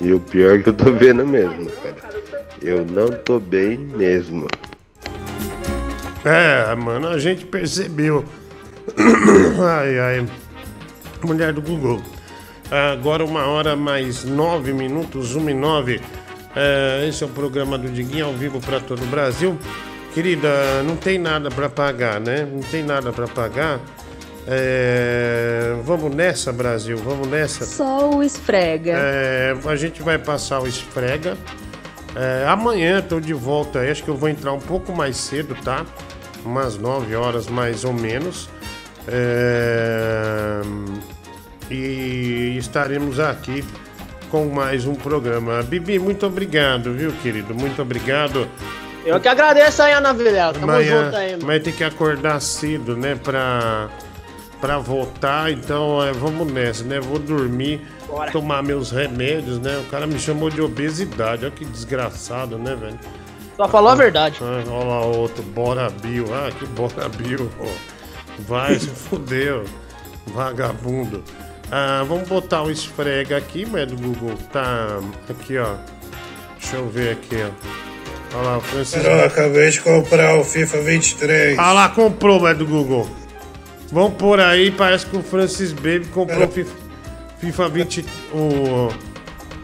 e o pior é que eu tô vendo mesmo, cara. Eu não tô bem mesmo. É, mano, a gente percebeu. Ai, ai. Mulher do Google. Agora uma hora mais nove minutos, uma e nove. É, esse é o programa do Diguinho ao vivo para todo o Brasil. Querida, não tem nada para pagar, né? Não tem nada para pagar. É, vamos nessa, Brasil, vamos nessa. Só o esfrega. É, a gente vai passar o esfrega. É, amanhã estou de volta aí, acho que eu vou entrar um pouco mais cedo, tá? Umas 9 horas mais ou menos. É, e estaremos aqui com mais um programa. Bibi, muito obrigado, viu, querido? Muito obrigado. Eu que agradeço aí, Ana Vilela. Tamo Amanhã, junto aí, mano. Mas tem que acordar cedo, né? Pra, pra votar. Então, é, vamos nessa, né? Vou dormir, Bora. tomar meus remédios, né? O cara me chamou de obesidade. Olha que desgraçado, né, velho? Só falou a verdade. Ah, olha lá outro, Bora Bill. Ah, que Bora Bill. ó. Vai, se fudeu. Vagabundo. Ah, vamos botar o esfrega aqui, mas do Google tá aqui, ó. Deixa eu ver aqui, ó. Olha lá, o Francisco. Eu acabei de comprar o FIFA 23. Ah lá, comprou, mas do Google. Vamos por aí, parece que o Francis Baby comprou o FIFA, FIFA 20. O.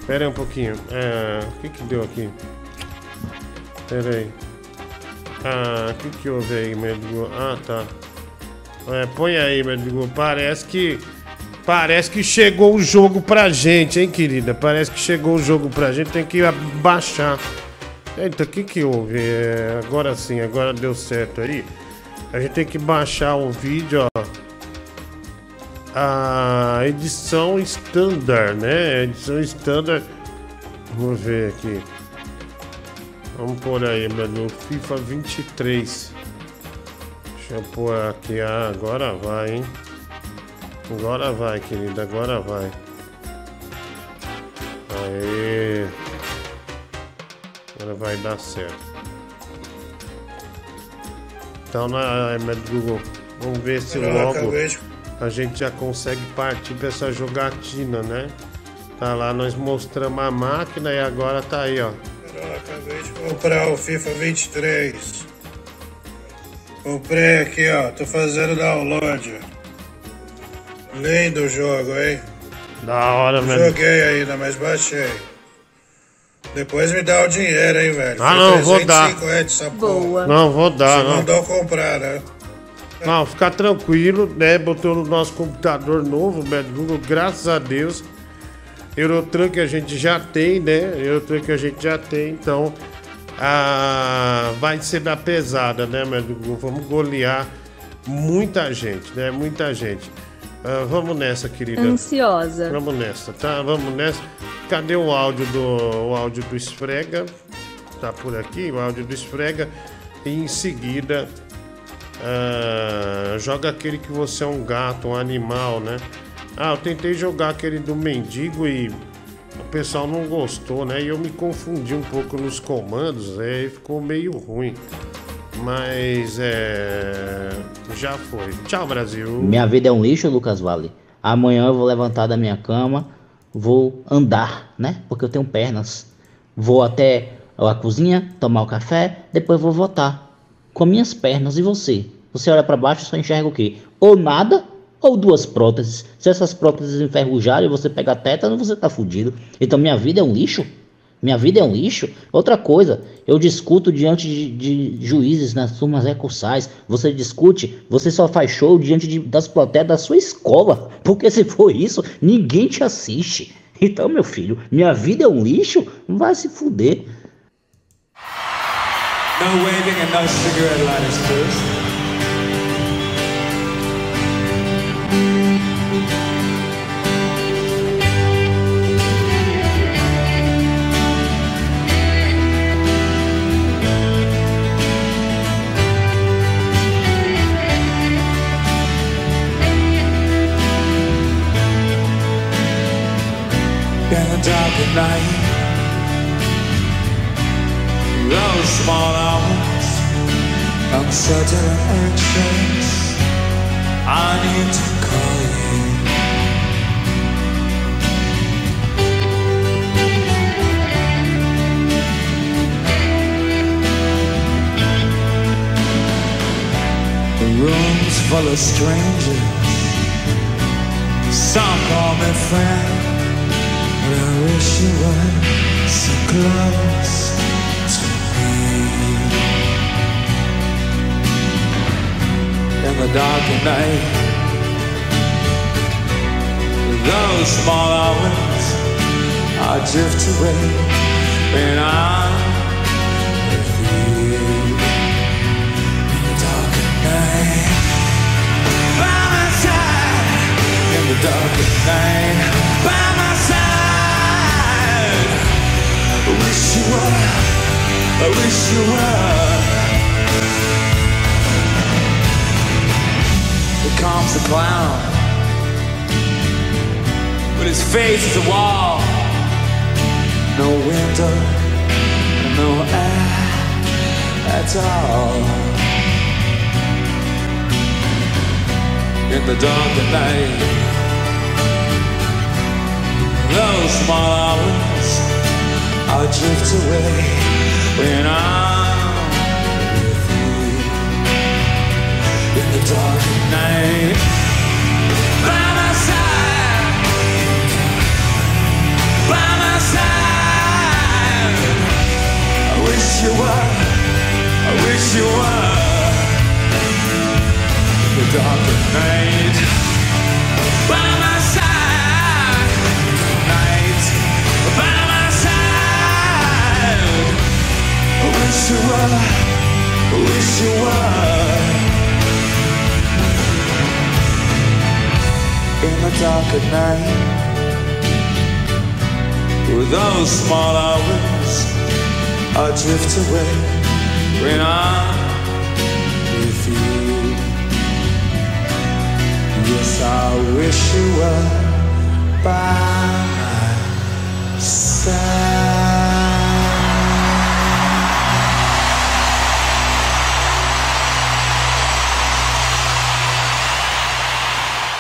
Pera aí um pouquinho. É, o que que deu aqui? Pera aí. Ah, o que que houve aí, Medgo? Ah, tá. É, põe aí, Medgo. Parece que. Parece que chegou o jogo pra gente, hein, querida? Parece que chegou o jogo pra gente, tem que baixar. Eita, o que que houve? É, agora sim, agora deu certo aí. A gente tem que baixar o vídeo, ó. A edição standard, né? Edição standard. Vamos ver aqui. Vamos por aí, mano. FIFA 23. Deixa eu pôr aqui. Ah, agora vai, hein? Agora vai, querida. Agora vai. Aê. Agora vai dar certo. Então na Google, vamos ver se logo a gente já consegue partir para essa jogatina, né? Tá lá, nós mostramos a máquina e agora tá aí, ó. Eu acabei de comprar o FIFA 23. Comprei aqui, ó. Tô fazendo download. Lindo o jogo, hein? Da hora, velho. Joguei ainda, mas baixei. Depois me dá o dinheiro, hein, velho? Ah, Foi não, vou dar. 350 essa porra. Não, vou dar, Você não. mandou comprar, né? Não, ficar tranquilo, né? Botou no nosso computador novo, Bad Google, graças a Deus. Eurotruck a gente já tem, né? Eurotruck a gente já tem, então ah, vai ser da pesada, né, Bad Google? Vamos golear muita gente, né? Muita gente. Ah, vamos nessa, querida. Ansiosa. Vamos nessa, tá? Vamos nessa. Cadê o áudio do o áudio do Esfrega? Tá por aqui, o áudio do Esfrega. E em seguida ah, joga aquele que você é um gato, um animal, né? Ah, eu tentei jogar aquele do mendigo e o pessoal não gostou, né? E eu me confundi um pouco nos comandos, aí ficou meio ruim. Mas é. Já foi. Tchau, Brasil. Minha vida é um lixo, Lucas Vale. Amanhã eu vou levantar da minha cama, vou andar, né? Porque eu tenho pernas. Vou até a cozinha, tomar o café, depois vou votar. Com minhas pernas. E você? Você olha pra baixo e só enxerga o quê? Ou nada, ou duas próteses. Se essas próteses enferrujarem e você pega tétano, você tá fudido. Então minha vida é um lixo? Minha vida é um lixo? Outra coisa, eu discuto diante de, de juízes nas turmas recursais. Você discute, você só faz show diante de- das plateias da sua escola. Porque se for isso, ninguém te assiste. Então, meu filho, minha vida é um lixo? Vai se fuder. No waving and no cigarette lighters, please. night. Those small hours Uncertain actions. I need to call you. The Rooms full of strangers. Some call me friends. I wish you were so close to me. In the dark of night, those small hours I drift away when I'm with you. In the dark of night, by my side. In the dark of night, wish you were. I wish you were. Here comes the clown. But his face is a wall. No window, no air at all. In the dark of night, those small hours I drift away when I'm with you. In the dark night, by my side, by my side. I wish you were, I wish you were. In the dark of night, by my wish you were, wish you were. In the dark at night, with those small hours, I drift away when I'm with you. Yes, I wish you were by